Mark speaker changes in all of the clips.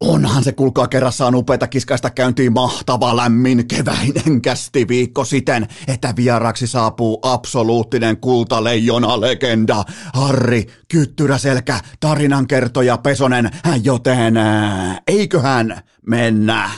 Speaker 1: Onhan se kulkaa kerrassaan upeita kiskaista käyntiin mahtava lämmin keväinen kästi viikko siten, että vieraksi saapuu absoluuttinen kultaleijona legenda Harri Kyttyräselkä, tarinankertoja Pesonen, joten eiköhän mennä.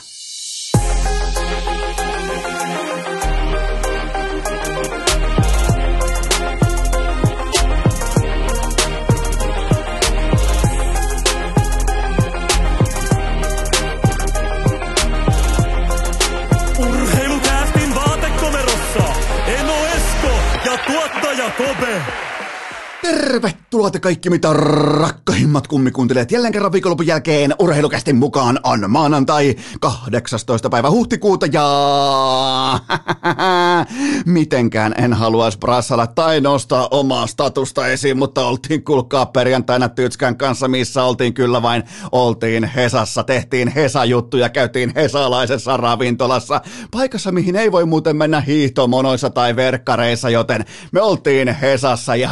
Speaker 2: Tuottaja Kope.
Speaker 1: Tervetuloa te kaikki mitä rakkahimmat kummikuuntelijat. Jälleen kerran viikonlopun jälkeen urheilukästin mukaan on maanantai 18. päivä huhtikuuta ja mitenkään en haluaisi brassalla tai nostaa omaa statusta esiin, mutta oltiin kulkaa perjantaina Tytskän kanssa, missä oltiin kyllä vain oltiin Hesassa, tehtiin Hesa-juttuja, käytiin hesalaisessa ravintolassa, paikassa mihin ei voi muuten mennä hiihtomonoissa tai verkkareissa, joten me oltiin Hesassa ja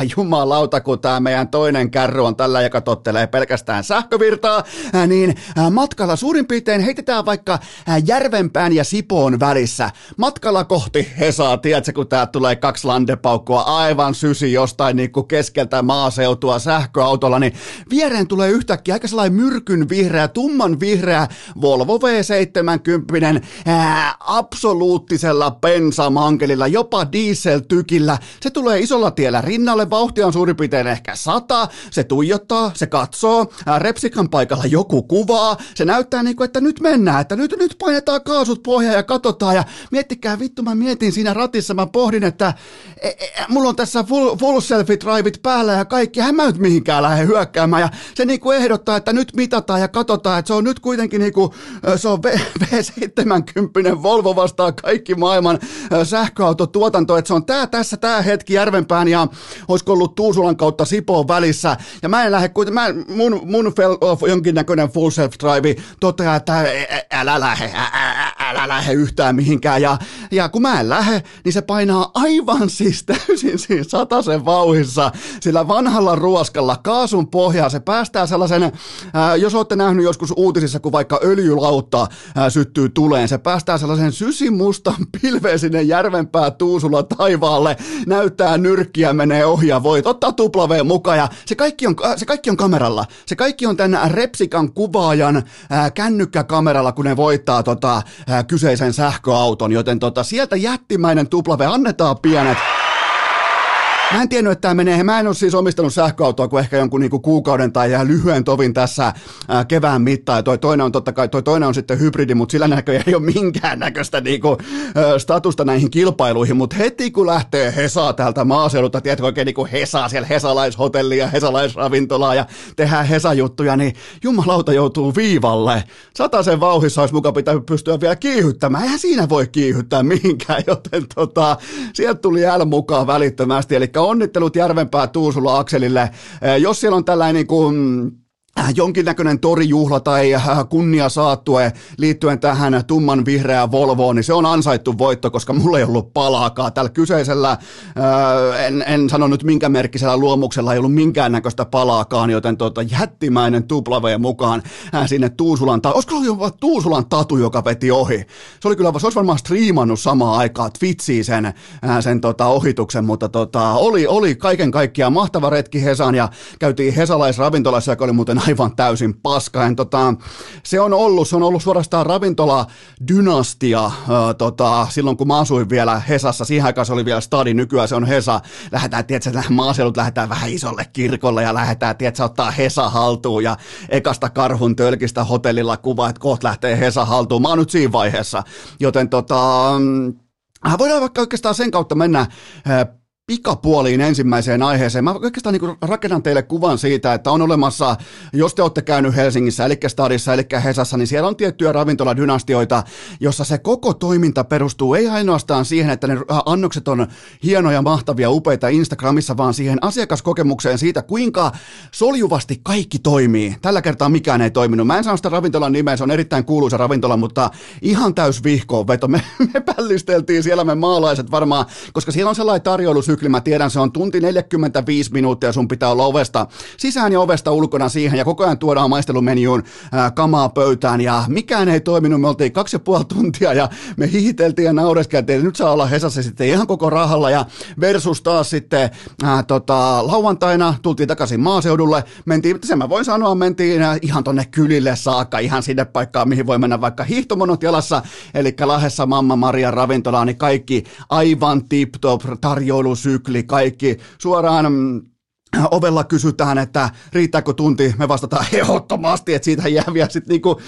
Speaker 1: jumalauta, kun tämä meidän toinen kärry on tällä, joka tottelee pelkästään sähkövirtaa, niin matkalla suurin piirtein heitetään vaikka ää, Järvenpään ja Sipoon välissä. Matkalla kohti Hesaa, tiedätkö, kun täältä tulee kaksi landepaukkua aivan sysi jostain niin kuin keskeltä maaseutua sähköautolla, niin viereen tulee yhtäkkiä aika sellainen myrkyn vihreä, tumman vihreä Volvo V70 ää, absoluuttisella bensamankelilla, jopa dieseltykillä. Se tulee isolla tiellä rinnalle, vauhtia on suurin piirtein ehkä sata, se tuijottaa, se katsoo, repsikan paikalla joku kuvaa, se näyttää niin kuin, että nyt mennään, että nyt, nyt painetaan kaasut pohjaan ja katsotaan. Ja miettikää vittu, mä mietin siinä ratissa, mä pohdin, että e, e, mulla on tässä full, full selfie driveit päällä ja kaikki, hän mä nyt mihinkään lähde hyökkäämään. Ja se niin kuin ehdottaa, että nyt mitataan ja katsotaan, että se on nyt kuitenkin niin kuin, se on V- V70 Volvo vastaa kaikki maailman sähköautotuotanto, että se on tää tässä, tää hetki Järvenpään ja olisiko ollut Tuusulan kautta Sipoon välissä. Ja mä en lähde kuitenkin, mä, mun, mun fel, of, jonkinnäköinen full self drive toteaa, että älä lähde, ä- ä- ä- älä lähde yhtään mihinkään. Ja, ja kun mä en lähde, niin se painaa aivan siis täysin siinä sataisen vauhissa sillä vanhalla ruoskalla kaasun pohjaa, se päästää sellaisen, ää, jos olette nähnyt joskus uutisissa, kun vaikka öljylautta ää, syttyy tuleen, se päästää sellaisen sysimustan pilveen sinne järvenpää Tuusula taivaalle, näyttää nyrkkiä, menee ohi ja voit ottaa tuplaveen mukaan ja se kaikki on, äh, se kaikki on kameralla. Se kaikki on tämän Repsikan kuvaajan ää, kännykkäkameralla, kun ne voittaa tota, ää, kyseisen sähköauton, joten tota, sieltä jättimäinen tuplave, annetaan pienet. Mä en tiennyt, että tämä menee. Mä en ole siis omistanut sähköautoa kuin ehkä jonkun niinku kuukauden tai ihan lyhyen tovin tässä ää, kevään mittaan. Ja toi toinen on totta kai, toi toinen on sitten hybridi, mutta sillä näköjään ei ole minkäännäköistä niinku, statusta näihin kilpailuihin. Mutta heti kun lähtee Hesa täältä maaseudulta, tiedätkö oikein niinku Hesa siellä Hesalaishotellia ja Hesalaisravintolaa ja tehdään Hesa-juttuja, niin jumalauta joutuu viivalle. Sataisen vauhissa olisi muka pitää pystyä vielä kiihyttämään. Eihän siinä voi kiihyttää mihinkään, joten tota, sieltä tuli L mukaan välittömästi. Eli onnittelut Järvenpää Tuusula Akselille. Eh, Jos siellä on tällainen niin kuin, äh, jonkinnäköinen torijuhla tai äh, kunnia saattue liittyen tähän tumman vihreään Volvoon, niin se on ansaittu voitto, koska mulla ei ollut palaakaan. Tällä kyseisellä, äh, en, en sano nyt minkä merkkisellä luomuksella, ei ollut minkäännäköistä palaakaan, joten tota, jättimäinen tuplaveen mukaan äh, sinne Tuusulan, ta- olisiko ollut jopa Tuusulan tatu, joka veti ohi. Se oli kyllä, se olisi varmaan striimannut samaan aikaan Twitchiin sen, äh, sen tota, ohituksen, mutta tota, oli, oli kaiken kaikkiaan mahtava retki Hesaan ja käytiin Hesalaisravintolassa, joka oli muuten aivan täysin paska. En, tota, se on ollut, se on ollut suorastaan ravintola dynastia äh, tota, silloin kun mä asuin vielä Hesassa. Siihen aikaan se oli vielä stadi, nykyään se on Hesa. Lähdetään, tiedätkö, maaseulut lähdetään vähän isolle kirkolle ja lähdetään, tiedätkö, ottaa Hesa haltuun ja ekasta karhun tölkistä hotellilla kuva, että kohta lähtee Hesa haltuun. Mä oon nyt siinä vaiheessa, joten tota, mm, Voidaan vaikka oikeastaan sen kautta mennä pikapuoliin ensimmäiseen aiheeseen. Mä oikeastaan niin rakennan teille kuvan siitä, että on olemassa, jos te olette käynyt Helsingissä, eli Stadissa, eli Hesassa, niin siellä on tiettyjä ravintoladynastioita, jossa se koko toiminta perustuu ei ainoastaan siihen, että ne äh, annokset on hienoja, mahtavia, upeita Instagramissa, vaan siihen asiakaskokemukseen siitä, kuinka soljuvasti kaikki toimii. Tällä kertaa mikään ei toiminut. Mä en sano sitä ravintolan nimeä, se on erittäin kuuluisa ravintola, mutta ihan täys vihkoon veto. Me, me pällisteltiin siellä me maalaiset varmaan, koska siellä on sellainen tarjoilusykli, sykli, mä tiedän se on tunti 45 minuuttia, sun pitää olla ovesta sisään ja ovesta ulkona siihen. Ja koko ajan tuodaan maistelumenjuun ää, kamaa pöytään. Ja mikään ei toiminut, me oltiin kaksi ja puoli tuntia ja me hihiteltiin ja naureskeltiin, nyt saa olla Hesassa sitten ihan koko rahalla. Ja versus taas sitten ää, tota, lauantaina tultiin takaisin maaseudulle, mentiin, sen mä voin sanoa, mentiin ihan tonne kylille saakka, ihan sinne paikkaan, mihin voi mennä vaikka hiihtomonot jalassa, eli Lahessa Mamma Maria ravintola, niin kaikki aivan tip-top tarjoilusykli, kaikki suoraan mm, ovella kysytään, että riittääkö tunti, me vastataan ehdottomasti, että siitä jää vielä sitten niinku,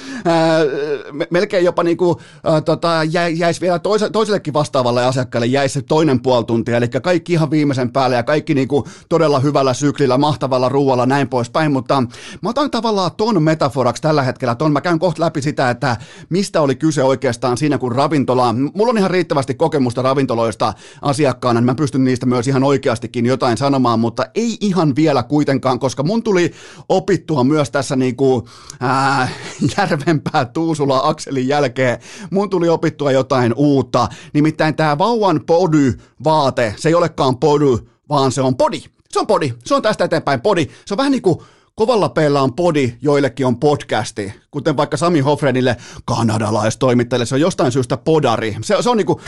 Speaker 1: melkein jopa niinku, ää, tota, jä, jäisi vielä toise, toisellekin vastaavalle asiakkaalle jäisi se toinen puoli tuntia, eli kaikki ihan viimeisen päälle ja kaikki niinku todella hyvällä syklillä, mahtavalla ruualla näin poispäin, mutta mä otan tavallaan ton metaforaksi tällä hetkellä, ton mä käyn kohta läpi sitä, että mistä oli kyse oikeastaan siinä, kun ravintola, mulla on ihan riittävästi kokemusta ravintoloista asiakkaana, niin mä pystyn niistä myös ihan oikeastikin jotain sanomaan, mutta ei ihan vielä kuitenkaan, koska mun tuli opittua myös tässä niin kuin, ää, Järvenpää Tuusula akselin jälkeen, mun tuli opittua jotain uutta, nimittäin tämä vauvan pody-vaate, se ei olekaan pody, vaan se on podi. Se on podi, se on tästä eteenpäin podi. Se on vähän niin kuin kovalla peillä on podi, joillekin on podcasti, kuten vaikka Sami Hofrenille kanadalaistoimittajalle, se on jostain syystä podari. Se, se on niinku,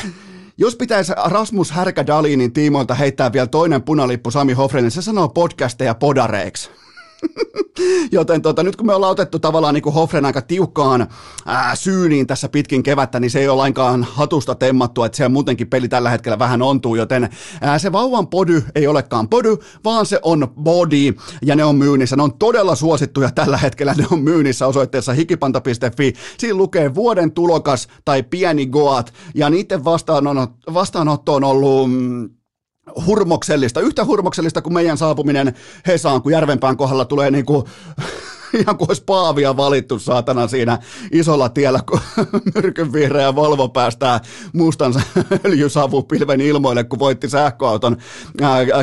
Speaker 1: jos pitäisi Rasmus Härkä-Dalinin tiimoilta heittää vielä toinen punalippu Sami Hofrenin, se sanoo podcasteja podareiksi. Joten tota, nyt kun me ollaan otettu tavallaan niin kuin Hoffren aika tiukkaan ää, syyniin tässä pitkin kevättä, niin se ei ole lainkaan hatusta temmattu, että se muutenkin peli tällä hetkellä vähän ontuu, joten ää, se vauvan pody ei olekaan pody, vaan se on body, ja ne on myynnissä. Ne on todella suosittuja tällä hetkellä, ne on myynnissä osoitteessa hikipanta.fi. Siinä lukee vuoden tulokas tai pieni goat, ja niiden vastaanotto on ollut... Mm, hurmoksellista, yhtä hurmoksellista kuin meidän saapuminen Hesaan, kun Järvenpään kohdalla tulee niin kuin ihan kuin olisi paavia valittu saatana siinä isolla tiellä, kun myrkynvihreä Volvo päästää mustan öljysavupilven ilmoille, kun voitti sähköauton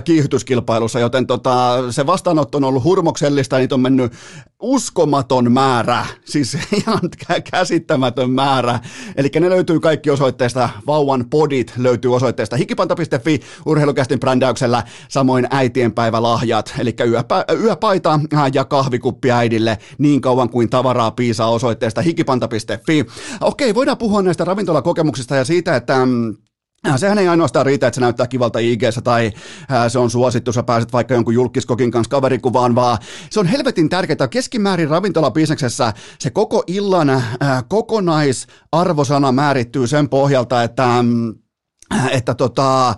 Speaker 1: kiihytyskilpailussa, joten tota, se vastaanotto on ollut hurmoksellista, niitä on mennyt uskomaton määrä, siis ihan käsittämätön määrä. Eli ne löytyy kaikki osoitteesta, vauvan podit löytyy osoitteesta hikipanta.fi urheilukästin brändäyksellä, samoin äitienpäivälahjat, eli yöpä, yöpaita ja kahvikuppi äidille niin kauan kuin tavaraa piisaa osoitteesta hikipanta.fi. Okei, voidaan puhua näistä ravintolakokemuksista ja siitä, että mm, Sehän ei ainoastaan riitä, että se näyttää kivalta ig tai se on suosittu, sä pääset vaikka jonkun julkiskokin kanssa kaverikuvaan, vaan se on helvetin tärkeää. Keskimäärin ravintolabisneksessä se koko illan äh, kokonaisarvosana määrittyy sen pohjalta, että, että tota, äh,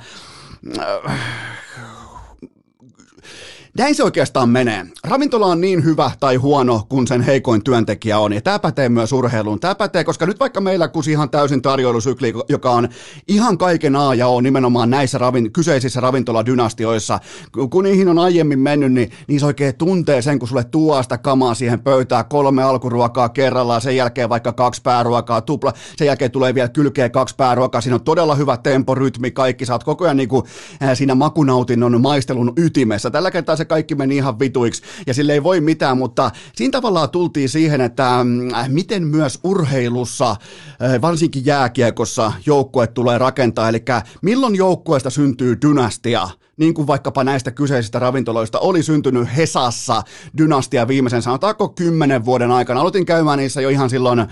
Speaker 1: näin se oikeastaan menee. Ravintola on niin hyvä tai huono, kun sen heikoin työntekijä on. Ja tämä pätee myös urheiluun. Tämä pätee, koska nyt vaikka meillä kusi ihan täysin tarjoilusykli, joka on ihan kaiken A ja O nimenomaan näissä ravin, kyseisissä ravintoladynastioissa, kun niihin on aiemmin mennyt, niin niissä oikein tuntee sen, kun sulle tuo sitä kamaa siihen pöytään, kolme alkuruokaa kerrallaan, sen jälkeen vaikka kaksi pääruokaa, tupla, sen jälkeen tulee vielä kylkeä kaksi pääruokaa, siinä on todella hyvä tempo, rytmi, kaikki, sä oot koko ajan niin kuin, siinä makunautinnon maistelun ytimessä. Tällä kertaa se kaikki meni ihan vituiksi ja sille ei voi mitään, mutta siinä tavallaan tultiin siihen, että mm, miten myös urheilussa, äh, varsinkin jääkiekossa, joukkue tulee rakentaa, eli milloin joukkueesta syntyy dynastia, niin kuin vaikkapa näistä kyseisistä ravintoloista oli syntynyt Hesassa dynastia viimeisen sanotaanko kymmenen vuoden aikana. Aloitin käymään niissä jo ihan silloin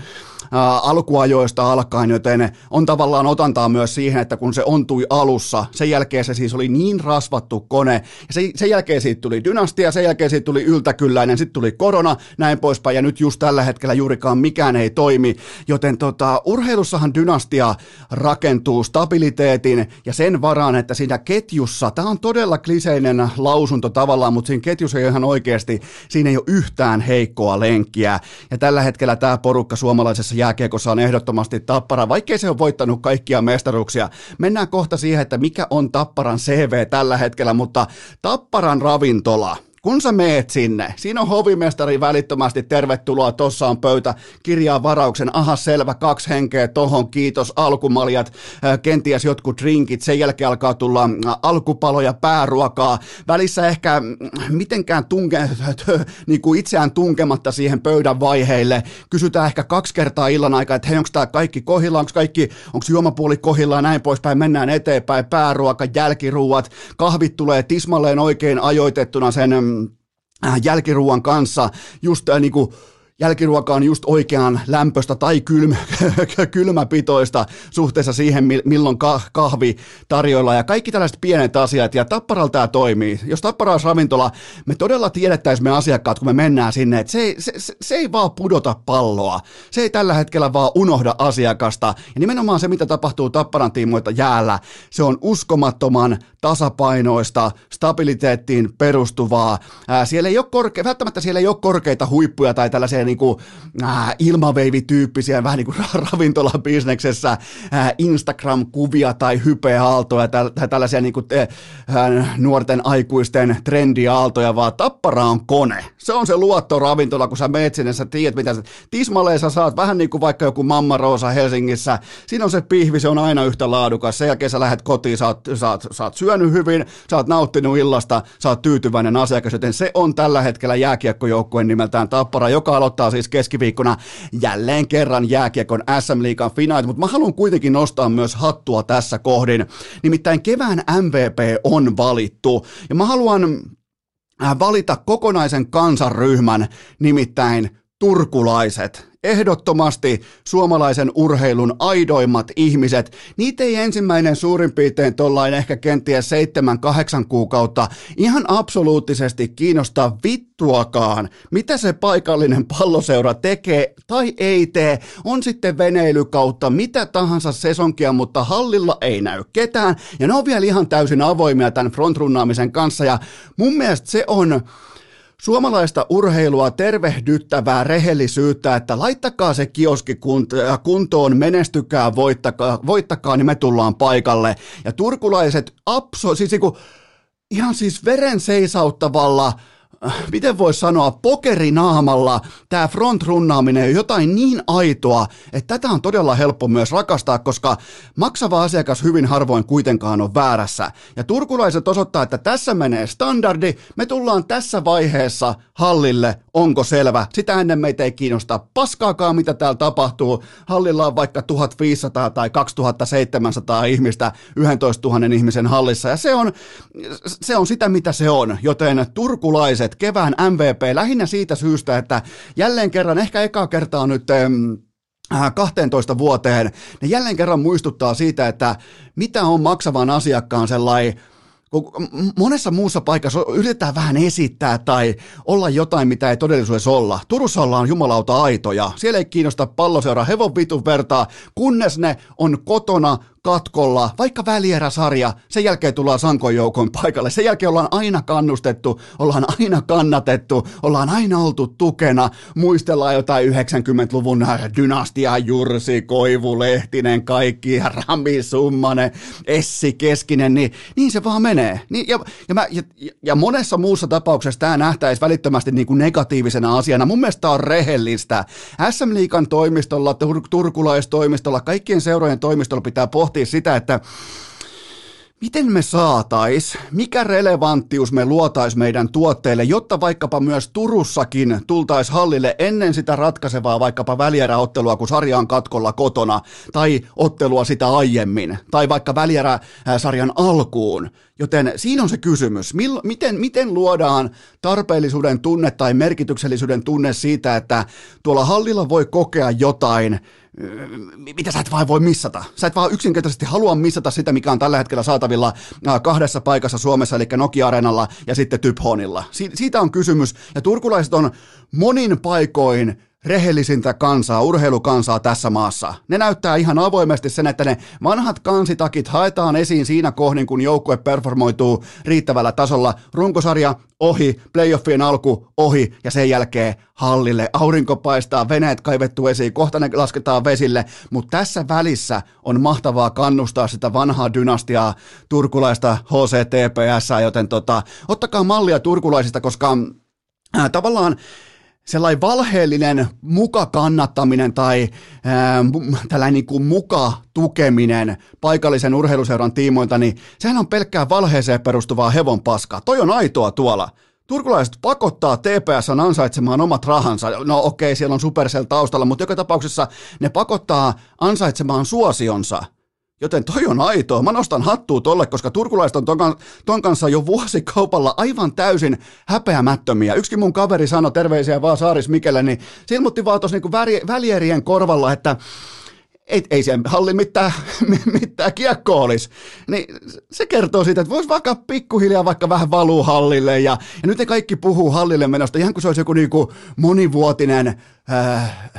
Speaker 1: alkuajoista alkaen, joten on tavallaan otantaa myös siihen, että kun se ontui alussa, sen jälkeen se siis oli niin rasvattu kone, ja sen, sen jälkeen siitä tuli dynastia, sen jälkeen siitä tuli yltäkylläinen, sitten tuli korona, näin poispäin, ja nyt just tällä hetkellä juurikaan mikään ei toimi, joten tota, urheilussahan dynastia rakentuu stabiliteetin ja sen varaan, että siinä ketjussa, tämä on todella kliseinen lausunto tavallaan, mutta siinä ketjussa ei ihan oikeasti, siinä ei ole yhtään heikkoa lenkkiä, ja tällä hetkellä tämä porukka suomalaisessa jääkiekossa on ehdottomasti Tappara, vaikkei se ole voittanut kaikkia mestaruuksia. Mennään kohta siihen, että mikä on Tapparan CV tällä hetkellä, mutta Tapparan ravintola, kun sä meet sinne, siinä on hovimestari välittömästi, tervetuloa, tossa on pöytä, kirjaa varauksen, aha selvä, kaksi henkeä tohon, kiitos, alkumaljat, kenties jotkut drinkit, sen jälkeen alkaa tulla alkupaloja, pääruokaa, välissä ehkä mm, mitenkään tunke, niin kuin itseään tunkematta siihen pöydän vaiheille, kysytään ehkä kaksi kertaa illan aikaa, että hei, onko tämä kaikki kohilla, onko kaikki, onko juomapuoli kohilla ja näin poispäin, mennään eteenpäin, pääruoka, jälkiruuat, kahvit tulee tismalleen oikein ajoitettuna sen Äh, jälkiruuan kanssa just äh, niin kuin jälkiruoka on just oikean lämpöstä tai kylmä, kylmäpitoista suhteessa siihen, milloin kahvi tarjoilla ja kaikki tällaiset pienet asiat ja Tapparalla tämä toimii. Jos Tappara olisi ravintola, me todella tiedettäisiin me asiakkaat, kun me mennään sinne, että se ei, se, se, se ei vaan pudota palloa. Se ei tällä hetkellä vaan unohda asiakasta. Ja nimenomaan se, mitä tapahtuu Tapparan tiimoilta jäällä, se on uskomattoman tasapainoista, stabiliteettiin perustuvaa. Ää, siellä ei ole korke- välttämättä siellä ei ole korkeita huippuja tai tällaisia niin kuin, äh, ilmaveivityyppisiä, vähän niin kuin ravintolabisneksessä, äh, Instagram-kuvia tai hypeaaltoja tai, tai tällaisia niin kuin, äh, nuorten aikuisten trendiaaltoja, vaan tappara on kone. Se on se luottoravintola, kun sä meet sinne, sä tiedät mitä sä, tismalleen sä saat, vähän niin kuin vaikka joku Mamma Roosa Helsingissä, siinä on se pihvi, se on aina yhtä laadukas, sen jälkeen sä lähdet kotiin, sä oot, sä oot, sä oot syönyt hyvin, sä oot nauttinut illasta, sä oot tyytyväinen asiakas, joten se on tällä hetkellä jääkiekkojoukkueen nimeltään Tappara, joka aloittaa aloittaa siis keskiviikkona jälleen kerran jääkiekon SM Liigan finaalit, mutta mä haluan kuitenkin nostaa myös hattua tässä kohdin. Nimittäin kevään MVP on valittu ja mä haluan äh, valita kokonaisen kansanryhmän, nimittäin turkulaiset ehdottomasti suomalaisen urheilun aidoimmat ihmiset. Niitä ei ensimmäinen suurin piirtein tuollain ehkä kenties seitsemän, kahdeksan kuukautta ihan absoluuttisesti kiinnosta vittuakaan, mitä se paikallinen palloseura tekee tai ei tee. On sitten veneilykautta, mitä tahansa sesonkia, mutta hallilla ei näy ketään. Ja ne on vielä ihan täysin avoimia tämän frontrunnaamisen kanssa ja mun mielestä se on suomalaista urheilua tervehdyttävää rehellisyyttä, että laittakaa se kioski äh, kuntoon, menestykää, voittakaa, voittakaa, niin me tullaan paikalle. Ja turkulaiset abso, siis niin kuin, ihan siis veren seisauttavalla miten voisi sanoa, pokerinaamalla tämä front-runnaaminen on jotain niin aitoa, että tätä on todella helppo myös rakastaa, koska maksava asiakas hyvin harvoin kuitenkaan on väärässä. Ja turkulaiset osoittaa, että tässä menee standardi, me tullaan tässä vaiheessa hallille, onko selvä. Sitä ennen meitä ei kiinnosta paskaakaan, mitä täällä tapahtuu. Hallilla on vaikka 1500 tai 2700 ihmistä 11 000 ihmisen hallissa, ja se on, se on sitä, mitä se on. Joten turkulaiset Ilvekset kevään MVP lähinnä siitä syystä, että jälleen kerran, ehkä eka kertaa nyt 12 vuoteen, ne jälleen kerran muistuttaa siitä, että mitä on maksavan asiakkaan sellainen monessa muussa paikassa yritetään vähän esittää tai olla jotain, mitä ei todellisuudessa olla. Turussa ollaan jumalauta aitoja. Siellä ei kiinnosta palloseura hevon vitun vertaa, kunnes ne on kotona katkolla, vaikka välieräsarja, sen jälkeen tullaan Sankon joukon paikalle, sen jälkeen ollaan aina kannustettu, ollaan aina kannatettu, ollaan aina oltu tukena, muistellaan jotain 90-luvun dynastia, Jursi, Koivu, Lehtinen, kaikki, Rami Summanen, Essi Keskinen, niin, niin se vaan menee. Niin, ja, ja, mä, ja, ja monessa muussa tapauksessa tämä nähtäisi välittömästi niin kuin negatiivisena asiana. Mun mielestä tämä on rehellistä. SM Liikan toimistolla, tur- turkulaistoimistolla, kaikkien seurojen toimistolla pitää pohtia sitä, että Miten me saatais, mikä relevanttius me luotais meidän tuotteille, jotta vaikkapa myös Turussakin tultais hallille ennen sitä ratkaisevaa vaikkapa välieräottelua, kun sarja on katkolla kotona, tai ottelua sitä aiemmin, tai vaikka välieräsarjan alkuun. Joten siinä on se kysymys, Mill, miten, miten luodaan tarpeellisuuden tunne tai merkityksellisyyden tunne siitä, että tuolla hallilla voi kokea jotain, mitä sä et vaan voi missata. Sä et vaan yksinkertaisesti halua missata sitä, mikä on tällä hetkellä saatavilla kahdessa paikassa Suomessa, eli Nokia-areenalla ja sitten Typhonilla. Si- siitä on kysymys, ja turkulaiset on monin paikoin rehellisintä kansaa, urheilukansaa tässä maassa. Ne näyttää ihan avoimesti sen, että ne vanhat kansitakit haetaan esiin siinä kohdin, kun joukkue performoituu riittävällä tasolla. Runkosarja ohi, playoffien alku ohi ja sen jälkeen hallille. Aurinko paistaa, veneet kaivettu esiin, kohta ne lasketaan vesille, mutta tässä välissä on mahtavaa kannustaa sitä vanhaa dynastiaa turkulaista HCTPS, joten tota, ottakaa mallia turkulaisista, koska äh, tavallaan sellainen valheellinen muka kannattaminen tai ää, tällainen niin kuin muka tukeminen paikallisen urheiluseuran tiimoilta, niin sehän on pelkkää valheeseen perustuvaa hevon paskaa. Toi on aitoa tuolla. Turkulaiset pakottaa TPS ansaitsemaan omat rahansa. No okei, okay, siellä on Supercell taustalla, mutta joka tapauksessa ne pakottaa ansaitsemaan suosionsa – Joten toi on aitoa. Mä nostan hattua tolle, koska turkulaiset on ton, ton kanssa jo vuosikaupalla aivan täysin häpeämättömiä. Yksikin mun kaveri sanoi terveisiä vaan Saaris Mikelle, niin se ilmoitti vaan tuossa niinku välierien korvalla, että ei, ei siellä hallin mitään, mitään kiekko olisi. Niin se kertoo siitä, että voisi vaikka pikkuhiljaa vaikka vähän valuu hallille ja, ja nyt ne kaikki puhuu hallille menosta ihan kuin se olisi joku niinku monivuotinen äh,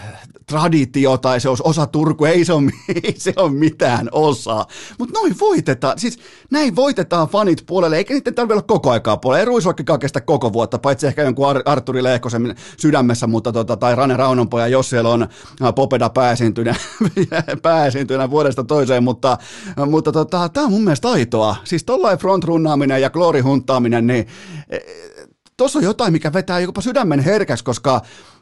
Speaker 1: traditio tai se olisi osa Turku, ei se ole, ei se ole mitään osaa. Mutta noin voitetaan, siis näin voitetaan fanit puolelle, eikä niiden tarvitse olla koko aikaa puolelle. Ei ruisvakkikaan kestä koko vuotta, paitsi ehkä jonkun Arturi Lehkosen sydämessä, mutta tota, tai Rane Raunonpoja, jos siellä on Popeda pääesiintynä, pääesiintynä vuodesta toiseen, mutta, mutta tota, tämä on mun mielestä aitoa. Siis tollain frontrunnaaminen ja glory-huntaaminen, niin eh, tuossa on jotain, mikä vetää jopa sydämen herkäksi, koska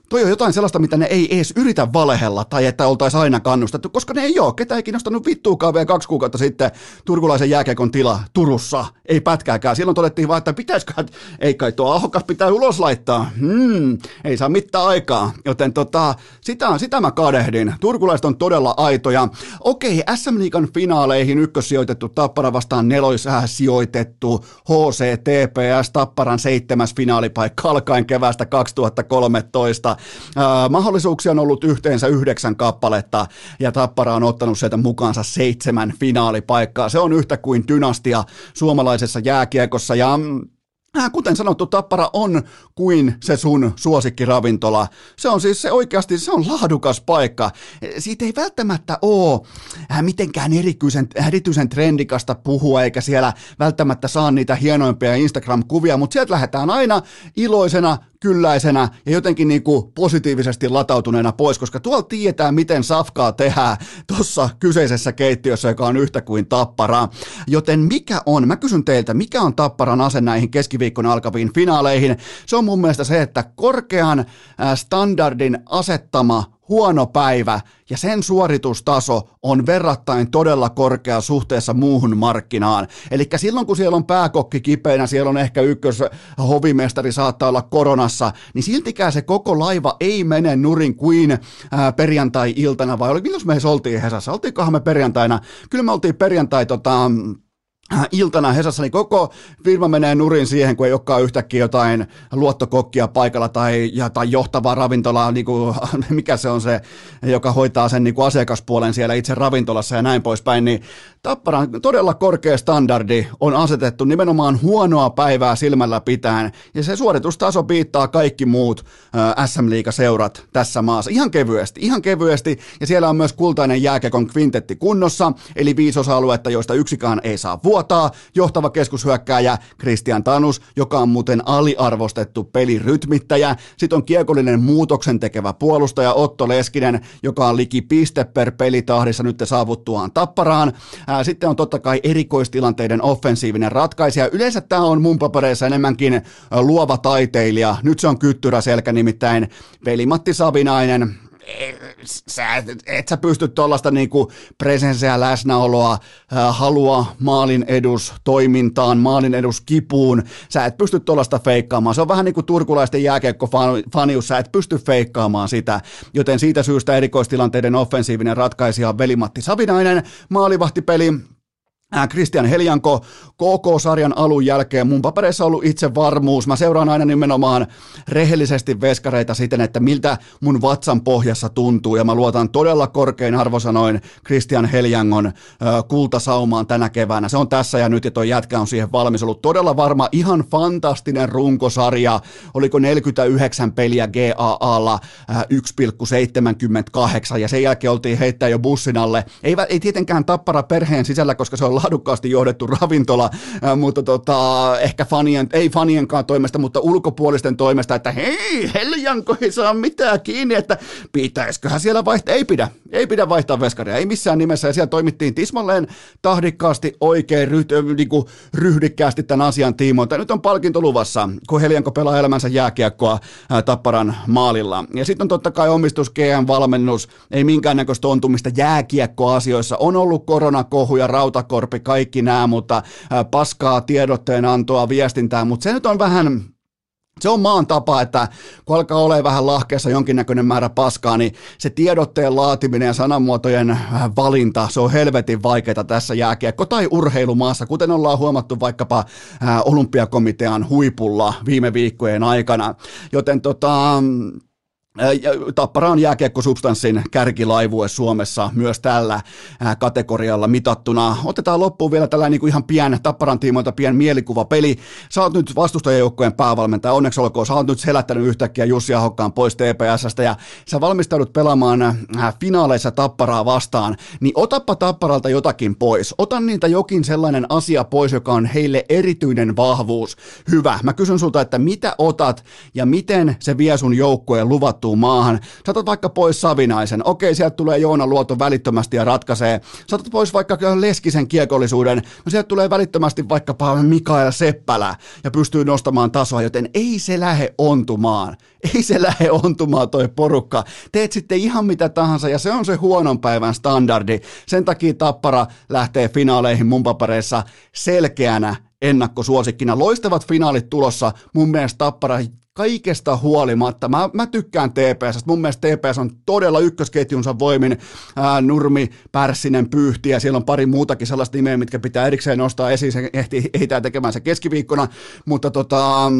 Speaker 1: toi on jotain sellaista, mitä ne ei edes yritä valehella tai että oltaisiin aina kannustettu, koska ne ei ole. Ketä ei kiinnostanut vittuukaan vielä kaksi kuukautta sitten turkulaisen jääkiekon tila Turussa. Ei pätkääkään. Silloin todettiin vaan, että pitäisikö, ei kai tuo ahokas pitää ulos laittaa. Hmm, ei saa mitään aikaa. Joten tota, sitä, sitä mä kadehdin. Turkulaiset on todella aitoja. Okei, SM Liigan finaaleihin ykkössijoitettu Tappara vastaan neloisää sijoitettu HCTPS Tapparan seitsemäs finaalipaikka alkaen kevästä 2013 mahdollisuuksia on ollut yhteensä yhdeksän kappaletta ja Tappara on ottanut sieltä mukaansa seitsemän finaalipaikkaa. Se on yhtä kuin dynastia suomalaisessa jääkiekossa ja mm, kuten sanottu, Tappara on kuin se sun suosikkiravintola. Se on siis se oikeasti, se on laadukas paikka. Siitä ei välttämättä ole mitenkään erityisen, erityisen trendikasta puhua, eikä siellä välttämättä saa niitä hienoimpia Instagram-kuvia, mutta sieltä lähdetään aina iloisena, kylläisenä ja jotenkin niin kuin positiivisesti latautuneena pois, koska tuolla tietää, miten safkaa tehdään tuossa kyseisessä keittiössä, joka on yhtä kuin tappara. Joten mikä on, mä kysyn teiltä, mikä on tapparan ase näihin keskiviikkona alkaviin finaaleihin? Se on mun mielestä se, että korkean standardin asettama huono päivä ja sen suoritustaso on verrattain todella korkea suhteessa muuhun markkinaan. Eli silloin kun siellä on pääkokki kipeänä, siellä on ehkä ykkös hovimestari saattaa olla koronassa, niin siltikään se koko laiva ei mene nurin kuin ää, perjantai-iltana, vai oli, milloin me oltiin Hesassa? Oltiinkohan me perjantaina? Kyllä me oltiin perjantai tota, iltana Hesassa, niin koko firma menee nurin siihen, kun ei olekaan yhtäkkiä jotain luottokokkia paikalla tai, ja, tai johtavaa ravintolaa, niin kuin, mikä se on se, joka hoitaa sen niin kuin asiakaspuolen siellä itse ravintolassa ja näin poispäin, niin Tapparan todella korkea standardi on asetettu nimenomaan huonoa päivää silmällä pitäen, ja se suoritustaso piittaa kaikki muut SM seurat tässä maassa. Ihan kevyesti, ihan kevyesti, ja siellä on myös kultainen jääkekon kvintetti kunnossa, eli viisi osa-aluetta, joista yksikään ei saa vuotaa. Johtava keskushyökkääjä Christian Tanus, joka on muuten aliarvostettu pelirytmittäjä. Sitten on kiekollinen muutoksen tekevä puolustaja Otto Leskinen, joka on liki piste per pelitahdissa nyt saavuttuaan tapparaan. Sitten on totta kai erikoistilanteiden offensiivinen ratkaisija. Yleensä tämä on mun papereissa enemmänkin luova taiteilija. Nyt se on kyttyrä selkä nimittäin Veli-Matti Savinainen, sä, et sä pysty tuollaista niinku presenseä läsnäoloa, äh, halua maalin edus toimintaan, maalin edus kipuun, sä et pysty tuollaista feikkaamaan. Se on vähän niin kuin turkulaisten jääkiekkofanius, sä et pysty feikkaamaan sitä, joten siitä syystä erikoistilanteiden offensiivinen ratkaisija on Veli-Matti Savinainen, maalivahtipeli Christian Heljanko KK-sarjan alun jälkeen mun papereissa on ollut itse varmuus. Mä seuraan aina nimenomaan rehellisesti veskareita siten, että miltä mun vatsan pohjassa tuntuu ja mä luotan todella korkein arvosanoin Christian Heljangon äh, kultasaumaan tänä keväänä. Se on tässä ja nyt ja toi jätkä on siihen valmis ollut todella varma. Ihan fantastinen runkosarja. Oliko 49 peliä GAAlla äh, 1,78 ja sen jälkeen oltiin heittää jo bussin alle. Ei, ei tietenkään tappara perheen sisällä, koska se on laadukkaasti johdettu ravintola, mutta tota, ehkä fanien, ei fanienkaan toimesta, mutta ulkopuolisten toimesta, että hei, Heljanko ei saa mitään kiinni, että pitäisiköhän siellä vaihtaa, ei pidä, ei pidä vaihtaa veskaria, ei missään nimessä, ja siellä toimittiin tismalleen tahdikkaasti oikein ryht, niin kuin ryhdikkäästi tämän asian tiimoilta. Nyt on palkinto luvassa, kun Heljanko pelaa elämänsä jääkiekkoa Tapparan maalilla. Ja sitten on totta kai omistus, GM-valmennus, ei minkäännäköistä ontumista jääkiekkoasioissa. On ollut koronakohu ja rautakorpi, korpi, kaikki nämä, mutta paskaa tiedotteen antoa, viestintää, mutta se nyt on vähän, se on maan tapa, että kun alkaa olemaan vähän lahkeessa jonkinnäköinen määrä paskaa, niin se tiedotteen laatiminen ja sanamuotojen valinta, se on helvetin vaikeaa tässä jääkiekko- tai urheilumaassa, kuten ollaan huomattu vaikkapa olympiakomitean huipulla viime viikkojen aikana. Joten tota, Tappara on jääkiekkosubstanssin kärkilaivue Suomessa myös tällä kategorialla mitattuna. Otetaan loppuun vielä tällainen niin kuin ihan pien Tapparan tiimoilta pien mielikuvapeli. Sä oot nyt vastustajajoukkojen päävalmentaja, onneksi olkoon. Sä oot nyt selättänyt yhtäkkiä Jussi Ahokkaan pois TPSstä ja sä valmistaudut pelaamaan finaaleissa Tapparaa vastaan. Niin otappa Tapparalta jotakin pois. Ota niitä jokin sellainen asia pois, joka on heille erityinen vahvuus. Hyvä. Mä kysyn sulta, että mitä otat ja miten se vie sun joukkueen luvattu asettuu maahan. Saatat vaikka pois Savinaisen. Okei, sieltä tulee Joona Luoto välittömästi ja ratkaisee. Saatat pois vaikka Leskisen kiekollisuuden. No sieltä tulee välittömästi vaikkapa Mikael Seppälä ja pystyy nostamaan tasoa, joten ei se lähde ontumaan. Ei se lähde ontumaan toi porukka. Teet sitten ihan mitä tahansa ja se on se huonon päivän standardi. Sen takia Tappara lähtee finaaleihin mun papereissa selkeänä ennakkosuosikkina. Loistavat finaalit tulossa. Mun mielestä Tappara kaikesta huolimatta. Mä, mä tykkään TPS. Mun mielestä TPS on todella ykkösketjunsa voimin. Ää, Nurmi, Pärssinen, Pyyhti ja siellä on pari muutakin sellaista nimeä, mitkä pitää erikseen nostaa esiin. Se ehtii, ehtää tekemään se keskiviikkona, mutta tota,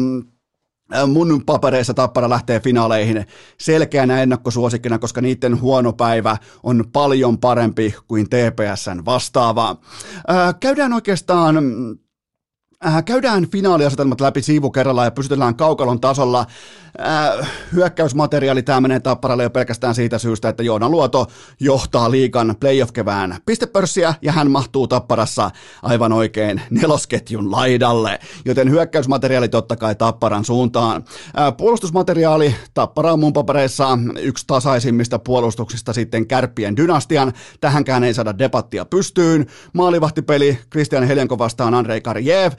Speaker 1: Mun papereissa Tappara lähtee finaaleihin selkeänä ennakkosuosikkina, koska niiden huono päivä on paljon parempi kuin TPSn vastaava. Käydään oikeastaan Äh, käydään finaaliasetelmat läpi siivu kerrallaan ja pysytellään kaukalon tasolla. Äh, hyökkäysmateriaali tämä menee tapparalle jo pelkästään siitä syystä, että Joona Luoto johtaa liikan playoff-kevään pistepörssiä ja hän mahtuu tapparassa aivan oikein nelosketjun laidalle, joten hyökkäysmateriaali totta kai tapparan suuntaan. Äh, puolustusmateriaali tappara on mun papereissa yksi tasaisimmista puolustuksista sitten kärppien dynastian. Tähänkään ei saada debattia pystyyn. Maalivahtipeli Christian Heljanko vastaan Andrei Karjev. Äh,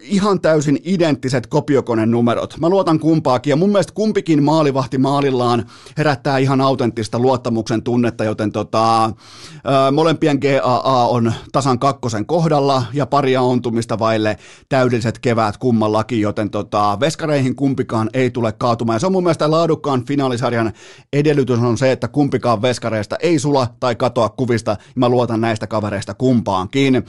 Speaker 1: ihan täysin identtiset kopiokoneen numerot. Mä luotan kumpaakin ja mun mielestä kumpikin maalivahti maalillaan herättää ihan autenttista luottamuksen tunnetta, joten tota, molempien GAA on tasan kakkosen kohdalla ja paria ontumista vaille täydelliset keväät kummallakin, joten tota, veskareihin kumpikaan ei tule kaatumaan. Ja se on mun mielestä laadukkaan finaalisarjan edellytys on se, että kumpikaan veskareista ei sula tai katoa kuvista. Mä luotan näistä kavereista kumpaankin.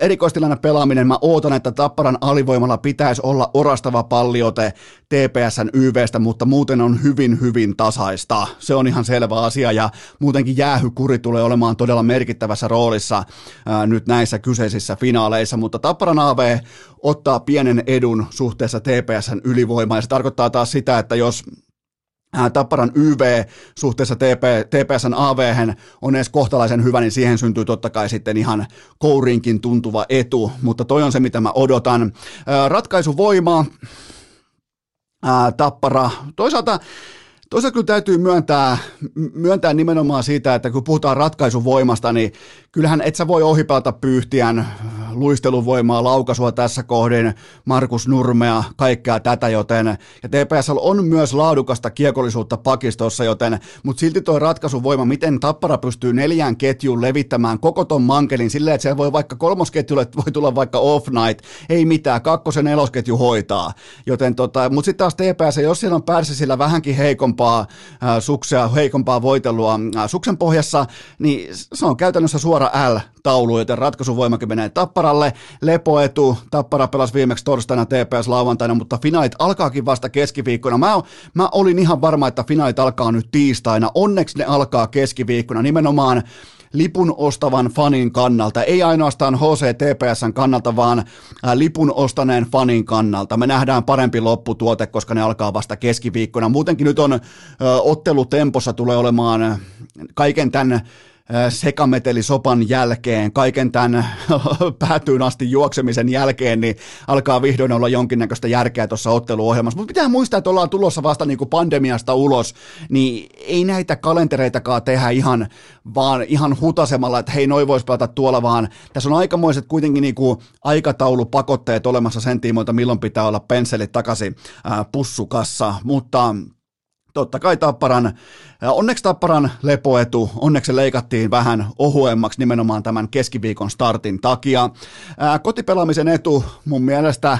Speaker 1: Erikoistilanne pelaaminen, mä ootan, että Tapparan alivoimalla pitäisi olla orastava palliote TPSn YVstä, mutta muuten on hyvin, hyvin tasaista. Se on ihan selvä asia ja muutenkin jäähykuri tulee olemaan todella merkittävässä roolissa ää, nyt näissä kyseisissä finaaleissa, mutta Tapparan AV ottaa pienen edun suhteessa TPSn ylivoimaan ja se tarkoittaa taas sitä, että jos Tapparan YV suhteessa TP, TPSn AV on edes kohtalaisen hyvä, niin siihen syntyy totta kai sitten ihan kouriinkin tuntuva etu, mutta toi on se, mitä mä odotan. Ratkaisuvoima, Tappara, toisaalta Toisaalta kyllä täytyy myöntää, myöntää nimenomaan siitä, että kun puhutaan ratkaisuvoimasta, niin kyllähän et sä voi ohipelata pyyhtiän luisteluvoimaa, laukaisua tässä kohdin, Markus Nurmea, kaikkea tätä, joten ja TPS on myös laadukasta kiekollisuutta pakistossa, joten mutta silti tuo ratkaisuvoima, miten Tappara pystyy neljään ketjuun levittämään koko ton mankelin silleen, että se voi vaikka kolmosketjulle voi tulla vaikka off night, ei mitään, kakkosen nelosketju hoitaa, joten tota, mutta sitten taas TPS, jos siellä on Pärsisillä vähänkin heikompaa ää, suksea, heikompaa voitelua ää, suksen pohjassa, niin se on käytännössä suora L-taulu, joten ratkaisuvoimakin menee Tapparalle. Lepoetu, Tappara pelasi viimeksi torstaina TPS lauantaina, mutta finaalit alkaakin vasta keskiviikkona. Mä, mä olin ihan varma, että finaalit alkaa nyt tiistaina. Onneksi ne alkaa keskiviikkona nimenomaan lipun ostavan fanin kannalta, ei ainoastaan HCTPSn kannalta, vaan lipun ostaneen fanin kannalta. Me nähdään parempi lopputuote, koska ne alkaa vasta keskiviikkona. Muutenkin nyt on ottelutempossa tulee olemaan kaiken tämän sekametelisopan jälkeen, kaiken tämän päätyyn asti juoksemisen jälkeen, niin alkaa vihdoin olla jonkinnäköistä järkeä tuossa otteluohjelmassa. Mutta pitää muistaa, että ollaan tulossa vasta niin kuin pandemiasta ulos, niin ei näitä kalentereitakaan tehdä ihan, vaan ihan hutasemalla, että hei, noi vois pelata tuolla, vaan tässä on aikamoiset kuitenkin niin kuin aikataulupakotteet olemassa sen tiimoilta, milloin pitää olla pensselit takaisin pussukassa, mutta totta kai Tapparan, onneksi Tapparan lepoetu, onneksi se leikattiin vähän ohuemmaksi nimenomaan tämän keskiviikon startin takia. Kotipelaamisen etu mun mielestä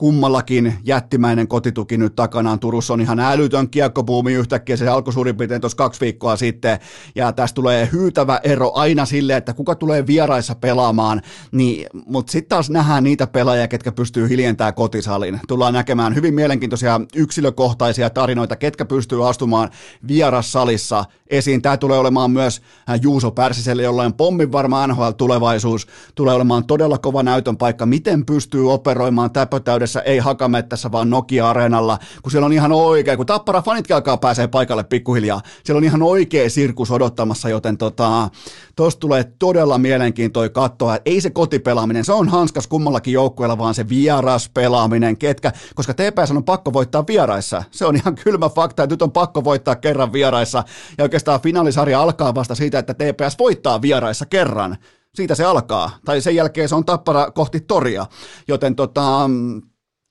Speaker 1: kummallakin jättimäinen kotituki nyt takanaan. Turussa on ihan älytön kiekkopuumi yhtäkkiä, se alkoi suurin piirtein tuossa kaksi viikkoa sitten, ja tästä tulee hyytävä ero aina sille, että kuka tulee vieraissa pelaamaan, niin, mutta sitten taas nähdään niitä pelaajia, ketkä pystyy hiljentämään kotisalin. Tullaan näkemään hyvin mielenkiintoisia yksilökohtaisia tarinoita, ketkä pystyy astumaan vierassalissa esiin. Tämä tulee olemaan myös äh, Juuso Pärsiselle, jolla on pommin varma NHL-tulevaisuus, tulee olemaan todella kova näytön paikka, miten pystyy operoimaan täpötäydessä Tampereessa, ei Hakamettässä, vaan Nokia-areenalla, kun siellä on ihan oikein, kun Tappara fanitkin alkaa pääsee paikalle pikkuhiljaa, siellä on ihan oikea sirkus odottamassa, joten tota, tosta tulee todella mielenkiintoinen katsoa, ei se kotipelaaminen, se on hanskas kummallakin joukkueella, vaan se vieras pelaaminen, ketkä, koska TPS on pakko voittaa vieraissa, se on ihan kylmä fakta, että nyt on pakko voittaa kerran vieraissa, ja oikeastaan finaalisarja alkaa vasta siitä, että TPS voittaa vieraissa kerran, siitä se alkaa, tai sen jälkeen se on tappara kohti toria, joten tota,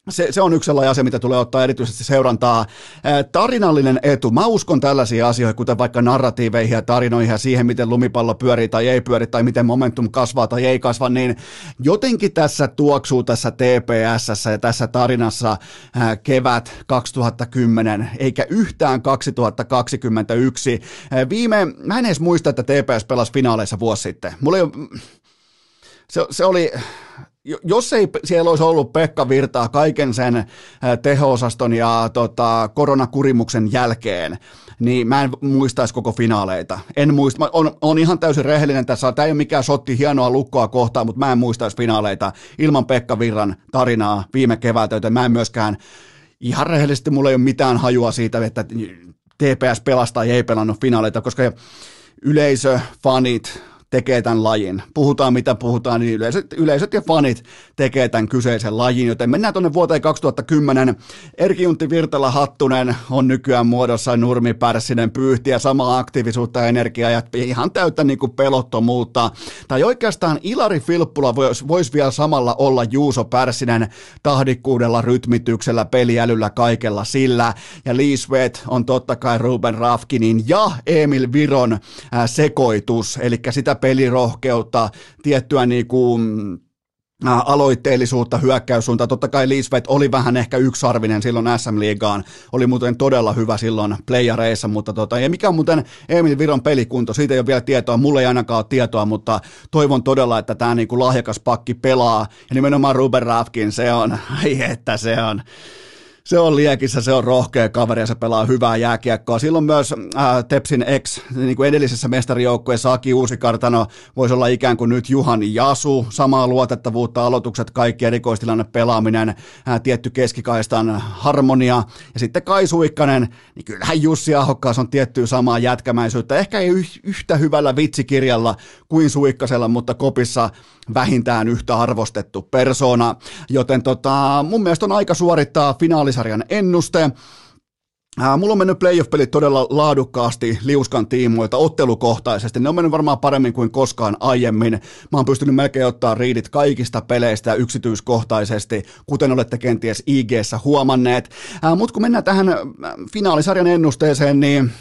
Speaker 1: se, se on yksi sellainen asia, mitä tulee ottaa erityisesti seurantaa. Tarinallinen etu. Mä uskon tällaisia asioita, kuten vaikka narratiiveihin ja tarinoihin ja siihen, miten lumipallo pyörii tai ei pyöri tai miten momentum kasvaa tai ei kasva, niin jotenkin tässä tuoksuu tässä TPS ja tässä tarinassa kevät 2010, eikä yhtään 2021. Viime, mä en edes muista, että TPS pelasi finaaleissa vuosi sitten. Mulla ei, se, se oli, jos ei siellä olisi ollut Pekka Virtaa kaiken sen äh, teho-osaston ja tota, koronakurimuksen jälkeen, niin mä en muistaisi koko finaaleita. En muista, on, on ihan täysin rehellinen tässä, tämä ei ole mikään sotti hienoa lukkoa kohtaan, mutta mä en muistaisi finaaleita ilman Pekka Virran tarinaa viime keväältä, joten mä en myöskään, ihan rehellisesti mulla ei ole mitään hajua siitä, että TPS pelastaa ja ei pelannut finaaleita, koska yleisö, fanit, tekee tämän lajin. Puhutaan mitä puhutaan, niin yleisöt, yleisöt ja fanit tekee tämän kyseisen lajin, joten mennään tuonne vuoteen 2010. Erki Juntti Virtala Hattunen on nykyään muodossa Nurmi Pärssinen pyyhtiä, samaa aktiivisuutta ja energiaa ja ihan täyttä niin kuin pelottomuutta. Tai oikeastaan Ilari Filppula voisi vois vielä samalla olla Juuso Pärssinen tahdikkuudella, rytmityksellä, peliälyllä, kaikella sillä. Ja Lee Sweat on totta kai Ruben Rafkinin ja Emil Viron sekoitus, eli sitä pelirohkeutta, tiettyä niin kuin, aloitteellisuutta, hyökkäyssuuntaa. Totta kai Lisvet oli vähän ehkä yksarvinen silloin SM-liigaan, oli muuten todella hyvä silloin playareissa, mutta tota, ja mikä on muuten Emil Viron pelikunto, siitä ei ole vielä tietoa, mulle ei ainakaan ole tietoa, mutta toivon todella, että tämä niinku lahjakas pakki pelaa, ja nimenomaan Ruben Rafkin, se on, ai että se on, se on liekissä, se on rohkea kaveri ja se pelaa hyvää jääkiekkoa. Silloin myös äh, Tepsin ex, niin kuin edellisessä mestarijoukkueessa Aki Uusikartano voisi olla ikään kuin nyt Juhan Jasu, samaa luotettavuutta, aloitukset, kaikki erikoistilanne pelaaminen, äh, tietty keskikaistan harmonia. Ja sitten Kai Suikkanen, niin kyllähän Jussi Ahokkaas on tiettyä samaa jätkämäisyyttä, ehkä ei yhtä hyvällä vitsikirjalla kuin Suikkasella, mutta kopissa vähintään yhtä arvostettu persona, joten tota, mun mielestä on aika suorittaa finaalisarjan ennuste. Mulla on mennyt playoff-pelit todella laadukkaasti liuskan tiimoilta ottelukohtaisesti. Ne on mennyt varmaan paremmin kuin koskaan aiemmin. Mä oon pystynyt melkein ottaa riidit kaikista peleistä yksityiskohtaisesti, kuten olette kenties ig huomanneet. Mutta kun mennään tähän finaalisarjan ennusteeseen, niin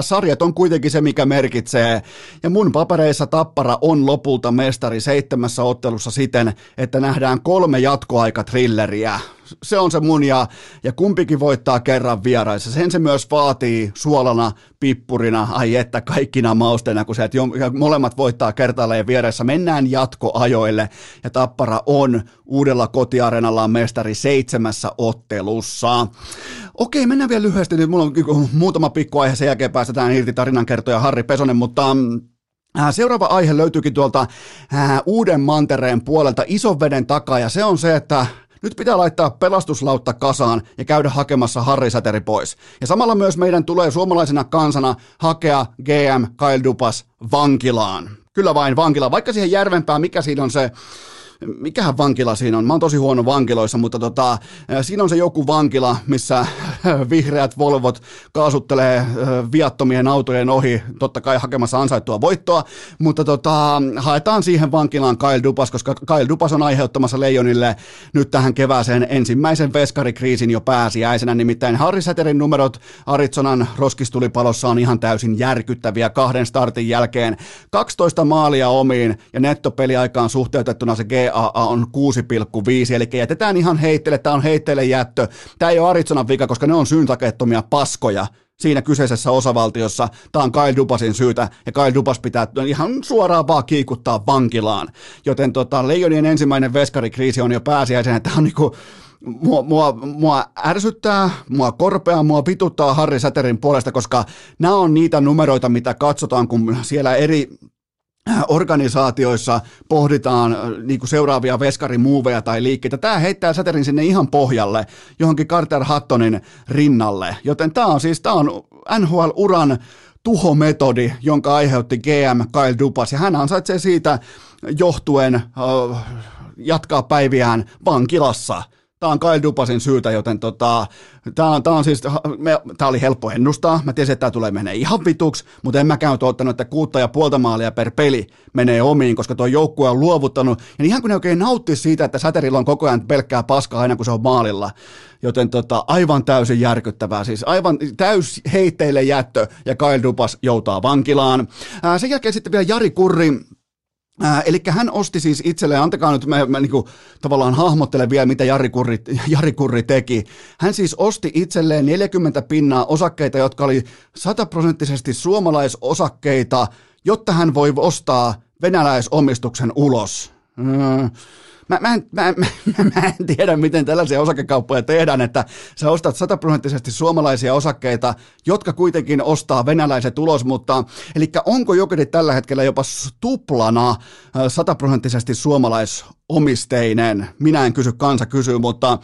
Speaker 1: sarjat on kuitenkin se, mikä merkitsee. Ja mun papereissa Tappara on lopulta mestari seitsemässä ottelussa siten, että nähdään kolme jatkoaikatrilleriä se on se mun ja, ja kumpikin voittaa kerran vieraissa. Sen se myös vaatii suolana, pippurina, ai että kaikkina mausteina, kun se, että molemmat voittaa kertaalleen vieressä. Mennään jatkoajoille ja Tappara on uudella kotiareenallaan mestari seitsemässä ottelussa. Okei, mennään vielä lyhyesti. Nyt mulla on muutama pikku aihe, sen jälkeen päästetään irti tarinankertoja Harri Pesonen, mutta mm, äh, Seuraava aihe löytyykin tuolta äh, Uuden mantereen puolelta ison veden takaa ja se on se, että nyt pitää laittaa pelastuslautta kasaan ja käydä hakemassa Harri Säteri pois. Ja samalla myös meidän tulee suomalaisena kansana hakea GM Kyle Dupas vankilaan. Kyllä vain vankilaan, vaikka siihen järvempään, mikä siinä on se mikähän vankila siinä on? Mä oon tosi huono vankiloissa, mutta tota, siinä on se joku vankila, missä vihreät Volvot kaasuttelee viattomien autojen ohi, totta kai hakemassa ansaittua voittoa, mutta tota, haetaan siihen vankilaan Kyle Dupas, koska Kyle Dupas on aiheuttamassa Leijonille nyt tähän kevääseen ensimmäisen veskarikriisin jo pääsiäisenä, nimittäin Harri Säterin numerot Aritsonan roskistulipalossa on ihan täysin järkyttäviä kahden startin jälkeen. 12 maalia omiin ja nettopeliaikaan suhteutettuna se G GAA on 6,5, eli jätetään ihan heitteille, tämä on heitteille jättö. Tämä ei ole Arizonan vika, koska ne on syyntakeettomia paskoja siinä kyseisessä osavaltiossa. Tämä on Kyle Dupasin syytä, ja Kyle Dupas pitää ihan suoraan vaan kiikuttaa vankilaan. Joten tota, Leijonien ensimmäinen veskarikriisi on jo pääsiäisen, tämä on niinku, mua, mua, mua ärsyttää, mua korpeaa, mua pituttaa Harri Säterin puolesta, koska nämä on niitä numeroita, mitä katsotaan, kun siellä eri organisaatioissa pohditaan äh, niin kuin seuraavia veskarimuoveja tai liikkeitä. Tämä heittää säterin sinne ihan pohjalle, johonkin Carter Hattonin rinnalle. Joten tämä on siis tämä on NHL-uran tuhometodi, jonka aiheutti GM Kyle Dupas, ja hän ansaitsee siitä johtuen uh, jatkaa päiviään vankilassa – Tämä on Kyle Dupasin syytä, joten tota, tämä, on, tämä, on siis, me, tämä oli helppo ennustaa. Mä tiesin, että tämä tulee menee ihan vituksi, mutta en mäkään ottanut, että kuutta ja puolta maalia per peli menee omiin, koska tuo joukkue on luovuttanut. Ja ihan kuin ne oikein nauttisi siitä, että Säterillä on koko ajan pelkkää paskaa aina kun se on maalilla. Joten tota, aivan täysin järkyttävää, siis aivan täys heitteille jättö ja Kyle Dupas joutaa vankilaan. Ää, sen jälkeen sitten vielä Jari Kurri, Eli hän osti siis itselleen, antakaa nyt, mä, mä niin kuin, tavallaan hahmottelen vielä, mitä Jari Kurri, Jari Kurri teki. Hän siis osti itselleen 40 pinnaa osakkeita, jotka oli sataprosenttisesti suomalaisosakkeita, jotta hän voi ostaa venäläisomistuksen ulos. Mm mä, mä, en, mä, mä, mä en tiedä, miten tällaisia osakekauppoja tehdään, että sä ostat sataprosenttisesti suomalaisia osakkeita, jotka kuitenkin ostaa venäläiset ulos, mutta eli onko jokin tällä hetkellä jopa tuplana sataprosenttisesti suomalais omisteinen. Minä en kysy, kansa kysyy, mutta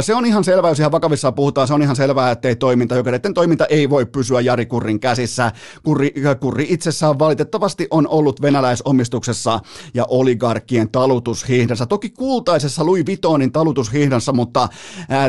Speaker 1: se on ihan selvää, jos ihan vakavissaan puhutaan, se on ihan selvää, ettei toiminta, jokereiden toiminta ei voi pysyä Jari Kurrin käsissä. Kurri, Kurri itsessään valitettavasti on ollut venäläisomistuksessa ja oligarkkien talutushihdassa. Toki kultaisessa Louis Vuittonin talutushihdassa, mutta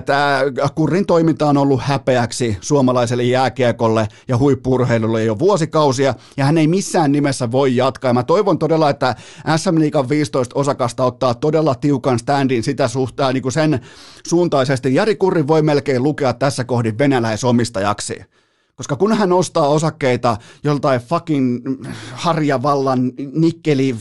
Speaker 1: tämä Kurrin toiminta on ollut häpeäksi suomalaiselle jääkiekolle ja huippurheilulle jo vuosikausia, ja hän ei missään nimessä voi jatkaa. Ja mä toivon todella, että SM Liigan 15 osakasta ottaa todella tiukan standin sitä suhtaa niin kuin sen suuntaisesti. Jari Kurri voi melkein lukea tässä kohdin venäläisomistajaksi. Koska kun hän ostaa osakkeita joltain fucking harjavallan nikkeli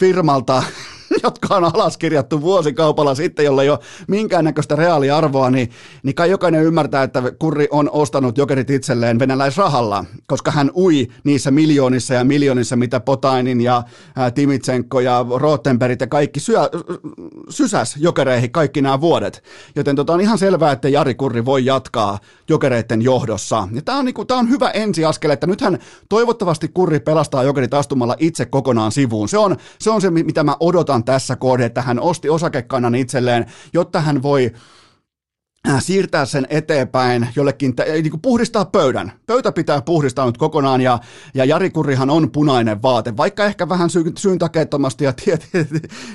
Speaker 1: firmalta, jotka on alaskirjattu vuosikaupalla sitten, jolla ei ole minkäännäköistä reaaliarvoa, niin, niin kai jokainen ymmärtää, että Kurri on ostanut jokerit itselleen venäläisrahalla, koska hän ui niissä miljoonissa ja miljoonissa, mitä Potainin ja Timitsenko ja Rottenbergit ja kaikki syö, sysäs jokereihin kaikki nämä vuodet. Joten tota on ihan selvää, että Jari Kurri voi jatkaa jokereiden johdossa. Ja tämä on, niinku, on hyvä ensiaskel, että nythän toivottavasti Kurri pelastaa jokerit astumalla itse kokonaan sivuun. Se on se, on se mitä mä odotan tässä kohdassa, että hän osti osakekannan itselleen, jotta hän voi siirtää sen eteenpäin jollekin, niin kuin puhdistaa pöydän. Pöytä pitää puhdistaa nyt kokonaan ja, ja Jari Kurihan on punainen vaate, vaikka ehkä vähän sy- syyntakeettomasti ja tiet,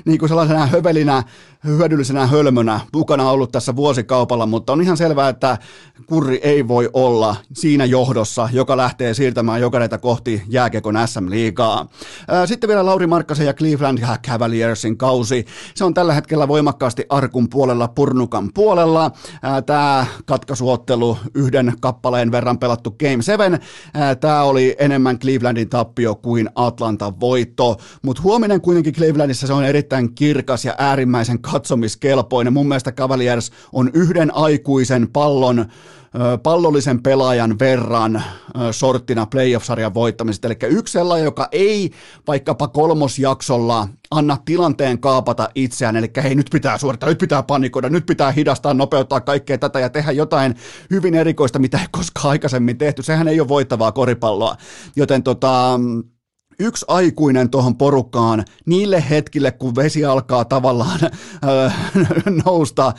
Speaker 1: niin kuin sellaisena hövelinä, hyödyllisenä hölmönä mukana ollut tässä vuosikaupalla, mutta on ihan selvää, että Kurri ei voi olla siinä johdossa, joka lähtee siirtämään jokareita kohti jääkekon SM-liigaa. Sitten vielä Lauri Markkasen ja Cleveland Cavaliersin kausi. Se on tällä hetkellä voimakkaasti arkun puolella, purnukan puolella tämä katkaisuottelu yhden kappaleen verran pelattu Game 7, tämä oli enemmän Clevelandin tappio kuin Atlantan voitto, mutta huominen kuitenkin Clevelandissa se on erittäin kirkas ja äärimmäisen katsomiskelpoinen. Mun mielestä Cavaliers on yhden aikuisen pallon pallollisen pelaajan verran sorttina playoff-sarjan voittamisesta. Eli yksi sellainen, joka ei vaikkapa kolmosjaksolla anna tilanteen kaapata itseään, eli hei nyt pitää suorittaa, nyt pitää panikoida, nyt pitää hidastaa, nopeuttaa kaikkea tätä ja tehdä jotain hyvin erikoista, mitä ei koskaan aikaisemmin tehty. Sehän ei ole voittavaa koripalloa, joten tota, yksi aikuinen tuohon porukkaan niille hetkille, kun vesi alkaa tavallaan äh, nousta äh,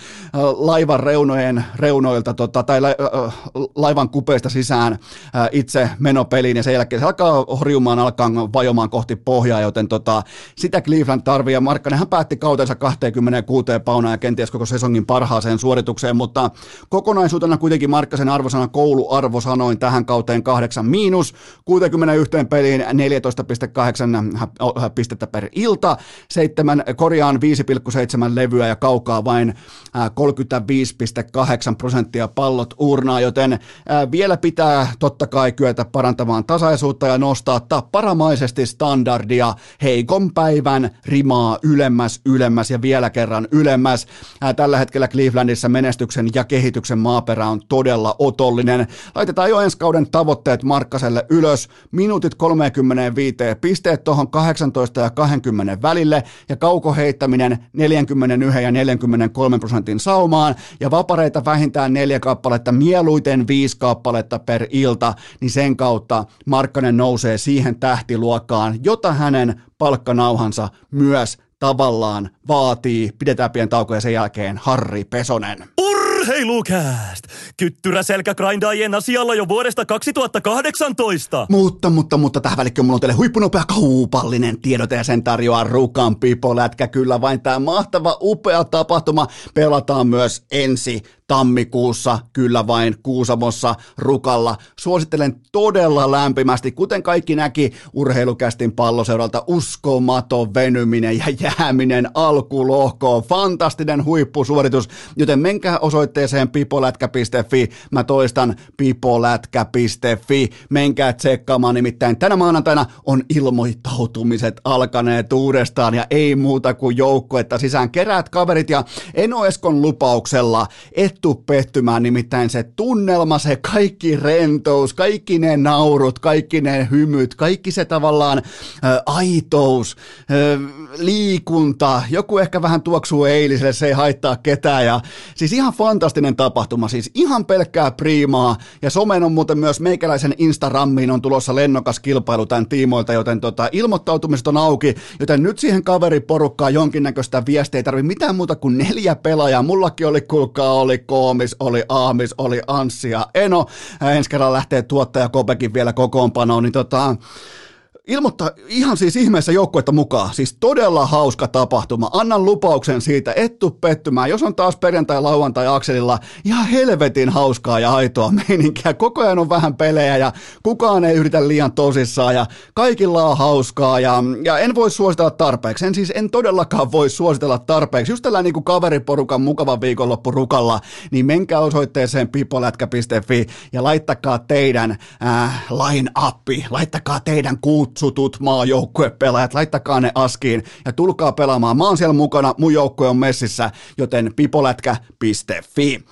Speaker 1: laivan reunojen, reunoilta tota, tai la, äh, laivan kupeista sisään äh, itse menopeliin ja sen jälkeen se alkaa horjumaan, alkaa vajomaan kohti pohjaa, joten tota, sitä Cleveland tarvii. Ja Markkanenhan päätti kautensa 26 paunaa ja kenties koko sesongin parhaaseen suoritukseen, mutta kokonaisuutena kuitenkin Markkasen arvosana kouluarvosanoin tähän kauteen 8 miinus, 61 peliin 14 7,8 pistettä per ilta, 7, korjaan 5,7 levyä ja kaukaa vain 35,8 prosenttia pallot urnaa, joten vielä pitää totta kai kyetä parantamaan tasaisuutta ja nostaa tapparamaisesti standardia heikon päivän rimaa ylemmäs, ylemmäs ja vielä kerran ylemmäs. Tällä hetkellä Clevelandissa menestyksen ja kehityksen maaperä on todella otollinen. Laitetaan jo ensi kauden tavoitteet Markkaselle ylös. Minuutit 35 pisteet tuohon 18 ja 20 välille ja kaukoheittäminen 41 ja 43 prosentin saumaan ja vapareita vähintään neljä kappaletta, mieluiten viisi kappaletta per ilta, niin sen kautta Markkanen nousee siihen tähtiluokkaan, jota hänen palkkanauhansa myös tavallaan vaatii. Pidetään pieni tauko ja sen jälkeen Harri Pesonen.
Speaker 2: Urheilukääst! Kyttyrä selkägrindaajien asialla jo vuodesta 2018.
Speaker 1: Mutta, mutta, mutta tähän välikköön mulla on teille huippunopea kaupallinen tiedote ja sen tarjoaa Rukan Pipo Lätkä. Kyllä vain tämä mahtava, upea tapahtuma pelataan myös ensi tammikuussa, kyllä vain Kuusamossa Rukalla. Suosittelen todella lämpimästi, kuten kaikki näki urheilukästin palloseuralta, uskomaton venyminen ja jääminen alkulohkoon. Fantastinen huippusuoritus, joten menkää osoitteeseen pipolätkä.fi. Mä toistan pipolätkä.fi. Menkää tsekkaamaan, nimittäin tänä maanantaina on ilmoittautumiset alkaneet uudestaan ja ei muuta kuin joukkuetta sisään. Keräät kaverit ja Eno Eskon lupauksella, et tuu pehtymään, nimittäin se tunnelma, se kaikki rentous, kaikki ne naurut, kaikki ne hymyt, kaikki se tavallaan ä, aitous, ä, liikunta, joku ehkä vähän tuoksuu eiliselle, se ei haittaa ketään. Ja siis ihan fantastinen tapahtuma, siis ihan pelkkää priimaa. Ja somen on muuten myös meikäläisen Instagrammiin on tulossa lennokas kilpailu tämän tiimoilta, joten tota, ilmoittautumiset on auki, joten nyt siihen kaveriporukkaan jonkinnäköistä viestiä ei tarvitse mitään muuta kuin neljä pelaajaa, mullakin oli kuulkaa, oli Koomis, oli Aamis, oli Anssi ja Eno. Ensi kerralla lähtee tuottaja Kopekin vielä kokoonpanoon, niin tota, ilmoittaa ihan siis ihmeessä joukkuetta mukaan. Siis todella hauska tapahtuma. Annan lupauksen siitä, et tuu pettymään. Jos on taas perjantai, lauantai akselilla, ihan helvetin hauskaa ja aitoa meininkiä. Koko ajan on vähän pelejä ja kukaan ei yritä liian tosissaan ja kaikilla on hauskaa ja, ja en voi suositella tarpeeksi. En siis en todellakaan voi suositella tarpeeksi. Just tällä niin kuin kaveriporukan mukava viikonloppu rukalla, niin menkää osoitteeseen pipolätkä.fi ja laittakaa teidän äh, line-appi, laittakaa teidän kuut kutsutut maajoukkuepelaajat, laittakaa ne askiin ja tulkaa pelaamaan. Mä oon siellä mukana, mun joukkue on messissä, joten pipolätkä.fi.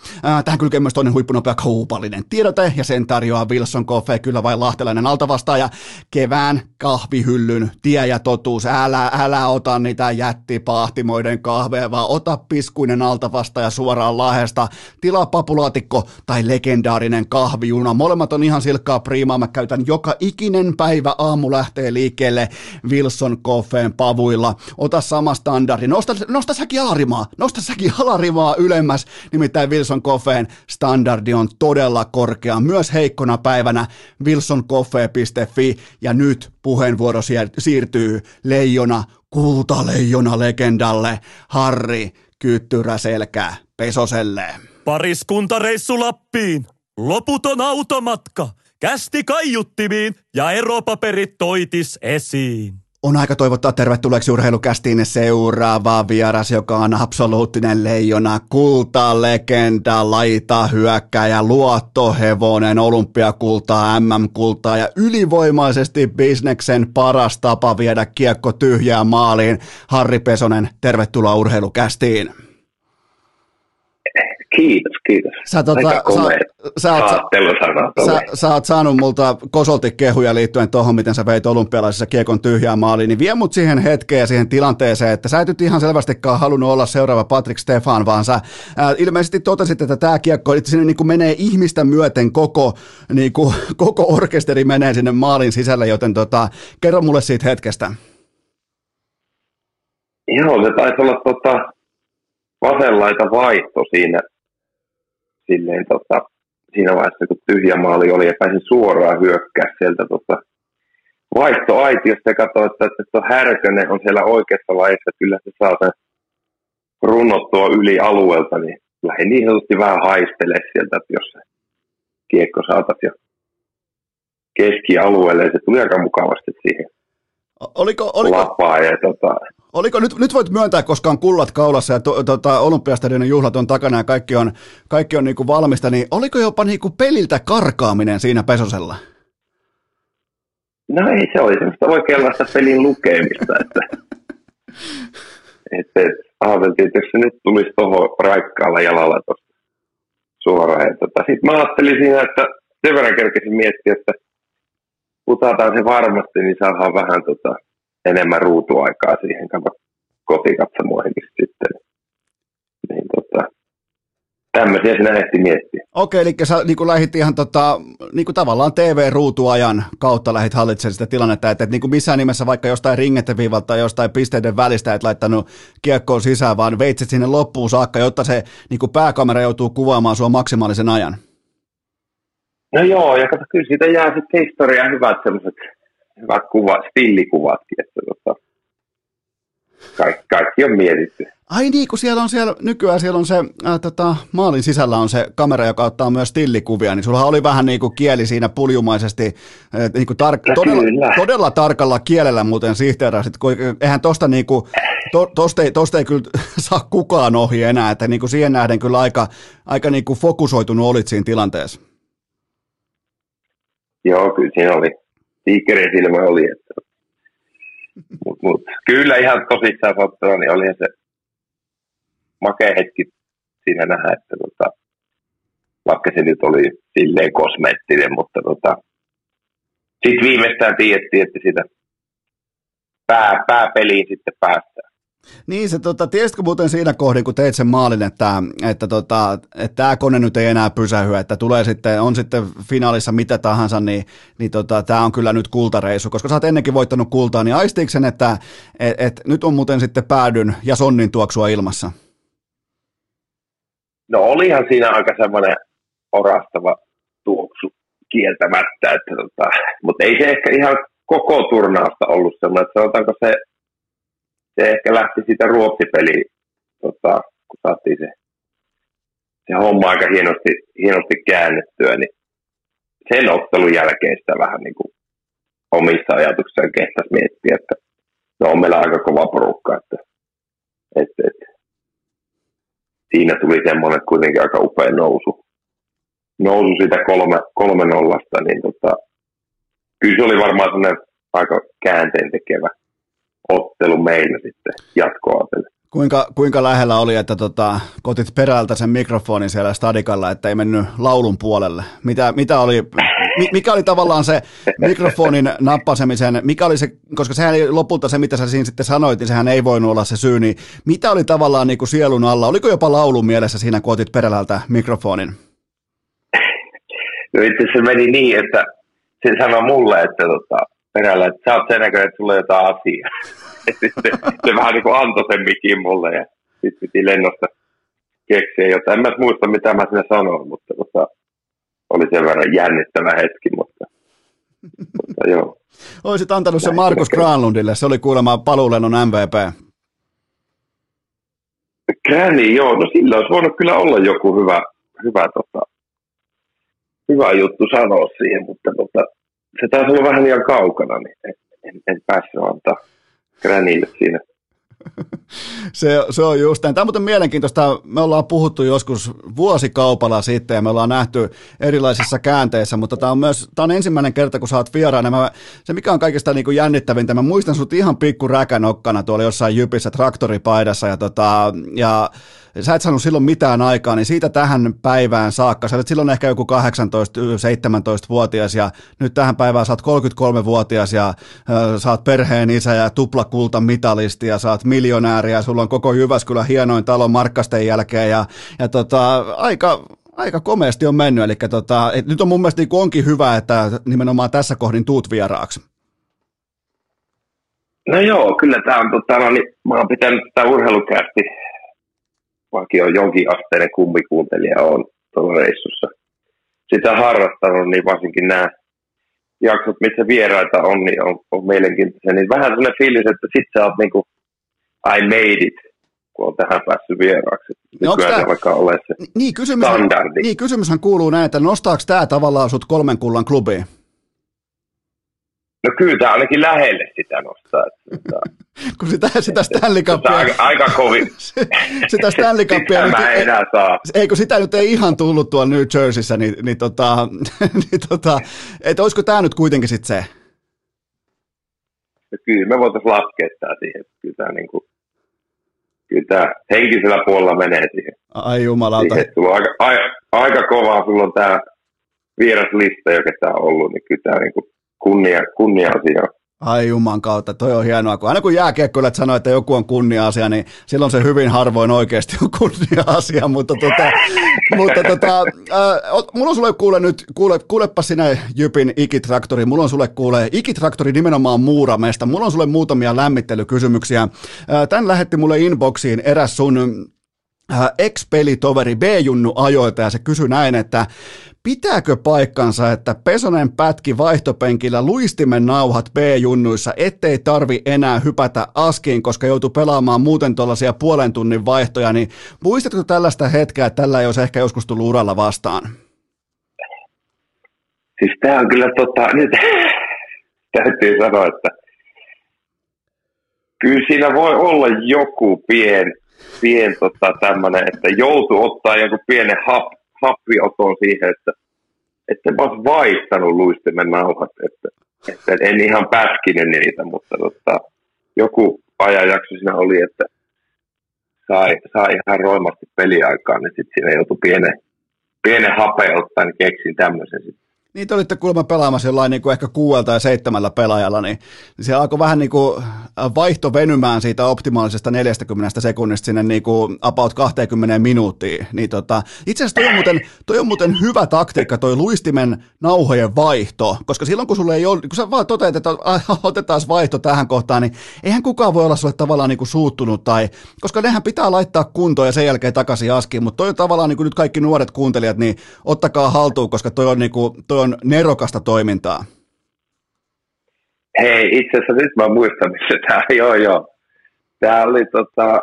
Speaker 1: tähän kylkee myös toinen huippunopea kaupallinen tiedote ja sen tarjoaa Wilson Coffee, kyllä vain lahtelainen altavastaaja. Kevään kahvihyllyn tie ja totuus. Älä, älä ota niitä jättipahtimoiden kahveja, vaan ota piskuinen altavastaaja suoraan lahesta. Tilaa papulaatikko tai legendaarinen kahvijuna. Molemmat on ihan silkkaa priimaa. Mä käytän joka ikinen päivä aamu lähtee liikkeelle Wilson Koffeen pavuilla. Ota sama standardi, nosta, nosta säkin alarimaa, nosta säkin alarimaa ylemmäs, nimittäin Wilson Koffeen standardi on todella korkea, myös heikkona päivänä wilsoncoffee.fi ja nyt puheenvuoro siirtyy leijona, kultaleijona legendalle Harri Kyttyräselkä Pesoselle.
Speaker 2: Pariskuntareissu Lappiin, loputon automatka, kästi kaiuttimiin ja eropaperit toitis esiin.
Speaker 1: On aika toivottaa tervetulleeksi urheilukästiin seuraava vieras, joka on absoluuttinen leijona, kultalegenda, laita, hyökkäjä, luottohevonen, olympiakultaa, MM-kultaa ja ylivoimaisesti bisneksen paras tapa viedä kiekko tyhjään maaliin. Harri Pesonen, tervetuloa urheilukästiin.
Speaker 3: Kiitos, kiitos. Sä, tota, sä, sä, oot,
Speaker 1: sä, sä oot saanut multa kosolti kehuja liittyen tuohon, miten sä veit olympialaisissa kiekon tyhjään maaliin, niin vie mut siihen hetkeen ja siihen tilanteeseen, että sä et nyt ihan selvästikään halunnut olla seuraava Patrick Stefan, vaan sä ää, ilmeisesti totesit, että tämä kiekko että sinne niin kuin menee ihmistä myöten koko, niin kuin, koko orkesteri menee sinne maalin sisälle, joten tota, kerro mulle siitä hetkestä.
Speaker 3: Joo, se taisi olla tota, vasenlaita vaihto siinä silleen, tota, siinä vaiheessa, kun tyhjä maali oli ja pääsin suoraan hyökkää sieltä tota, vaihtoaitiosta ja katsoin, että, että tuo Härkönen on siellä oikeassa laissa, kyllä se saa sen runnottua yli alueelta, niin lähdin niin sanotusti vähän haistele sieltä, että jos se kiekko saataisiin jo keskialueelle, ja se tuli aika mukavasti siihen
Speaker 1: Oliko, oliko,
Speaker 3: lapaa. Ja, tota...
Speaker 1: oliko nyt, nyt voit myöntää, koska on kullat kaulassa ja to, tota, olympiastadionin juhlat on takana ja kaikki on, kaikki on niinku valmista, niin oliko jopa niinku peliltä karkaaminen siinä Pesosella?
Speaker 3: No ei se oli semmoista oikeanlaista pelin lukemista, että, että, että ajateltiin, että jos se nyt tulisi tuohon raikkaalla jalalla tuosta suoraan. tota, Sitten mä ajattelin siinä, että sen verran kerkesin miettiä, että putataan se varmasti, niin saadaan vähän tota, enemmän ruutuaikaa siihen kotikatsomoihinkin sitten. Niin, tota, tämmöisiä sinä ehti miettiä.
Speaker 1: Okei, eli sä niin kuin lähit ihan tota, niin kuin tavallaan TV-ruutuajan kautta lähit hallitsemaan sitä tilannetta, että, että niin kuin missään nimessä vaikka jostain ringetteviivalta tai jostain pisteiden välistä et laittanut kiekkoon sisään, vaan veitsit sinne loppuun saakka, jotta se niin kuin pääkamera joutuu kuvaamaan sua maksimaalisen ajan.
Speaker 3: No joo, ja kato, kyllä siitä jää sitten historiaa hyvät sellaiset hyvät kuvat, stillikuvatkin, että tota, kaikki, kaikki on mietitty.
Speaker 1: Ai niin, kun siellä on siellä, nykyään siellä on se, ää, tota, maalin sisällä on se kamera, joka ottaa myös stillikuvia, niin sulla oli vähän niin kuin kieli siinä puljumaisesti, niin kuin tar- no, todella, todella, tarkalla kielellä muuten sihteerasit, kun eihän tosta niin kuin, to, tosta, ei, tosta ei kyllä saa kukaan ohi enää, että niin kuin siihen nähden kyllä aika, aika niin kuin fokusoitunut olit siinä tilanteessa.
Speaker 3: Joo, kyllä siinä oli. Tiikerin silmä oli. Että... Mut, mut, kyllä ihan tosissaan sanottuna, niin oli se makea hetki siinä nähdä, että tota, vaikka se nyt oli silleen kosmeettinen, mutta tota, sitten viimeistään tiedettiin, että sitä pää, pääpeliin sitten päästään.
Speaker 1: Niin, se, tota, tiesitkö muuten siinä kohdin, kun teit sen maalin, että, että, tota, että tämä kone nyt ei enää pysähy, että tulee sitten, on sitten finaalissa mitä tahansa, niin, niin tota, tämä on kyllä nyt kultareisu, koska sä oot ennenkin voittanut kultaa, niin aistiiko sen, että et, et, nyt on muuten sitten päädyn ja sonnin tuoksua ilmassa?
Speaker 3: No olihan siinä aika semmoinen orastava tuoksu kieltämättä, että tota, mutta ei se ehkä ihan koko turnausta ollut semmoinen, että sanotaanko se se ehkä lähti siitä ruotsipeliin, tota, kun saatiin se, se homma aika hienosti, hienosti käännettyä, niin sen ottelun jälkeen sitä vähän niin kuin omissa ajatuksissaan kehtäisi miettiä, että no on meillä aika kova porukka, että, että, että siinä tuli semmoinen kuitenkin aika upea nousu, nousu siitä kolme, kolme nollasta, niin tota, kyllä se oli varmaan sellainen aika käänteen tekevä ottelu meillä sitten jatkoa.
Speaker 1: Kuinka, kuinka lähellä oli, että tota, kotit perältä sen mikrofonin siellä stadikalla, että ei mennyt laulun puolelle? Mitä, mitä oli, mikä oli tavallaan se mikrofonin nappasemisen, mikä oli se, koska sehän ei lopulta se, mitä sä siinä sitten sanoit, niin sehän ei voinut olla se syy, niin mitä oli tavallaan niin kuin sielun alla? Oliko jopa laulun mielessä siinä, kun otit perältä mikrofonin?
Speaker 3: No itse se meni niin, että se sanoi mulle, että tota, perällä, että sä oot sen näköinen, että sulla on jotain asiaa. Sitten se vähän niin kuin antoi sen mikin mulle ja sitten piti lennosta keksiä jotain. En mä muista, mitä mä sinne sanoin, mutta, mutta oli sen verran jännittävä hetki, mutta, mutta joo.
Speaker 1: Olisit antanut sen Markus Granlundille, se oli kuulemma paluulennon MVP.
Speaker 3: Granny, joo, no sillä olisi voinut kyllä olla joku hyvä, hyvä, tota, hyvä juttu sanoa siihen, mutta tota, se taisi olla vähän liian kaukana, niin en, en, en päässyt antaa Grannylle siinä
Speaker 1: se, se on just näin. Tämä on muuten mielenkiintoista. Me ollaan puhuttu joskus vuosikaupalla sitten ja me ollaan nähty erilaisissa käänteissä, mutta tämä on myös tämä on ensimmäinen kerta, kun sä oot vieraana. Mä, se mikä on kaikista niin kuin jännittävintä, mä muistan sut ihan pikku räkänokkana tuolla jossain jypissä traktoripaidassa ja, tota, ja sä et saanut silloin mitään aikaa, niin siitä tähän päivään saakka, sä olet silloin ehkä joku 18-17-vuotias ja nyt tähän päivään sä oot 33-vuotias ja äh, sä oot perheen isä ja tuplakulta mitalisti ja sä oot miljonääri ja sulla on koko Jyväskylän hienoin talo Markkasten jälkeen ja, ja tota, aika, aika komeasti on mennyt, eli tota, et nyt on mun mielestä niin onkin hyvä, että nimenomaan tässä kohdin tuut vieraaksi.
Speaker 3: No joo, kyllä tämä on, tota, no, niin, mä oon pitänyt tätä urheilukästi vaikka on jonkin asteinen kummikuuntelija on tuolla reissussa sitä harrastanut, niin varsinkin nämä jaksot, missä vieraita on, niin on, on mielenkiintoisia. Niin vähän sellainen fiilis, että sit sä oot niinku I made it, kun on tähän päässyt vieraaksi.
Speaker 1: Niin
Speaker 3: tämä, alkaa olla se
Speaker 1: niin, kysymys, niin, kysymyshän kuuluu näin, että nostaako tämä tavallaan sut kolmen kullan klubiin?
Speaker 3: No kyllä tämä ainakin lähelle sitä nostaa. Että,
Speaker 1: kun sitä, sitä Stanley Cupia...
Speaker 3: Aika, aika kovin.
Speaker 1: sitä Stanley Cupia...
Speaker 3: nyt, mä enää saa.
Speaker 1: Ei, kun sitä nyt ei ihan tullut tuolla New Jerseyssä, niin, niin, tota, niin tota, että olisiko tämä nyt kuitenkin sitten se?
Speaker 3: No kyllä me voitaisiin laskea tämä siihen, että kyllä tämä, niin kuin, kyllä tämä henkisellä puolella menee siihen.
Speaker 1: Ai jumalauta.
Speaker 3: Siihen, sulla on aika, aika, aika kovaa, sulla on tämä vieraslista, joka tämä on ollut, niin kyllä tämä niin kuin, kunnia, kunnia-asia.
Speaker 1: Ai juman kautta, toi on hienoa. Kun aina kun jääkiekkoilijat sanoo, että joku on kunnia-asia, niin silloin se hyvin harvoin oikeasti on kunnia-asia. Mutta, tota, mutta tota, äh, mulla on sulle kuule nyt, kuule, kuulepa sinä Jypin ikitraktori, mulla on sulle kuule ikitraktori nimenomaan Muuramesta. Mulla on sulle muutamia lämmittelykysymyksiä. Äh, tän lähetti mulle inboxiin eräs sun ex-pelitoveri B-junnu ajoilta ja se kysyi näin, että Pitääkö paikkansa, että Pesonen pätki vaihtopenkillä luistimen nauhat B-junnuissa, ettei tarvi enää hypätä askiin, koska joutuu pelaamaan muuten tuollaisia puolen tunnin vaihtoja, niin muistatko tällaista hetkeä, että tällä ei olisi ehkä joskus tullut uralla vastaan?
Speaker 3: Siis tämä on kyllä tota, nyt täytyy sanoa, että kyllä siinä voi olla joku pien, pien tota, tämmöinen, että joutuu ottaa joku pienen hap, happioton siihen, että, että mä olisin vaihtanut luistimen nauhat, että, että en ihan pätkinyt niitä, mutta tota, joku ajanjakso siinä oli, että sai, sai ihan roimasti peliaikaan, niin sitten siinä joutui pienen, pienen hape ottaa, niin keksin tämmöisen sitten
Speaker 1: te olitte kuulemma pelaamassa jollain niin kuin ehkä kuuelta ja seitsemällä pelaajalla, niin, niin se alkoi vähän niin kuin äh, vaihto venymään siitä optimaalisesta 40 sekunnista sinne niin kuin about 20 minuuttiin. Niin tota, itse asiassa toi on, muuten, toi on muuten hyvä taktiikka, toi luistimen nauhojen vaihto, koska silloin kun sulle ei ole, kun sä vaan toteat, että otetaan vaihto tähän kohtaan, niin eihän kukaan voi olla sulle tavallaan niin kuin suuttunut, tai, koska nehän pitää laittaa kuntoon ja sen jälkeen takaisin askiin, mutta toi on tavallaan niin kuin nyt kaikki nuoret kuuntelijat, niin ottakaa haltuun, koska toi on, niin kuin, toi on nerokasta toimintaa.
Speaker 3: Hei, itse asiassa nyt mä muistan, missä tämä, joo joo. Tämä oli tota,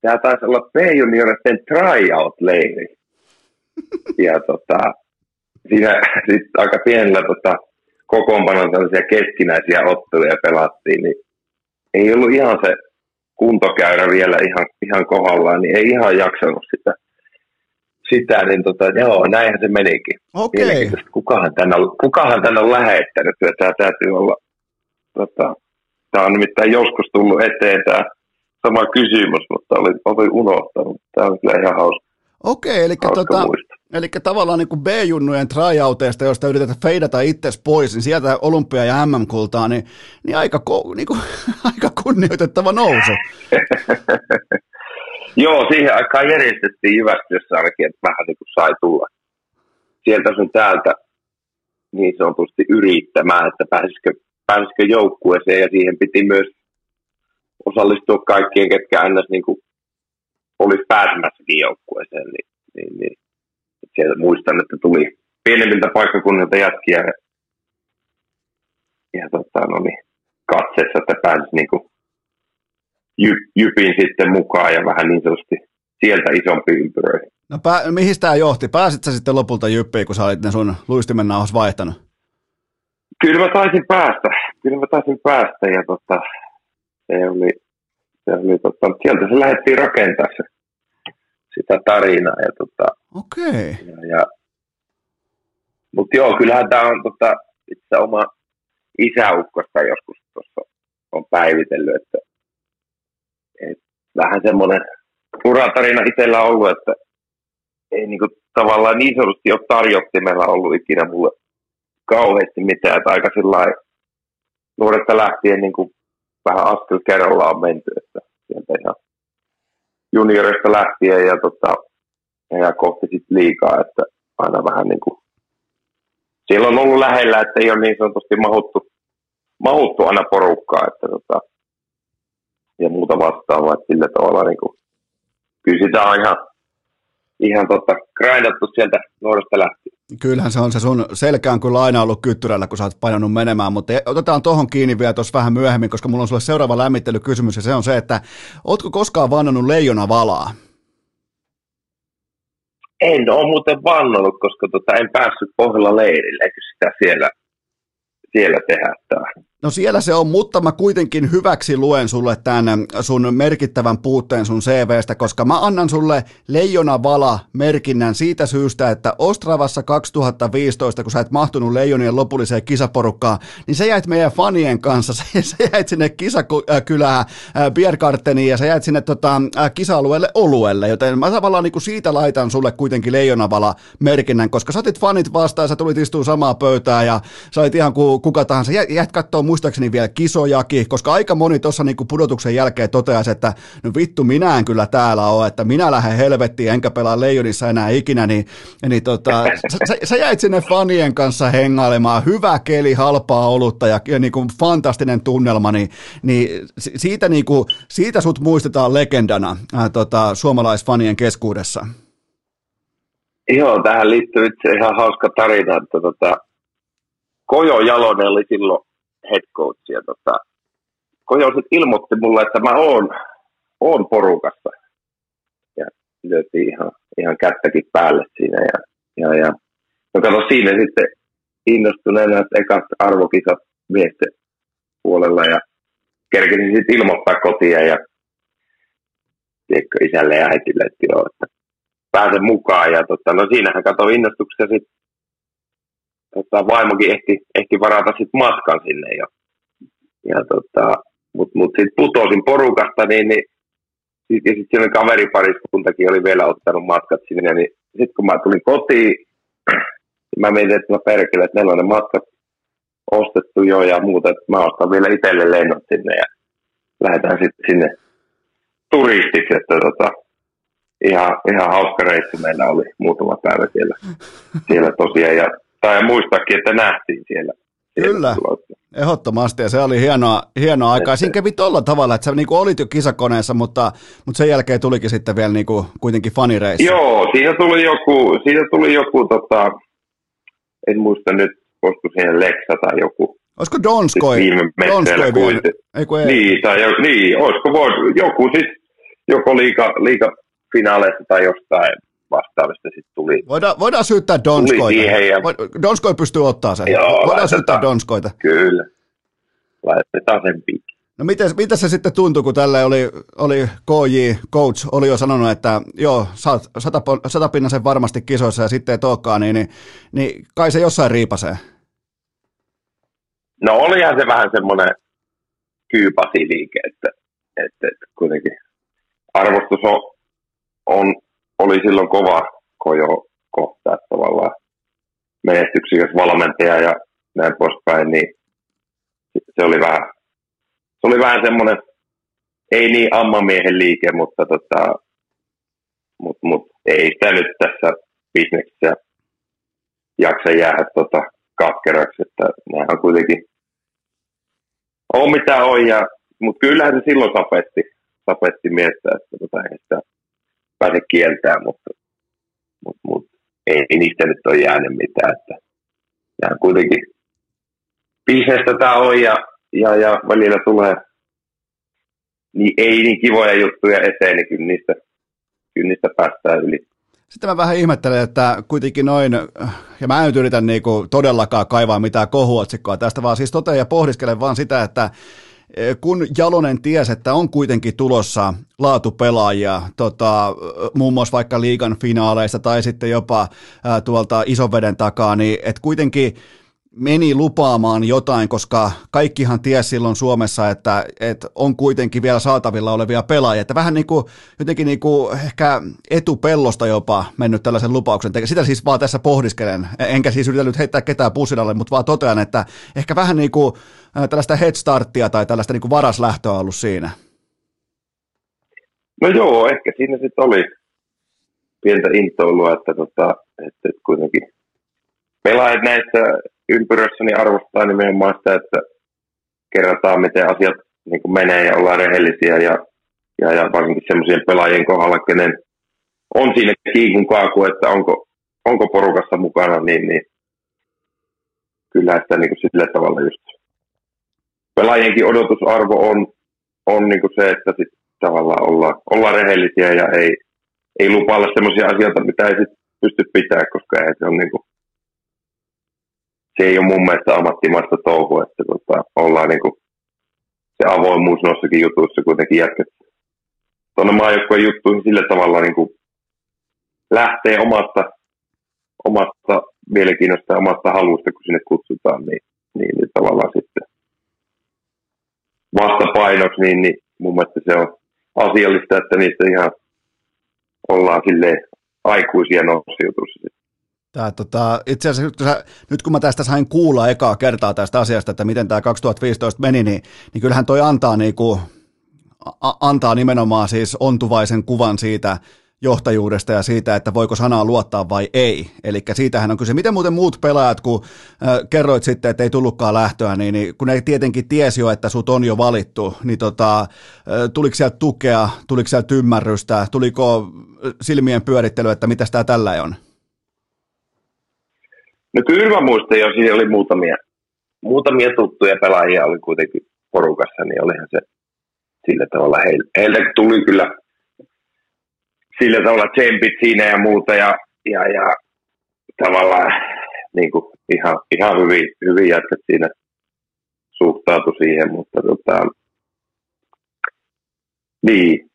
Speaker 3: tämä taisi olla P-junioreiden tryout-leiri. Ja tota, siinä sit aika pienellä tota, kokoonpanon tällaisia keskinäisiä otteluja pelattiin, niin ei ollut ihan se kuntokäyrä vielä ihan, ihan kohdallaan, niin ei ihan jaksanut sitä sitä, niin tota, joo, näinhän se menikin.
Speaker 1: Okei.
Speaker 3: Kukahan tänne on, kukahan tänne on lähettänyt, tämä täytyy olla, tota, tämä on nimittäin joskus tullut eteen tämä sama kysymys, mutta olin, olin unohtanut. Tämä on kyllä ihan hauska.
Speaker 1: Okei, eli, tota, eli tavallaan niin kuin B-junnujen tryouteista, joista yritetään feidata itses pois, niin sieltä olympia- ja MM-kultaa, niin, niin, aika, niin kuin, aika kunnioitettava nousu.
Speaker 3: Joo, siihen aikaan järjestettiin Jyväskylässä ainakin, että vähän niin kuin sai tulla sieltä sun täältä niin sanotusti yrittämään, että pääsisikö, pääsisikö joukkueeseen ja siihen piti myös osallistua kaikkien, ketkä ns. Niin olisi pääsemässäkin joukkueeseen, niin, niin, niin. Sieltä muistan, että tuli pienemmiltä paikkakunnilta jätkiä ja, ja tota, no niin, katseessa, että pääsisi niin kuin jy, jypin sitten mukaan ja vähän niin sanotusti sieltä isompi ympyröihin.
Speaker 1: No pää, mihin tämä johti? Pääsit sä sitten lopulta jyppiin, kun sä olit ne sun luistimen nauhas vaihtanut?
Speaker 3: Kyllä mä taisin päästä. Kyllä mä taisin päästä ja tota, se oli, se oli tota, sieltä se lähdettiin rakentaa se, sitä tarinaa. Ja, tota,
Speaker 1: Okei.
Speaker 3: Okay. Ja, ja, mutta joo, kyllähän tämä on tota, itse oma isäukkosta joskus tuossa on päivitellyt, että, että vähän semmoinen uratarina itsellä on ollut, että ei niinku tavallaan niin sanotusti ole tarjottimella ollut ikinä mulle kauheasti mitään, että aika sillä nuoresta lähtien niin kuin vähän askel kerrallaan menty, että sieltä ihan juniorista lähtien ja, tota, ja kohti sitten liikaa, että aina vähän niin kuin, siellä on ollut lähellä, että ei ole niin sanotusti mahuttu, mahuttu aina porukkaa, että tota, ja muuta vastaavaa, että sillä tavalla niin kuin, kyllä sitä on ihan, ihan tota, grindattu sieltä nuoresta lähtien.
Speaker 1: Kyllähän se on se sun selkään kyllä aina ollut kyttyrällä, kun sä oot painanut menemään, mutta otetaan tohon kiinni vielä tuossa vähän myöhemmin, koska mulla on sulle seuraava lämmittelykysymys ja se on se, että ootko koskaan vannonut leijona valaa?
Speaker 3: En ole muuten vannonut, koska tota, en päässyt pohjalla leirille, eikö sitä siellä, siellä tehdä.
Speaker 1: No siellä se on, mutta mä kuitenkin hyväksi luen sulle tämän sun merkittävän puutteen sun CVstä, koska mä annan sulle Leijona Vala merkinnän siitä syystä, että Ostravassa 2015, kun sä et mahtunut Leijonien lopulliseen kisaporukkaan, niin sä jäit meidän fanien kanssa, sä jäit sinne kisakylään Bierkarteniin ja sä jäit sinne tota, kisa-alueelle Oluelle, joten mä tavallaan niin siitä laitan sulle kuitenkin Leijona Vala merkinnän, koska sä otit fanit vastaan, sä tulit istua samaa pöytää ja sä olit ihan kuin kuka tahansa, jä, jäit katsoa muistaakseni vielä kisojakin, koska aika moni tuossa niinku pudotuksen jälkeen toteaisi, että no vittu minä en kyllä täällä ole, että minä lähden helvettiin enkä pelaa Leijonissa enää ikinä, niin, niin tota, sä, sä, jäit sinne fanien kanssa hengailemaan, hyvä keli, halpaa olutta ja, ja niinku fantastinen tunnelma, niin, niin siitä, niinku, siitä sut muistetaan legendana ää, tota, suomalaisfanien keskuudessa.
Speaker 3: Joo, tähän liittyy itse ihan hauska tarina, että tota, Kojo Jalonen oli silloin head coach. Ja tota, Kojo sitten ilmoitti mulle, että mä oon, oon porukassa. Ja löytiin ihan, ihan kättäkin päälle siinä. Ja, ja, ja no kato siinä sitten innostuneena, että ekat arvokisat miesten puolella ja kerkesin sitten ilmoittaa kotia ja tiedätkö, isälle ja äitille, että joo, että pääsen mukaan. Ja tota, no siinähän kato innostuksia sitten tota, vaimokin ehti, ehti varata sit matkan sinne jo. Ja tota, mutta mut sitten putosin porukasta, niin, niin sit, ja sitten siinä kaveripariskuntakin oli vielä ottanut matkat sinne, niin sitten kun mä tulin kotiin, niin mä mietin, että mä perkele, että meillä on ne matkat ostettu jo ja muuta, että mä ostan vielä itselle lennot sinne ja lähdetään sitten sinne turistiksi, että tota, ihan, ihan hauska reissu meillä oli muutama päivä siellä, siellä tosiaan. Ja tai muistakin, että nähtiin siellä.
Speaker 1: Kyllä, siellä ehdottomasti ja se oli hienoa, hienoa aikaa. Siinä kävi tuolla tavalla, että sä niin olit jo kisakoneessa, mutta, mutta sen jälkeen tulikin sitten vielä niin kuin, kuitenkin fanireissu.
Speaker 3: Joo, siinä tuli joku, siinä tuli joku tota, en muista nyt, olisiko siihen Lexa tai joku.
Speaker 1: Olisiko Donskoi?
Speaker 3: Siis viime
Speaker 1: Donskoi vielä. Ei,
Speaker 3: ei. Niin, tai jo, niin, olisiko voi, joku siis, joko liika, liika finaaleissa tai jostain vastaavista sitten tuli.
Speaker 1: Voidaan, voidaan syyttää Donskoita. Ja... Donskoi pystyy ottaa sen. Joo, voidaan laitetaan, syyttää Donskoita.
Speaker 3: Kyllä. Laitetaan sen piikki.
Speaker 1: No miten, miten se sitten tuntui, kun tälle oli, oli KJ, coach, oli jo sanonut, että joo, saat sata, satapinnasen varmasti kisoissa ja sitten ei tookkaan, niin, niin, niin kai se jossain riipasee.
Speaker 3: No olihan se vähän semmoinen kyypasiliike, että, että, että kuitenkin arvostus on, on oli silloin kova kojo kohtaa tavallaan menestyksikäs valmentaja ja näin poispäin, niin se oli vähän, se oli vähän semmoinen, ei niin ammamiehen liike, mutta tota, mut, mut, ei sitä nyt tässä bisneksessä jaksa jäädä tota, katkeraksi, että nehän on kuitenkin on mitä on, mutta kyllähän se silloin sapetti, sapetti miestä, että tota, ei sitä pääse kieltämään, mutta, mutta, mutta ei, ei niistä nyt ole jäänyt mitään, että nämä kuitenkin bisnestä tämä on ja, ja, ja välillä tulee niin ei niin kivoja juttuja eteen, niin kyllä niistä, kyllä niistä päästään yli.
Speaker 1: Sitten mä vähän ihmettelen, että kuitenkin noin, ja mä en yritä niinku todellakaan kaivaa mitään kohuotsikkoa tästä, vaan siis totean ja pohdiskelen vaan sitä, että kun Jalonen tiesi, että on kuitenkin tulossa laatupelaajia, tota, muun muassa vaikka liigan finaaleista tai sitten jopa ää, tuolta isoveden takaa, niin että kuitenkin meni lupaamaan jotain, koska kaikkihan tiesi silloin Suomessa, että, että on kuitenkin vielä saatavilla olevia pelaajia. Että vähän niin kuin, jotenkin niin kuin ehkä etupellosta jopa mennyt tällaisen lupauksen. Sitä siis vaan tässä pohdiskelen. Enkä siis yritä nyt heittää ketään pussinalle, mutta vaan totean, että ehkä vähän niin kuin tällaista headstarttia tai tällaista niin kuin varaslähtöä ollut siinä.
Speaker 3: No joo, ehkä siinä sitten oli pientä intoilua, että, tota, että kuitenkin pelaajat näissä ympyrössäni niin arvostaa nimenomaan sitä, että kerrotaan, miten asiat niin kuin menee ja ollaan rehellisiä ja, ja, ja varsinkin semmoisien pelaajien kohdalla, kenen on siinä kiikun kaaku, että onko, onko porukassa mukana, niin, niin kyllä sitä niin kuin sillä tavalla just pelaajienkin odotusarvo on, on niin kuin se, että sit tavallaan olla, olla rehellisiä ja ei, ei lupailla sellaisia asioita, mitä ei sit pysty pitää, koska ei se on niin kuin se ei ole mun mielestä ammattimaista touhua, että tota, ollaan niin kuin, se avoimuus noissakin jutuissa kuitenkin jatkettu. Tuonne maajoukkojen juttuihin sillä tavalla niin kuin lähtee omasta, omasta mielenkiinnosta ja omasta halusta, kun sinne kutsutaan, niin, niin, niin tavallaan sitten vastapainoksi, niin, niin mun mielestä se on asiallista, että niistä ihan ollaan sille aikuisia noissa jutuissa.
Speaker 1: Tää, tota, itse asiassa nyt, nyt kun mä tästä sain kuulla ekaa kertaa tästä asiasta, että miten tämä 2015 meni, niin, niin kyllähän toi antaa, niinku, a, antaa nimenomaan siis ontuvaisen kuvan siitä johtajuudesta ja siitä, että voiko sanaa luottaa vai ei. Eli siitähän on kyse. Miten muuten muut pelaajat, kun äh, kerroit sitten, että ei tullutkaan lähtöä, niin, niin kun ne tietenkin tiesi jo, että sut on jo valittu, niin tota, äh, tuliko sieltä tukea, tuliko sieltä ymmärrystä, tuliko silmien pyörittely, että mitä tämä tällä on?
Speaker 3: No kyllä mä muistan jo, siinä oli muutamia, muutamia tuttuja pelaajia oli kuitenkin porukassa, niin olihan se sillä tavalla, heiltä, heiltä tuli kyllä sillä tavalla tsempit siinä ja muuta ja, ja, ja tavallaan niin kuin ihan, ihan hyvin, hyvin jätkät siinä suhtautu siihen, mutta tota, niin,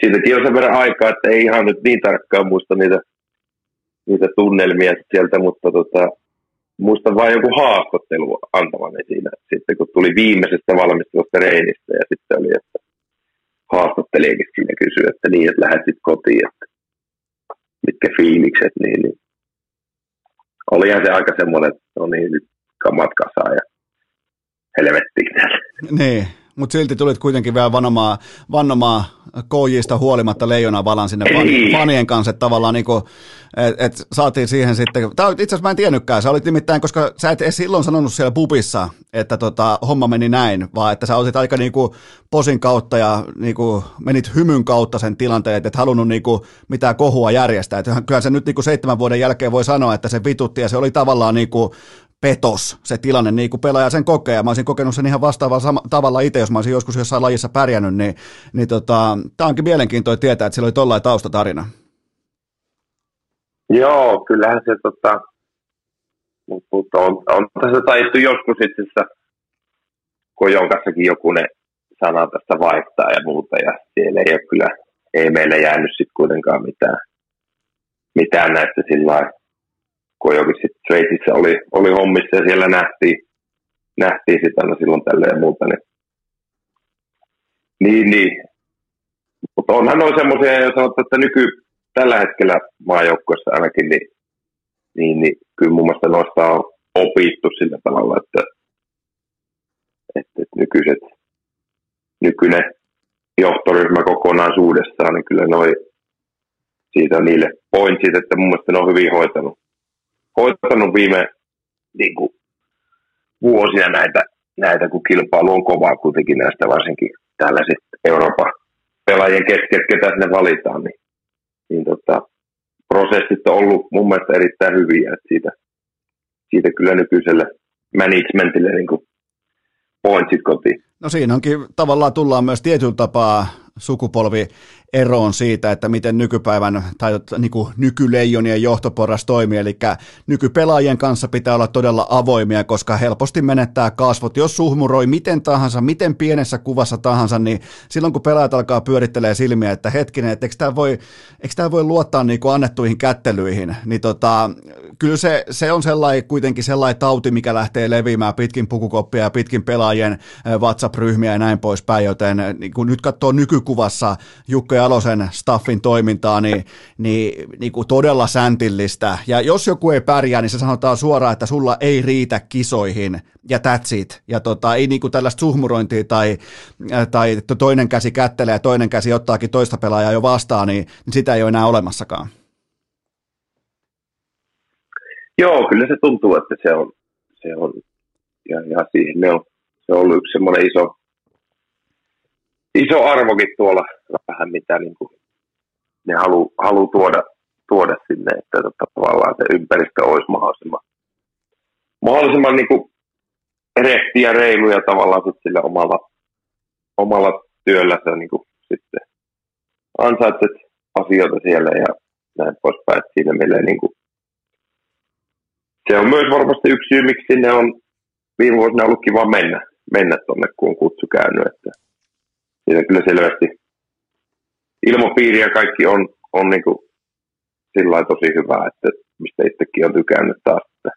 Speaker 3: siitäkin on sen verran aikaa, että ei ihan nyt niin tarkkaan muista niitä niitä tunnelmia sieltä, mutta tota, muistan vain joku haastattelu antamani siinä, sitten kun tuli viimeisestä valmistelusta reinistä ja sitten oli, että haastattelijakin siinä kysyi, että niin, että lähdet kotiin, että mitkä fiilikset, niin, niin olihan se aika semmoinen, että no niin, nyt kamat kasaan ja helvettiin
Speaker 1: Niin, mutta silti tulit kuitenkin vielä vannomaan, vannomaan KJista huolimatta leijona valan sinne fan, fanien kanssa, että tavallaan niin kuin, et, et saatiin siihen sitten, tämä itse asiassa mä en tiennytkään, sä olit nimittäin, koska sä et edes silloin sanonut siellä pubissa, että tota, homma meni näin, vaan että sä otit aika niin kuin posin kautta ja niin kuin menit hymyn kautta sen tilanteen, että et halunnut niin kuin mitään kohua järjestää, että kyllä se nyt niin kuin seitsemän vuoden jälkeen voi sanoa, että se vitutti ja se oli tavallaan niin kuin petos se tilanne, niin kuin pelaaja sen kokee, mä olisin kokenut sen ihan vastaavalla sama, tavalla itse, jos mä olisin joskus jossain lajissa pärjännyt, niin, niin tota, tämä onkin mielenkiintoista tietää, että sillä oli tollainen taustatarina.
Speaker 3: Joo, kyllähän se, tota, mutta on, on tässä taittu joskus itse asiassa Kojon kanssakin joku ne sana tästä vaihtaa ja muuta, ja siellä ei ole kyllä, ei meille jäänyt sitten kuitenkaan mitään, mitään näistä sillä lailla jokin sitten Sveitsissä oli, oli hommissa ja siellä nähtiin, nähtiin sitä aina silloin tälle ja muuta. Niin, niin, niin. Mutta onhan noin semmoisia, jos sanotaan, että nyky tällä hetkellä maajoukkoissa ainakin, niin, niin, niin kyllä mun mielestä noista on opittu sillä tavalla, että, että, nykyiset, nykyinen johtoryhmä kokonaisuudessaan, niin kyllä noin siitä on niille pointsit, että mun mielestä ne on hyvin hoitanut hoitanut viime, niin kuin, vuosia näitä, näitä, kun kilpailu on kovaa kuitenkin näistä varsinkin tällaiset Euroopan pelaajien kesken, ketä ne valitaan, niin, niin tota, prosessit on ollut mun mielestä erittäin hyviä, että siitä, siitä kyllä nykyiselle managementille niin kuin pointsit kotiin.
Speaker 1: No siinä onkin tavallaan tullaan myös tietyllä tapaa sukupolvi eroon siitä, että miten nykypäivän tai niin kuin nykyleijonien johtoporras toimii, eli nykypelaajien kanssa pitää olla todella avoimia, koska helposti menettää kasvot. Jos suhmuroi miten tahansa, miten pienessä kuvassa tahansa, niin silloin kun pelaajat alkaa pyörittelee silmiä, että hetkinen, että eikö tämä voi, eikö tämä voi luottaa niin kuin annettuihin kättelyihin, niin tota, kyllä se, se on sellainen, kuitenkin sellainen tauti, mikä lähtee leviämään pitkin pukukoppia ja pitkin pelaajien WhatsApp-ryhmiä ja näin poispäin, joten niin kun nyt katsoo nykykuvassa Jukka Jalosen staffin toimintaa, niin, niin, niin kuin todella säntillistä. Ja jos joku ei pärjää, niin se sanotaan suoraan, että sulla ei riitä kisoihin ja that's it. Ja tota, ei niin kuin tällaista suhmurointia tai, tai toinen käsi kättelee ja toinen käsi ottaakin toista pelaajaa jo vastaan, niin, niin sitä ei ole enää olemassakaan.
Speaker 3: Joo, kyllä se tuntuu, että se on, se on ja, ja siihen ne on, se on ollut yksi semmoinen iso, iso arvokin tuolla vähän, mitä niin kuin ne haluaa halu tuoda, tuoda sinne, että tota, tavallaan se ympäristö olisi mahdollisimman, mahdollisimman niin kuin rehti ja reilu ja tavallaan sitten sillä omalla, omalla työllä sä niin kuin sitten ansaitset asioita siellä ja näin poispäin, että siinä meille niin kuin se on myös varmasti yksi syy, miksi sinne on viime vuosina ollut kiva mennä, mennä tuonne, kun on kutsu käynyt. Että siinä kyllä selvästi ilmapiiri ja kaikki on, on niin kuin sillä tosi hyvä, että mistä itsekin on tykännyt taas. Että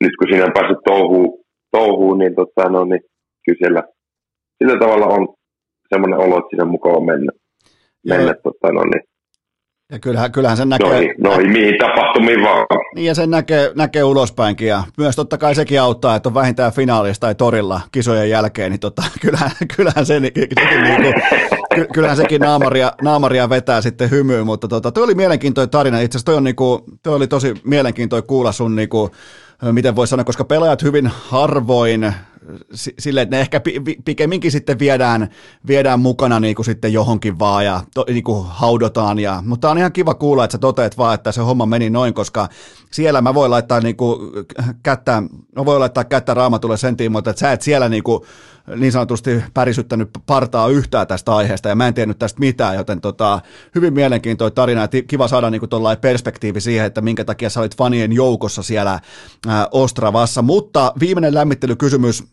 Speaker 3: nyt kun siinä on päässyt touhuun, touhuun niin, tota, no, niin kyllä siellä sillä tavalla on semmoinen olo, että siinä on mukava mennä. mennä tota, no, niin,
Speaker 1: ja kyllähän, kyllähän sen näkee...
Speaker 3: Noihin, noihin mihin tapahtumiin vaan.
Speaker 1: Niin ja sen näkee, näkee ulospäinkin ja myös totta kai sekin auttaa, että on vähintään finaalista tai torilla kisojen jälkeen, niin tota, kyllähän, kyllähän, se, sekin, niin kuin, kyllähän sekin naamaria, naamaria vetää sitten hymyyn, mutta tota, toi oli mielenkiintoinen tarina. Itse asiassa toi, on niin kuin, toi oli tosi mielenkiintoinen kuulla sun niin kuin, miten voi sanoa, koska pelaajat hyvin harvoin sille, että ne ehkä pikemminkin sitten viedään, viedään mukana niin kuin sitten johonkin vaan ja to, niin kuin haudotaan. Ja, mutta on ihan kiva kuulla, että sä toteat vaan, että se homma meni noin, koska siellä mä voin laittaa niin kuin kättä, mä voin laittaa kättä raamatulle sen tiimoilta, että sä et siellä niin kuin niin sanotusti pärisyttänyt partaa yhtään tästä aiheesta ja mä en tiennyt tästä mitään, joten tota, hyvin mielenkiintoinen tarina ja kiva saada niin kuin perspektiivi siihen, että minkä takia sä olit fanien joukossa siellä Ostravassa, mutta viimeinen lämmittelykysymys,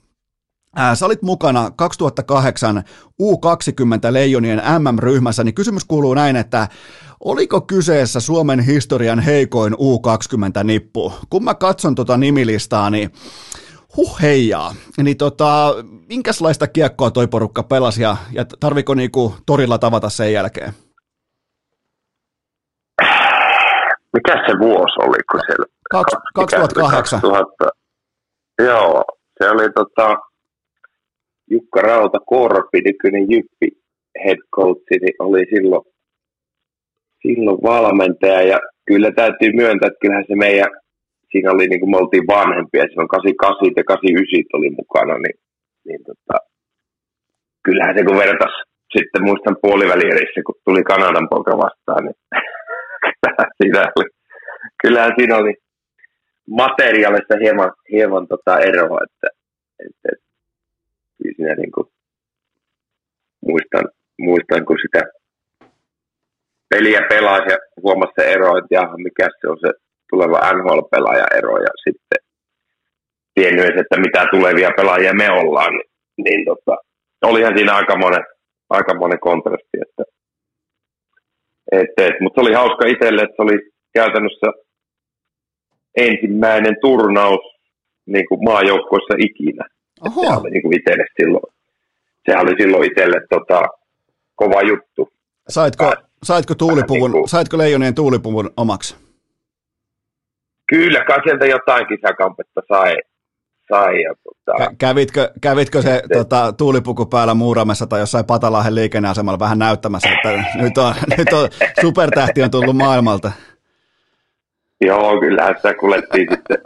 Speaker 1: Sä olit mukana 2008 U20 Leijonien MM-ryhmässä, niin kysymys kuuluu näin, että oliko kyseessä Suomen historian heikoin U20-nippu? Kun mä katson tuota nimilistaa, niin huh heijaa. Niin tota, minkälaista kiekkoa toi porukka pelasi ja, ja tarviko niinku torilla tavata sen jälkeen?
Speaker 3: Mikä se vuosi oli, kun siellä...
Speaker 1: Kaks, 2008. 2000,
Speaker 3: joo, se oli tota, Jukka Rauta Korpi, nykyinen Jyppi head coach, niin oli silloin, silloin valmentaja. Ja kyllä täytyy myöntää, että kyllähän se meidän siinä oli, niin kuin me oltiin vanhempia, silloin 88 ja 89 oli mukana, niin, niin tota, kyllähän se kun vertas sitten muistan puolivälierissä, kun tuli Kanadan poika vastaan, niin siinä oli, kyllähän siinä oli materiaalista hieman, hieman tota eroa, että, että, että siinä niin kuin, muistan, muistan, kun sitä peliä pelasi ja huomasi se ero, että jaha, mikä se on se tuleva NHL-pelaaja ero ja sitten tiennyt, että mitä tulevia pelaajia me ollaan, niin, niin tota, olihan siinä aika monen, aika monen kontrasti, että et, et, mutta se oli hauska itselle, että se oli käytännössä ensimmäinen turnaus niin kuin maajoukkoissa ikinä. Se oli niin itselle silloin, sehän oli silloin itselle tota, kova juttu.
Speaker 1: Saitko, saitko, tuulipuvun, niin kuin, saitko leijonien tuulipuvun omaksi?
Speaker 3: Kyllä, kai sieltä jotain kisakampetta sai. sai ja, tota,
Speaker 1: kävitkö, kävitkö se tota, tuulipuku päällä Muuramessa tai jossain Patalahden liikenneasemalla vähän näyttämässä, että nyt on, nyt on supertähti on tullut maailmalta?
Speaker 3: Joo, kyllähän sitä kuljettiin sitten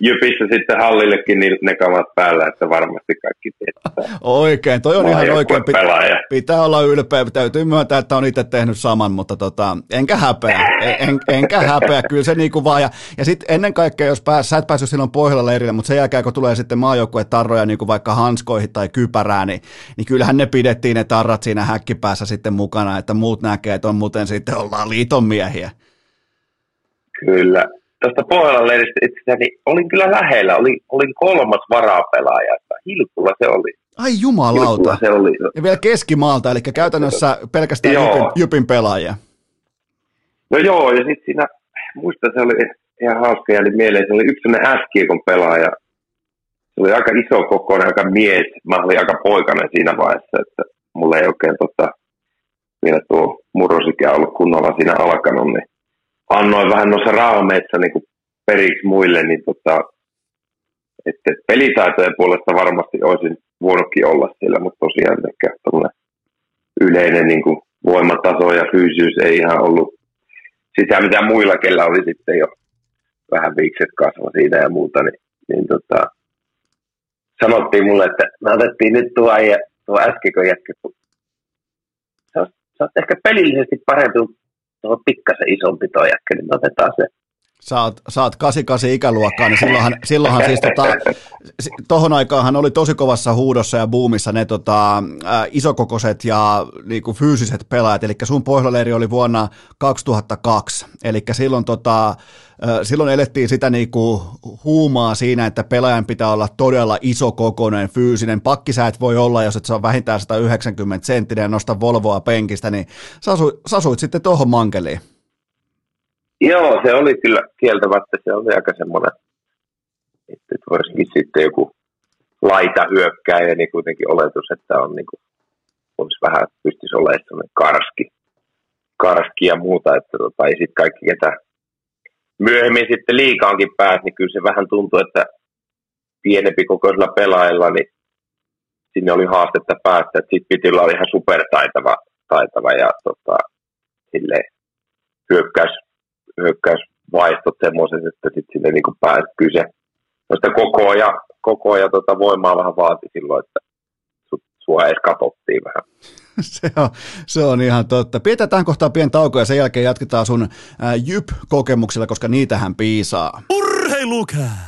Speaker 3: Jypissä sitten hallillekin niin ne kamat päällä, että varmasti kaikki tietää.
Speaker 1: Oikein, toi on ihan oikein. Pit- pitää olla ylpeä, täytyy myöntää, että on itse tehnyt saman, mutta tota, enkä häpeä, en, enkä häpeä, kyllä se niinku vaan. Ja, ja sitten ennen kaikkea, jos pääs, sä et päässyt silloin pohjalla leirille, mutta sen jälkeen, kun tulee sitten tarroja niin kuin vaikka hanskoihin tai kypärään, niin, niin kyllähän ne pidettiin ne tarrat siinä häkkipäässä sitten mukana, että muut näkee, että on muuten sitten ollaan liiton miehiä.
Speaker 3: Kyllä, tuosta Pohjolan leiristä itse niin olin kyllä lähellä. Olin, olin kolmas varapelaaja. Hilkulla se oli.
Speaker 1: Ai jumalauta. se oli. Ja vielä keskimaalta, eli käytännössä pelkästään jypin, jypin pelaajia.
Speaker 3: No joo, ja sitten siinä, muista se oli ihan hauska jäli mieleen, se oli yksi sellainen äskiekon pelaaja. Se oli aika iso kokoinen, aika mies. Mä olin aika poikainen siinä vaiheessa, että mulla ei oikein tota, vielä tuo murrosikä ollut kunnolla siinä alkanut, niin annoin vähän noissa raameissa niin periksi muille, niin tota, että pelitaitojen puolesta varmasti olisin voinutkin olla siellä, mutta tosiaan ehkä yleinen niin kuin voimataso ja fyysisyys ei ihan ollut sitä, mitä muilla, kellä oli sitten jo vähän viikset kasva siitä ja muuta, niin, niin tota, sanottiin mulle, että me otettiin nyt tuo, ja tuo äskeikö jätkä, kun sä sä oot ehkä pelillisesti parempi tuo pikkasen isompi jätkä, niin otetaan se.
Speaker 1: Sä oot, sä oot 88 ikäluokkaa, niin silloinhan, silloinhan siis tota, tohon aikaanhan oli tosi kovassa huudossa ja buumissa ne tota, ä, isokokoiset ja niinku, fyysiset pelaajat, eli sun pohjaleiri oli vuonna 2002, eli silloin tota, silloin elettiin sitä niinku huumaa siinä, että pelaajan pitää olla todella iso kokoinen, fyysinen. Pakki sä et voi olla, jos et saa vähintään 190 senttinen ja nosta Volvoa penkistä, niin sä asuit, sä asuit sitten tuohon mankeliin.
Speaker 3: Joo, se oli kyllä kieltämättä, se oli aika semmoinen, että varsinkin sitten joku laita hyökkääjä, niin kuitenkin oletus, että on niin kuin, olisi vähän pystyisi olemaan semmoinen karski, karski ja muuta, että tota, ei sitten kaikki, ketä myöhemmin sitten liikaankin pääsi, niin kyllä se vähän tuntuu, että pienempi kokoisilla pelaajilla, niin sinne oli haastetta päästä, että sitten piti olla ihan supertaitava taitava ja tota, silleen hyökkäys, hyökkäysvaistot semmoiset, että sitten sinne niin pääsi kyse. Noista koko ja, koko ja tota voimaa vähän vaati silloin, että sua edes katsottiin vähän.
Speaker 1: se, on, se on ihan totta. Pidetään kohtaa pieni tauko ja sen jälkeen jatketaan sun ää, Jyp-kokemuksilla, koska niitähän piisaa.
Speaker 2: Urheilukää!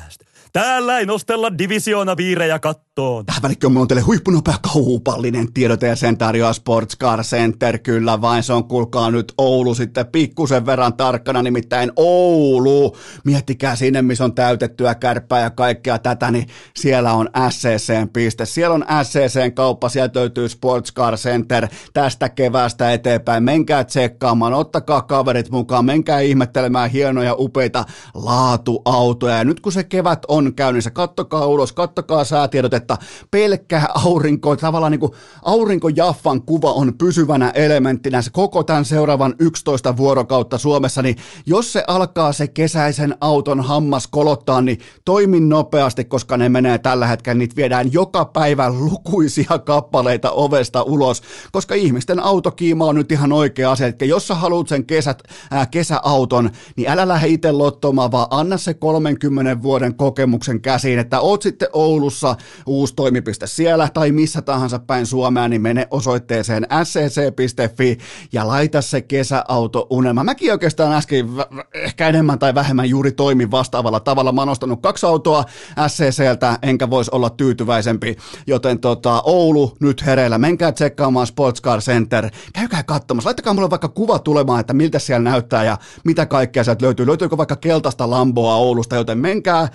Speaker 2: Täällä ei nostella divisioona viirejä kattoon.
Speaker 1: Tähän välikköön mulla on teille huippunopea kaupallinen tiedote ja sen tarjoaa Sports Car Center. Kyllä vain se on kuulkaa nyt Oulu sitten pikkusen verran tarkkana, nimittäin Oulu. Miettikää sinne, missä on täytettyä kärppää ja kaikkea tätä, niin siellä on SCCn piste. Siellä on SCCn kauppa, sieltä löytyy Sports Car Center tästä keväästä eteenpäin. Menkää tsekkaamaan, ottakaa kaverit mukaan, menkää ihmettelemään hienoja, upeita laatuautoja. Ja nyt kun se kevät on on käynnissä. Kattokaa ulos, kattokaa säätiedotetta. Pelkkä aurinko, tavallaan niin kuin aurinkojaffan kuva on pysyvänä elementtinä se koko tämän seuraavan 11 vuorokautta Suomessa, niin jos se alkaa se kesäisen auton hammas kolottaa, niin toimin nopeasti, koska ne menee tällä hetkellä, niitä viedään joka päivä lukuisia kappaleita ovesta ulos, koska ihmisten autokiima on nyt ihan oikea asia, että jos sä haluat sen kesät, ää, kesäauton, niin älä lähde itse lottomaan, vaan anna se 30 vuoden kokemus kokemuksen käsiin, että oot sitten Oulussa uusi toimipiste siellä tai missä tahansa päin Suomea, niin mene osoitteeseen scc.fi ja laita se kesäauto unelma. Mäkin oikeastaan äsken ehkä enemmän tai vähemmän juuri toimin vastaavalla tavalla. Mä oon kaksi autoa SCCltä, enkä voisi olla tyytyväisempi, joten tota, Oulu nyt hereillä. Menkää tsekkaamaan Sports Car Center. Käykää katsomassa. Laittakaa mulle vaikka kuva tulemaan, että miltä siellä näyttää ja mitä kaikkea sieltä löytyy. Löytyykö vaikka keltaista Lamboa Oulusta, joten menkää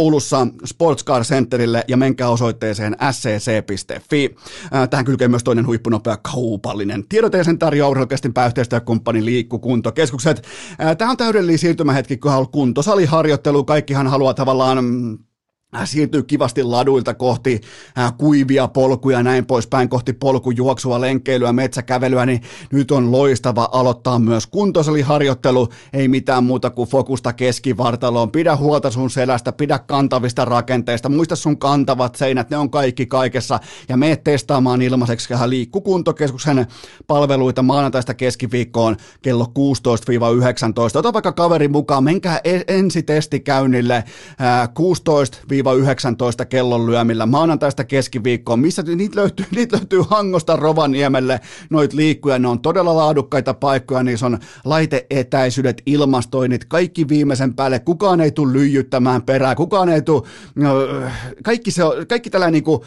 Speaker 1: Oulussa Sports Car Centerille ja menkää osoitteeseen scc.fi. Tähän kylkee myös toinen huippunopea kaupallinen tiedoteisen tarjoaa urheilukestin pääyhteistyökumppani Liikkukuntokeskukset. Tämä on täydellinen siirtymähetki, kun on kuntosaliharjoittelu. Kaikkihan haluaa tavallaan mm, Äh, siirtyy kivasti laduilta kohti äh, kuivia polkuja näin poispäin, kohti polkujuoksua, lenkkeilyä, metsäkävelyä, niin nyt on loistava aloittaa myös kuntosaliharjoittelu, ei mitään muuta kuin fokusta keskivartaloon, pidä huolta sun selästä, pidä kantavista rakenteista, muista sun kantavat seinät, ne on kaikki kaikessa, ja mene testaamaan ilmaiseksi liikkukuntokeskuksen palveluita maanantaista keskiviikkoon kello 16-19, ota vaikka kaveri mukaan, menkää ensi testikäynnille äh, 16 19 kellon lyömillä maanantaista keskiviikkoon, missä niitä löytyy, niitä löytyy Hangosta Rovaniemelle, noit liikkuja, ne on todella laadukkaita paikkoja, niissä on laiteetäisyydet, ilmastoinnit, kaikki viimeisen päälle, kukaan ei tule lyijyttämään perää, kukaan ei tule, no, kaikki, se kaikki tällainen niin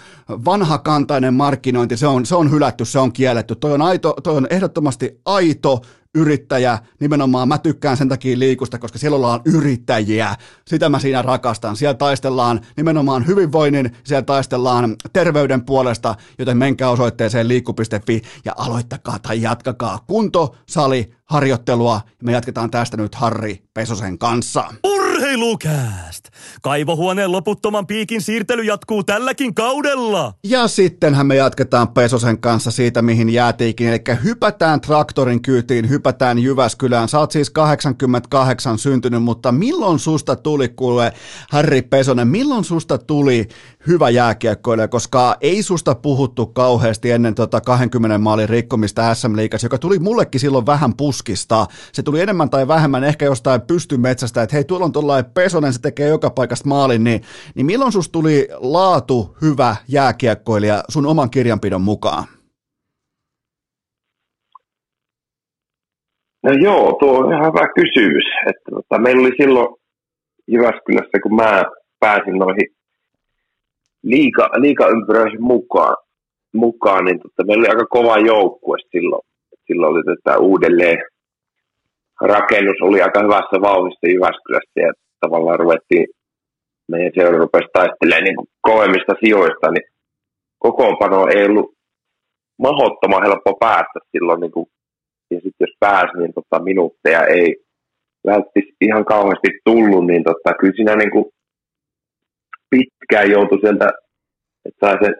Speaker 1: vanhakantainen markkinointi, se on, se on hylätty, se on kielletty, toi on, aito, toi on ehdottomasti aito, yrittäjä, nimenomaan mä tykkään sen takia liikusta, koska siellä ollaan yrittäjiä. Sitä mä siinä rakastan. Siellä taistellaan nimenomaan hyvinvoinnin, siellä taistellaan terveyden puolesta, joten menkää osoitteeseen liikku.fi ja aloittakaa tai jatkakaa kunto, sali, harjoittelua. Me jatketaan tästä nyt Harri Pesosen kanssa.
Speaker 2: Urheilukääst! Kaivohuoneen loputtoman piikin siirtely jatkuu tälläkin kaudella.
Speaker 1: Ja sittenhän me jatketaan Pesosen kanssa siitä, mihin jäätiikin. Eli hypätään traktorin kyytiin, hypätään Jyväskylään. Sä oot siis 88 syntynyt, mutta milloin susta tuli, kuule Harri Pesonen, milloin susta tuli hyvä jääkiekkoilija, koska ei susta puhuttu kauheasti ennen tota 20 maalin rikkomista SM Liigassa, joka tuli mullekin silloin vähän puskista. Se tuli enemmän tai vähemmän ehkä jostain pystymetsästä, että hei, tuolla on tuollainen Pesonen, se tekee joka paikasta maalin, niin, niin milloin susta tuli laatu hyvä jääkiekkoilija sun oman kirjanpidon mukaan?
Speaker 3: No joo, tuo on ihan hyvä kysymys. Että, tota, meillä oli silloin Jyväskylässä, kun mä pääsin noihin liika, liikaympyröihin mukaan, mukaan niin tota, meillä oli aika kova joukkue silloin. Silloin oli tätä uudelleen rakennus oli aika hyvässä vauhdissa Jyväskylässä ja tavallaan ruvettiin, meidän seura rupesi taistelemaan niin kovemmista sijoista, niin kokoonpano ei ollut mahdottoman helppo päästä silloin, niin kuin, ja sitten jos pääsi, niin tota, minuutteja ei välttis ihan kauheasti tullut, niin tota, kyllä siinä niin kuin pitkään joutui sieltä, että sai sen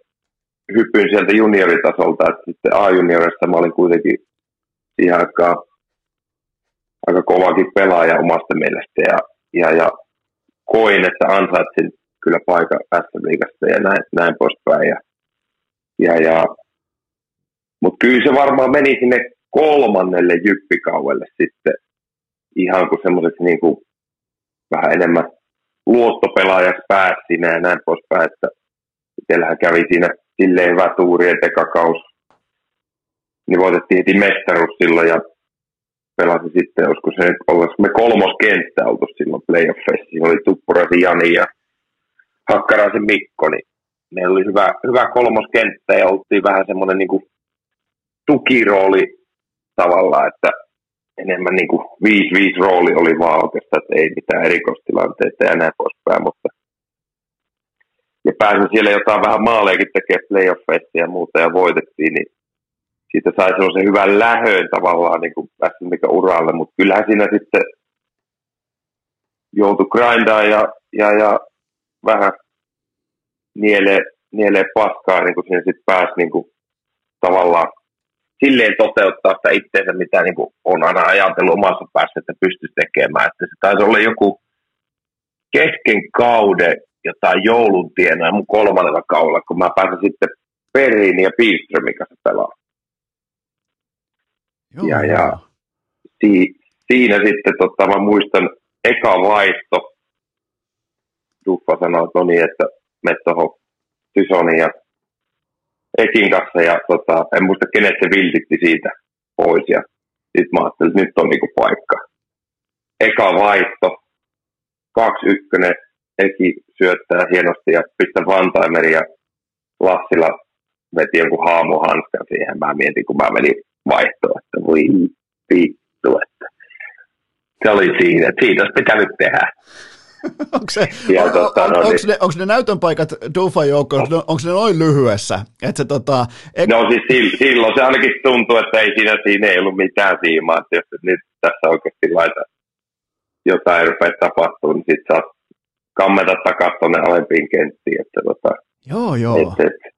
Speaker 3: hypyn sieltä junioritasolta, että sitten A-juniorissa mä olin kuitenkin siihen aikaan aika kovakin pelaaja omasta mielestä ja, ja, ja koin, että ansaitsin kyllä paikan SM-liigasta ja näin, näin poispäin. Ja, ja, ja, Mutta kyllä se varmaan meni sinne kolmannelle jyppikauelle sitten ihan kuin semmoiseksi niin kuin vähän enemmän luottopelaajaksi pääsi ja näin poispäin, että itsellähän kävi siinä silleen hyvä tuuri, että ekakaus, niin voitettiin heti mestaruus silloin ja pelasi sitten, olisiko se nyt me kolmos kenttä oltu silloin playoffeissa. Siinä oli Tuppuraisen Jani ja Hakkaraisen Mikko, niin meillä oli hyvä, hyvä kolmos kenttä ja oltiin vähän semmoinen niin tukirooli tavallaan, että enemmän niin kuin 5-5 rooli oli vaan oikeastaan, että ei mitään erikoistilanteita ja näin poispäin, mutta ja pääsin siellä jotain vähän maaleekin tekemään playoffeissa ja muuta ja voitettiin, niin siitä sai sellaisen hyvän lähön tavallaan niin kuin uralle, mutta kyllähän siinä sitten joutui grindaan ja, ja, ja vähän nielee, nielee paskaa, niin kuin siinä sitten pääsi niin kuin, tavallaan silleen toteuttaa sitä itseensä, mitä niin kuin on aina ajatellut omassa päässä, että pystyisi tekemään. Että se taisi olla joku kesken kauden jotain joulun tienoa mun kolmannella kaudella, kun mä pääsin sitten Perin ja Pilströmin kanssa pelaamaan. Joo. Ja, ja si, siinä sitten, tota, mä muistan, eka vaihto, Duffa sanoi, että no niin, että me tuohon Tysonin ja Ekin kanssa, ja tota, en muista kenet se viltitti siitä pois, ja sitten mä ajattelin, että nyt on niinku paikka. Eka vaihto, kaksi ykkönen, Eki syöttää hienosti ja pistä Vantaimeri ja Lassila veti jonkun haamuhanskan siihen. Mä mietin, kun mä menin vaihtoa, että voi vittu, että se oli siinä, että siitä olisi pitänyt tehdä.
Speaker 1: onko, se, ja, on, tota, on, no, onko, niin, ne, onko ne näytön paikat Dufan joukkoon, no. onko ne noin lyhyessä? Että se, tota,
Speaker 3: ek... No siis silloin se ainakin tuntuu, että ei siinä, siinä ei ollut mitään siimaa, että jos nyt tässä oikeasti laita jotain rupeaa tapahtumaan, niin sitten sä kammeta takaisin tuonne alempiin kenttiin. Että tota,
Speaker 1: joo, joo. Et, et.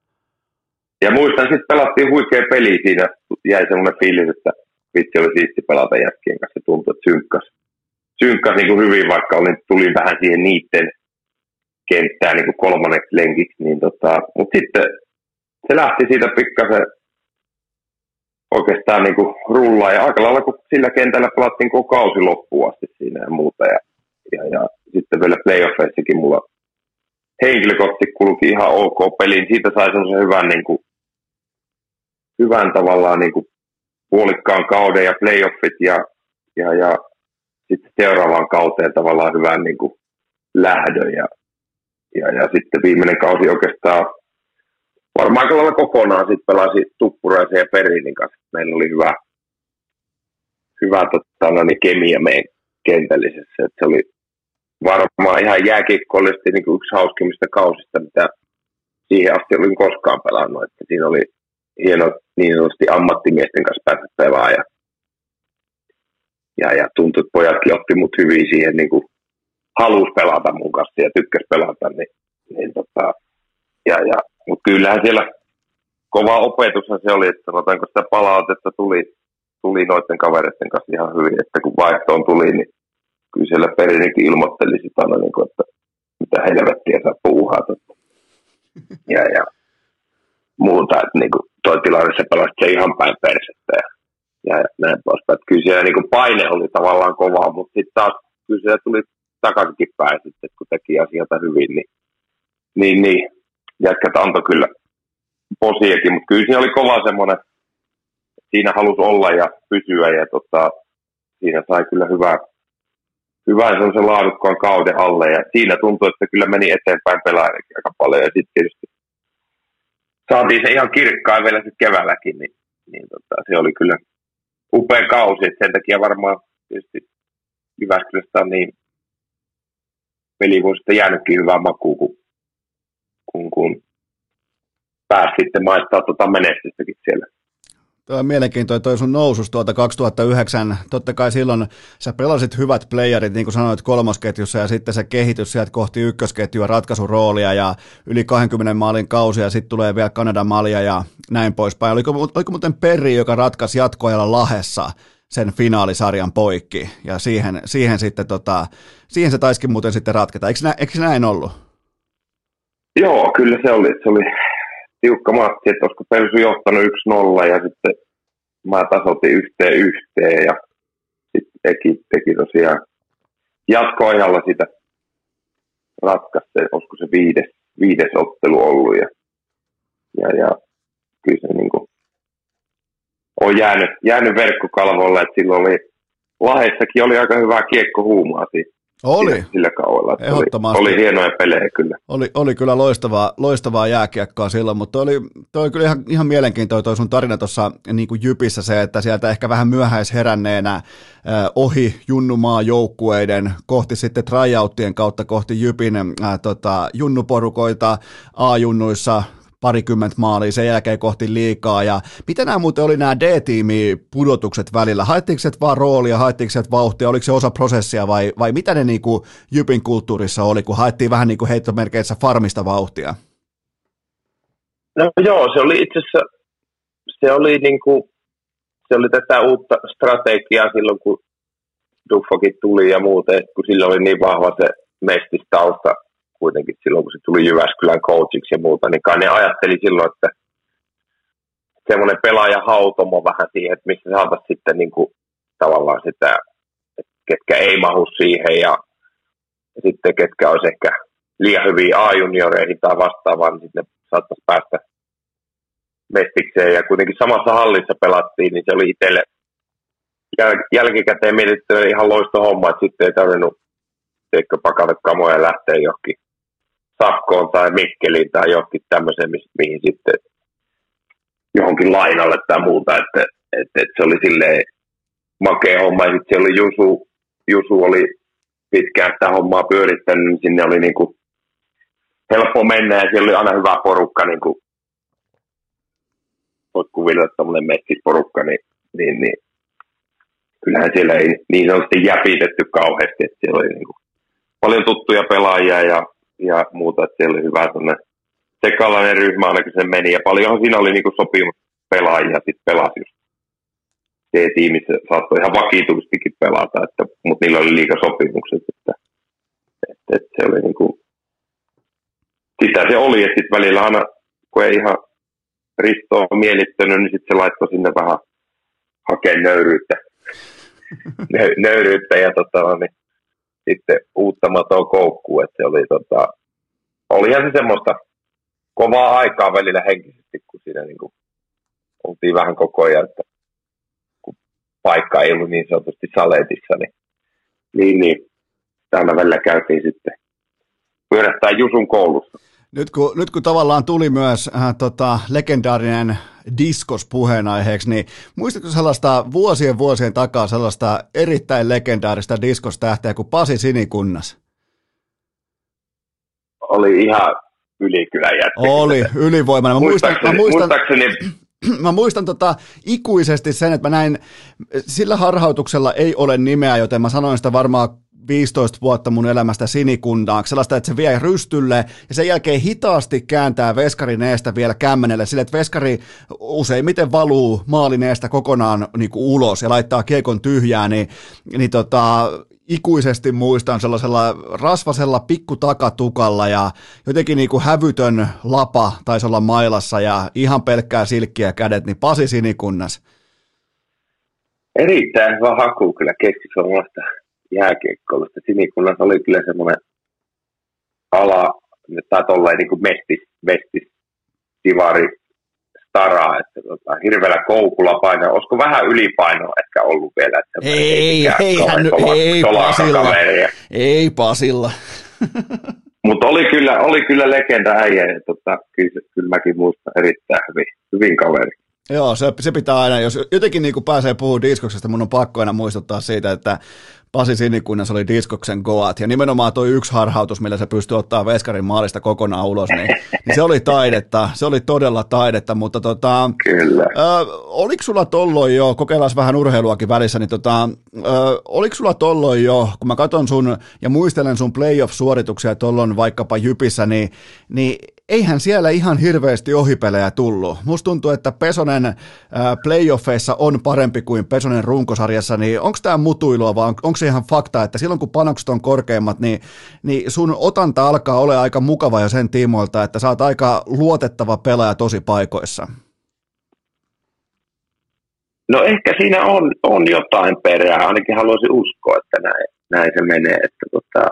Speaker 3: Ja muistan, sitten pelattiin huikea peli. Siinä, jäi semmoinen fiilis, että vitsi oli siisti pelata jätkien kanssa, tuntui, että synkkas, synkkas niin kuin hyvin, vaikka olin, tulin vähän siihen niiden kenttään niin kuin kolmanneksi lenkiksi, niin tota, mutta sitten se lähti siitä pikkasen oikeastaan niin kuin rullaa ja aika lailla kun sillä kentällä pelattiin koko kausi loppuun asti siinä ja muuta. Ja, ja, ja sitten vielä playoffeissakin mulla henkilökohtaisesti kulki ihan ok peliin. Siitä sai semmoisen hyvän, niin kuin, hyvän tavallaan niin kuin puolikkaan kauden ja playoffit ja, ja, ja sitten seuraavaan kauteen tavallaan hyvän niin kuin lähdön ja, ja, ja sitten viimeinen kausi oikeastaan varmaan aika kokonaan sitten pelasi Tuppuraisen ja Perinin kanssa. Meillä oli hyvä, hyvä totta, no niin, kemia meidän kentällisessä. Et se oli varmaan ihan jääkiekkoillisesti niin yksi hauskimmista kausista, mitä siihen asti olin koskaan pelannut. Että siinä oli hieno niin sanotusti ammattimiesten kanssa päästä pelaamaan. Ja, ja, ja tuntui, että pojatkin otti mut hyvin siihen, niin kuin halusi pelata mun kanssa ja tykkäs pelata. Niin, niin tota, ja, ja mutta kyllähän siellä kova opetushan se oli, että sanotaanko sitä palautetta tuli, tuli noiden kavereiden kanssa ihan hyvin, että kun vaihtoon tuli, niin kyllä siellä Perininkin ilmoitteli sitä aina, niin kuin, että mitä helvettiä sä puuhaat. Ja, ja muuta, että niin kuin, toi tilanne se pelasi se ihan päin persettä ja, ja, näin poispäin. Kyllä siellä niin kuin paine oli tavallaan kova, mutta sitten taas kyllä siellä tuli takaisinkin päin sitten, kun teki asioita hyvin, niin, niin, niin jätkät antoi kyllä posiakin, mutta kyllä siinä oli kova semmoinen, siinä halusi olla ja pysyä ja tota, siinä sai kyllä hyvää, hyvää semmoisen laadukkaan kauden alle ja siinä tuntui, että kyllä meni eteenpäin pelaajakin aika paljon ja sitten tietysti saatiin se ihan kirkkaan vielä sitten keväälläkin, niin, niin tota, se oli kyllä upea kausi, että sen takia varmaan tietysti Jyväskylästä on niin pelivuosista jäänytkin hyvää makuun, kun kun, kun pääsi sitten maistaa tuota menestystäkin siellä.
Speaker 1: Tuo on mielenkiintoinen toi sun nousus tuolta 2009. Totta kai silloin sä pelasit hyvät playerit, niin kuin sanoit, kolmosketjussa ja sitten se kehitys sieltä kohti ykkösketjua, ratkaisuroolia ja yli 20 maalin kausi ja sitten tulee vielä Kanadan malja ja näin poispäin. Oliko, oliko muuten Perri, joka ratkaisi jatkoajalla Lahessa sen finaalisarjan poikki ja siihen, siihen sitten tota, siihen se taiskin muuten sitten ratketa. Eikö, nä, eikö näin ollut?
Speaker 3: Joo, kyllä se oli. Se oli tiukka matsi, että olisiko Pelsu johtanut 1-0 ja sitten mä tasoitin yhteen yhteen ja sitten teki, teki tosiaan jatkoajalla sitä ratkaista, olisiko se viides, viides ottelu ollut ja, ja, ja kyllä se niin kuin on jäänyt, jäänyt verkkokalvolle, että silloin oli Lahessakin oli aika hyvä kiekko huumaa siitä
Speaker 1: oli.
Speaker 3: Sillä kaudella. Ehdottomasti. Oli, oli, hienoja pelejä kyllä.
Speaker 1: Oli, oli kyllä loistavaa, loistavaa jääkiekkoa silloin, mutta oli, toi oli kyllä ihan, ihan mielenkiintoinen toi sun tarina tuossa niin kuin Jypissä se, että sieltä ehkä vähän myöhäisheränneenä äh, ohi junnumaa joukkueiden kohti sitten tryouttien kautta kohti Jypin äh, tota, junnuporukoita A-junnuissa parikymmentä maalia, sen jälkeen kohti liikaa. Ja miten nämä muuten oli nämä D-tiimi pudotukset välillä? Haettiinko se vaan roolia, haettiinko se vauhtia, oliko se osa prosessia vai, vai mitä ne niin kuin Jypin kulttuurissa oli, kun haettiin vähän niin kuin heittomerkeissä farmista vauhtia?
Speaker 3: No joo, se oli itse asiassa, se oli, niin kuin, se oli tätä uutta strategiaa silloin, kun Duffokin tuli ja muuten, kun sillä oli niin vahva se mestistausta kuitenkin silloin, kun se tuli Jyväskylän coachiksi ja muuta, niin kai ne ajatteli silloin, että semmoinen pelaaja hautomo vähän siihen, että missä saataisiin sitten niin kuin, tavallaan sitä, ketkä ei mahu siihen ja, ja sitten ketkä olisi ehkä liian hyviä A-junioreihin tai vastaavaan, niin sitten ne saattaisi päästä mestikseen. Ja kuitenkin samassa hallissa pelattiin, niin se oli itselle jäl- jälkikäteen mietitty ihan loisto homma, että sitten ei tarvinnut teikö pakata kamoja lähteä johonkin Sakkoon tai Mikkeliin tai johonkin tämmöiseen, mihin sitten johonkin lainalle tai muuta, että, että, että se oli silleen makea homma. Ja sitten oli Jusu, Jusu oli pitkään sitä hommaa pyörittänyt, niin sinne oli niin helppo mennä ja siellä oli aina hyvä porukka, niin kuin voit kuvitella tämmöinen messisporukka, niin, niin, niin kyllähän siellä ei niin sanotusti jäpitetty kauheasti, että siellä oli niin paljon tuttuja pelaajia ja, ja muuta, että siellä oli hyvä sellainen sekalainen ryhmä ainakin se meni, ja paljonhan siinä oli niinku sopimuspelaajia sitten pelasi just. C-tiimissä saattoi ihan vakituisestikin pelata, että, mutta niillä oli liikasopimukset, että, että, että se oli niinku, sitä se oli, että sitten välillä aina, kun ei ihan Risto on mielittänyt, niin sitten se laittoi sinne vähän hakea nöyryyttä, nöyryyttä ja tota, niin, sitten uutta matoa koukkuun, että se oli tota, olihan se semmoista kovaa aikaa välillä henkisesti, kun siinä niin kuin, oltiin vähän koko ajan, että kun paikka ei ollut niin sanotusti saletissa, niin, niin, niin täällä välillä käytiin sitten pyörähtää Jusun koulussa.
Speaker 1: Nyt kun, nyt kun tavallaan tuli myös äh, tota, legendaarinen diskos puheenaiheeksi, niin muistatko sellaista vuosien vuosien takaa sellaista erittäin legendaarista diskostähteä kuin Pasi Sinikunnas?
Speaker 3: Oli ihan ylikylän jätkä.
Speaker 1: Oli, ylivoimainen. Mä muistan,
Speaker 3: mä muistan,
Speaker 1: mä muistan tota, ikuisesti sen, että mä näin, sillä harhautuksella ei ole nimeä, joten mä sanoin sitä varmaan 15 vuotta mun elämästä sinikundaaksi, sellaista, että se vie rystylle ja sen jälkeen hitaasti kääntää veskarin eestä vielä kämmenelle, sille että veskari useimmiten valuu maalin eestä kokonaan niin kuin ulos ja laittaa kiekon tyhjää, niin, niin tota, ikuisesti muistan sellaisella rasvasella pikkutakatukalla ja jotenkin niin kuin hävytön lapa taisi olla mailassa ja ihan pelkkää silkkiä kädet, niin Pasi Sinikunnas.
Speaker 3: Erittäin hyvä haku kyllä keskisuomalaista jääkiekkoilusta. Sinikunnas oli kyllä semmoinen ala, tai tolleen niin kuin mestis, mestis, divari, stara, että tota, hirveällä koukulla painoa. Olisiko vähän ylipainoa ehkä ollut vielä? Että
Speaker 1: ei, ei, ei, hän, ei, Pasilla. Ei Pasilla.
Speaker 3: Mutta oli kyllä, oli kyllä legenda äijä, ja tota, kyllä, kyllä mäkin muistan erittäin hyvin, hyvin kaveri.
Speaker 1: Joo, se, se pitää aina, jos jotenkin niin kuin pääsee puhumaan diskoksesta, mun on pakko aina muistuttaa siitä, että Pasi Sinikunnas oli Diskoksen Goat, ja nimenomaan tuo yksi harhautus, millä se pystyi ottaa Veskarin maalista kokonaan ulos, niin, niin se oli taidetta, se oli todella taidetta, mutta tota,
Speaker 3: Kyllä. Ö,
Speaker 1: oliko sulla tolloin jo, kokeillaan vähän urheiluakin välissä, niin tota, ö, oliko sulla tolloin jo, kun mä katson sun ja muistelen sun playoff-suorituksia tollon vaikkapa Jypissä, niin, niin eihän siellä ihan hirveästi ohipelejä tullut. Musta tuntuu, että Pesonen playoffeissa on parempi kuin Pesonen runkosarjassa, niin onko tämä mutuilua vai on, onko se ihan fakta, että silloin kun panokset on korkeimmat, niin, niin sun otanta alkaa olla aika mukava jo sen tiimoilta, että sä oot aika luotettava pelaaja tosi paikoissa?
Speaker 3: No ehkä siinä on, on jotain perää, ainakin haluaisin uskoa, että näin, näin se menee. Että tota,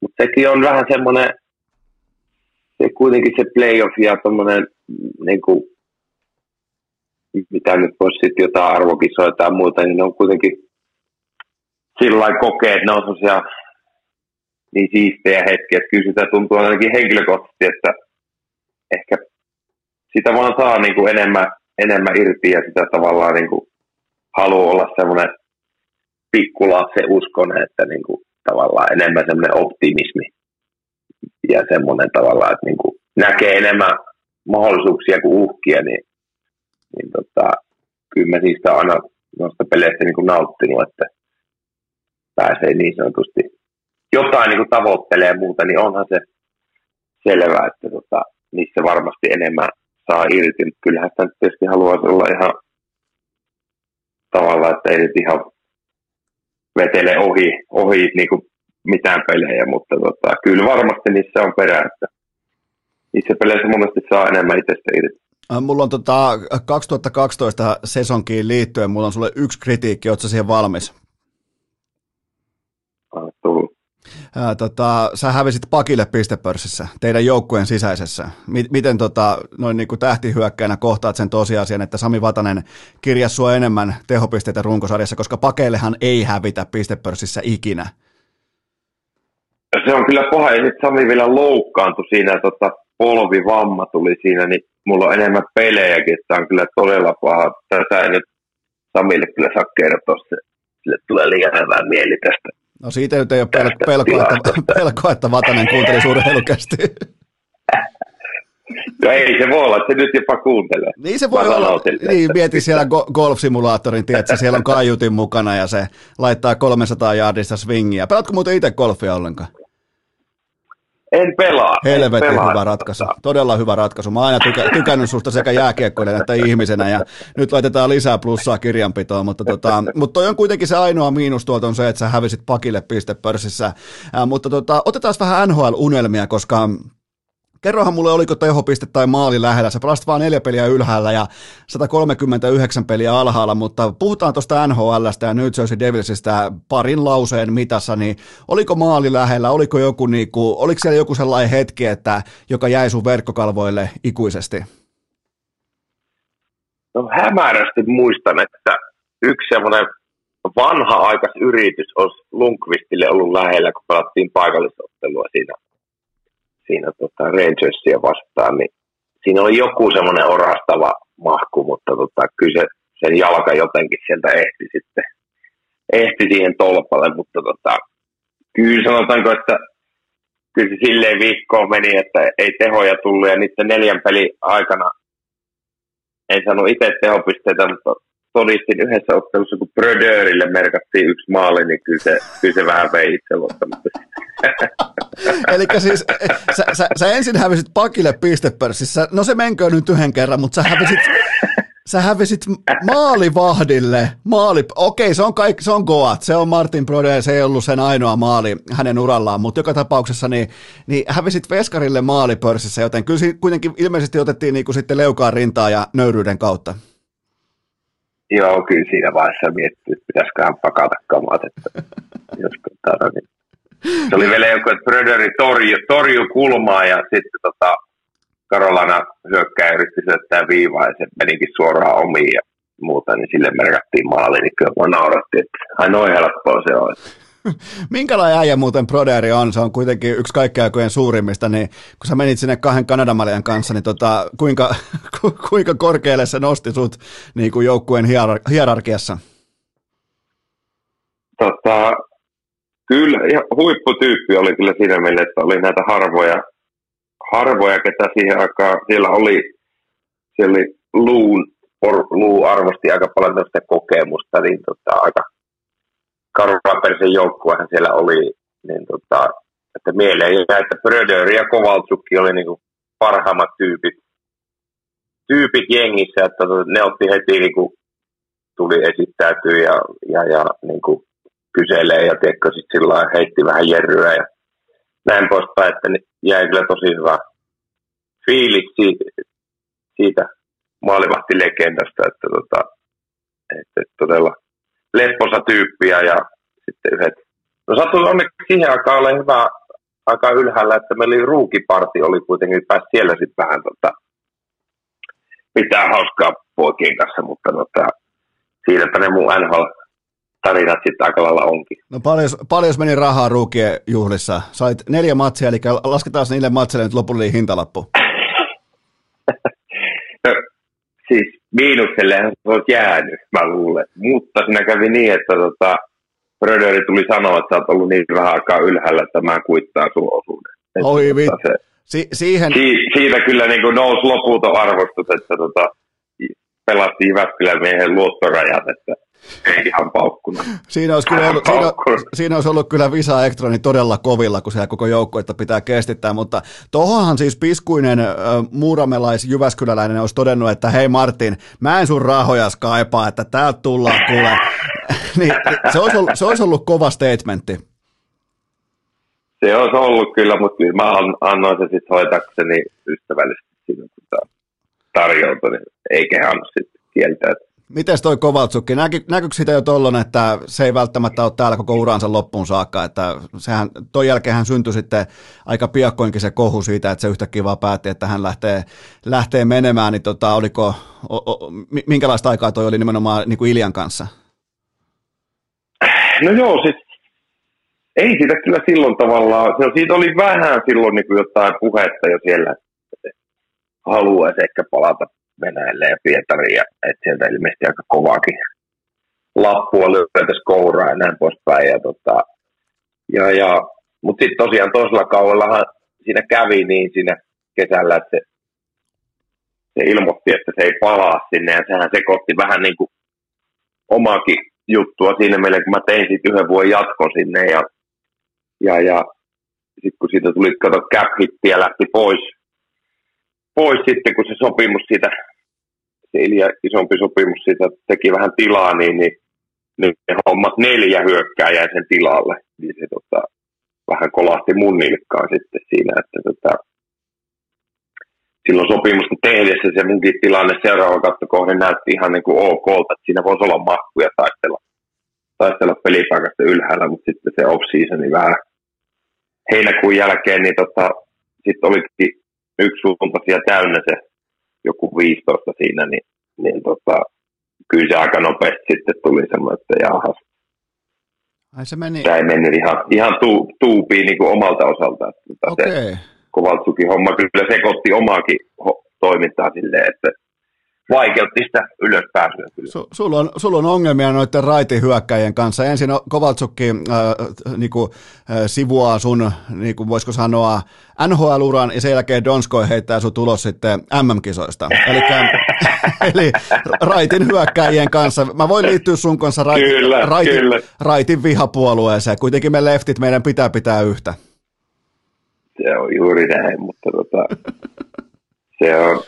Speaker 3: mutta sekin on vähän semmoinen se kuitenkin se playoff ja tuommoinen, niin kuin, mitä nyt voisi sitten jotain arvokisoja tai muuta, niin ne on kuitenkin sillä kokee, että ne on sellaisia niin siistejä hetkiä, että kyllä sitä tuntuu ainakin henkilökohtaisesti, että ehkä sitä vaan saa niin kuin enemmän, enemmän irti ja sitä tavallaan niin kuin haluaa olla semmoinen pikkulapsen uskonen, että niin kuin tavallaan enemmän semmoinen optimismi ja semmoinen tavalla, että niin kuin näkee enemmän mahdollisuuksia kuin uhkia, niin, niin tota, kyllä mä siitä aina noista peleistä niin kuin nauttinut, että pääsee niin sanotusti jotain niin kuin tavoittelee muuta, niin onhan se selvää, että tota, niissä varmasti enemmän saa irti. Mutta kyllähän sitä tietysti haluaisi olla ihan tavallaan, että ei nyt ihan vetele ohi, ohi niin kuin mitään pelejä, mutta tota, kyllä varmasti niissä on perä, että niissä peleissä mun mielestä saa enemmän itsestä irti.
Speaker 1: Äh, mulla on tota 2012 sesonkiin liittyen, mulla on sulle yksi kritiikki, ootko siihen valmis? Ää, tota, sä hävisit pakille pistepörssissä, teidän joukkueen sisäisessä. Miten tota, noin niin kuin tähtihyökkäänä kohtaat sen tosiasian, että Sami Vatanen kirjasi sua enemmän tehopisteitä runkosarjassa, koska pakeillehan ei hävitä pistepörssissä ikinä?
Speaker 3: Se on kyllä paha, ja sitten Sami vielä loukkaantui siinä, tota, polvivamma tuli siinä, niin mulla on enemmän pelejäkin, että on kyllä todella paha. Tätä ei nyt Samille kyllä saa kertoa, se, sille tulee liian hyvää mieli tästä.
Speaker 1: No siitä nyt ei ole pelko, pelko, että, pelko, että Vatanen kuunteli urheilukästi.
Speaker 3: No ei se voi olla, että se nyt jopa kuuntelee.
Speaker 1: Niin se voi Mä olla. Niin, mieti siellä go- golf-simulaattorin, tiedätkö, siellä on kaiutin mukana ja se laittaa 300 jaardista swingia. Pelatko muuten itse golfia ollenkaan?
Speaker 3: En pelaa.
Speaker 1: Helvetin
Speaker 3: en pelaa.
Speaker 1: hyvä ratkaisu. Todella hyvä ratkaisu. Mä oon aina tykä, tykännyt susta sekä jääkiekkoilijana että ihmisenä ja nyt laitetaan lisää plussaa kirjanpitoon, mutta, tota, mutta toi on kuitenkin se ainoa miinus tuolta on se, että sä hävisit pakille pistepörssissä. Ää, mutta tota, otetaan vähän NHL-unelmia, koska Kerrohan mulle, oliko tehopiste tai maali lähellä. Sä pelasit vaan neljä peliä ylhäällä ja 139 peliä alhaalla, mutta puhutaan tuosta NHLstä ja New Jersey Devilsistä parin lauseen mitassa, niin oliko maali lähellä, oliko, joku, niinku, oliko siellä joku sellainen hetki, että, joka jäi sun verkkokalvoille ikuisesti?
Speaker 3: No hämärästi muistan, että yksi semmoinen vanha aikas yritys olisi Lundqvistille ollut lähellä, kun pelattiin paikallisottelua siinä siinä tota Rangersia vastaan, niin siinä oli joku semmoinen orastava mahku, mutta tota, kyllä se, sen jalka jotenkin sieltä ehti sitten, ehti siihen tolpalle, mutta tota, kyllä sanotaanko, että kyllä se silleen viikkoon meni, että ei tehoja tullut ja niiden neljän pelin aikana en sano itse tehopisteitä, mutta todistin yhdessä ottelussa, kun Bröderille merkattiin yksi maali, niin kyllä se, kyllä se vähän vei itseluottamusta.
Speaker 1: Eli siis sä, sä, sä, ensin hävisit pakille pistepörssissä, no se menkö nyt yhden kerran, mutta sä hävisit, sä hävisit maalivahdille, maali, okei se on kaikki, se on Goat, se on Martin Brode, se ei ollut sen ainoa maali hänen urallaan, mutta joka tapauksessa niin, niin hävisit Veskarille maalipörssissä, joten kyllä kuitenkin ilmeisesti otettiin niin kuin sitten leukaan rintaa ja nöyryyden kautta.
Speaker 3: Joo, kyllä siinä vaiheessa miettii, että pitäisiköhän pakata kamat, että jos tota, niin. Se oli vielä joku, että Bröderi torju, torju kulmaa ja sitten tota, Karolana hyökkää yritti syöttää viivaa ja se menikin suoraan omiin ja muuta, niin sille merkattiin maali, niin kyllä mä naurattiin, että ai noin helppoa se on.
Speaker 1: Minkälainen äijä muuten Broderi on? Se on kuitenkin yksi kaikkien aikojen suurimmista, niin kun sä menit sinne kahden Kanadamalian kanssa, niin tota, kuinka, ku, kuinka korkealle se nosti sut niin kuin joukkueen hierar- hierarkiassa?
Speaker 3: Tota, kyllä, ihan huipputyyppi oli kyllä siinä mielessä, että oli näitä harvoja, harvoja ketä siihen aikaan, siellä oli, siellä oli Luun, Luu arvosti aika paljon tästä kokemusta, niin tota, aika Karvapersen joukkuehan siellä oli, niin tota, että mieleen jäi, että Bröder ja Kovaltsukki oli niin kuin parhaimmat tyypit, tyypit jengissä, että ne otti heti niin kuin, tuli esittäytyä ja, ja, ja niin kuin kyselee ja tiedätkö, sit sillä heitti vähän jerryä ja näin poispäin, että jäi kyllä tosi hyvä fiilis siitä, siitä maalivahtilegendasta, että, tota, että todella lepposa tyyppiä ja sitten yhdet. No sattui onneksi siihen aikaan ole hyvä aika ylhäällä, että meillä oli ruukiparti, oli kuitenkin pääsi siellä sitten vähän tota, pitää hauskaa poikien kanssa, mutta tota, siinäpä ne mun NHL tarinat sitten aika lailla onkin.
Speaker 1: No paljon, paljon meni rahaa ruukien juhlissa? Sait neljä matsia, eli lasketaan niille matseille nyt lopullinen hintalappu.
Speaker 3: no, siis miinuksellehan se olisi jäänyt, mä luulen. Mutta siinä kävi niin, että tota, Bröderi tuli sanoa, että sä oot ollut niin vähän aikaa ylhäällä, että mä kuittaan sun osuuden.
Speaker 1: Oi tota, se, si- siihen...
Speaker 3: Si- siitä kyllä niin kuin nousi loputon arvostus, että tota, pelasti Jyväskylän miehen luottorajat, että ei ihan paukkunut.
Speaker 1: Siinä olisi, kyllä ollut, siinä, siinä olisi ollut kyllä Visa Ektroni todella kovilla, kun siellä koko että pitää kestittää, mutta tuohonhan siis piskuinen äh, muuramelais Jyväskyläläinen olisi todennut, että hei Martin, mä en sun rahoja kaipaa, että täältä tullaan kuule. niin, se, olisi ollut, se olisi ollut kova statementti.
Speaker 3: Se olisi ollut kyllä, mutta kyllä mä annoin se sitten hoitakseni ystävällisesti siinä, kun tarjoutui, niin eikä hän sitten kieltäytyä.
Speaker 1: Miten toi Kovaltsukki, näky, näkyykö sitä jo tollon, että se ei välttämättä ole täällä koko uransa loppuun saakka, että sehän, toi jälkeen hän syntyi sitten aika piakkoinkin se kohu siitä, että se yhtäkkiä vaan päätti, että hän lähtee, lähtee menemään, niin tota, oliko, o, o, minkälaista aikaa toi oli nimenomaan niin kuin Iljan kanssa?
Speaker 3: No joo, siis ei siitä kyllä silloin tavallaan, se, siitä oli vähän silloin niin kuin jotain puhetta jo siellä, että haluaisi ehkä palata Venäjälle ja Pietariin, ja että sieltä ilmeisesti aika kovaakin lappua lyötäisi kouraa ja näin poispäin. Ja tota, ja, ja, mutta sitten tosiaan toisella kaudellahan siinä kävi niin siinä kesällä, että se, se ilmoitti, että se ei palaa sinne, ja sehän sekoitti vähän niin kuin omaakin juttua siinä meille, kun mä tein sitten yhden vuoden jatkon sinne, ja, ja, ja sitten kun siitä tuli kato cap ja lähti pois, pois sitten, kun se sopimus siitä, Ilja isompi sopimus siitä teki vähän tilaa, niin, niin, niin ne hommat neljä hyökkää jäi sen tilalle. Niin se tota, vähän kolahti mun nilkkaan sitten siinä, että tota, silloin sopimusta tehdessä se munkin tilanne seuraava katto kohden näytti ihan niin kuin ok, että siinä voisi olla mahkuja taistella, taistella pelipaikasta ylhäällä, mutta sitten se off-seasoni vähän heinäkuun jälkeen, niin tota, sitten olikin yksi suuntaisia täynnä se joku 15 siinä, niin, niin tota, kyllä se aika nopeasti sitten tuli semmoinen, että jahas.
Speaker 1: Ai se meni...
Speaker 3: Tämä ei mennyt ihan, ihan tuu, tuupiin niin kuin omalta osaltaan.
Speaker 1: Okei. Okay.
Speaker 3: Kovaltsukin homma kyllä sekoitti omaakin toimintaa silleen, että vaikeutti sitä ylöspääsyä kyllä.
Speaker 1: Su, sulla, on, sulla on ongelmia noiden raitihyökkäjien kanssa. Ensin Kovaltsukki äh, niinku, äh, sivuaa sun, niinku, voisiko sanoa, NHL-uran ja sen jälkeen Donskoi heittää sun tulos sitten MM-kisoista. Elikkä, eli raitin hyökkäjien kanssa. Mä voin liittyä sun kanssa rait,
Speaker 3: kyllä,
Speaker 1: raitin,
Speaker 3: kyllä.
Speaker 1: raitin vihapuolueeseen. Kuitenkin me leftit, meidän pitää pitää yhtä.
Speaker 3: Se on juuri näin, mutta tota, se on,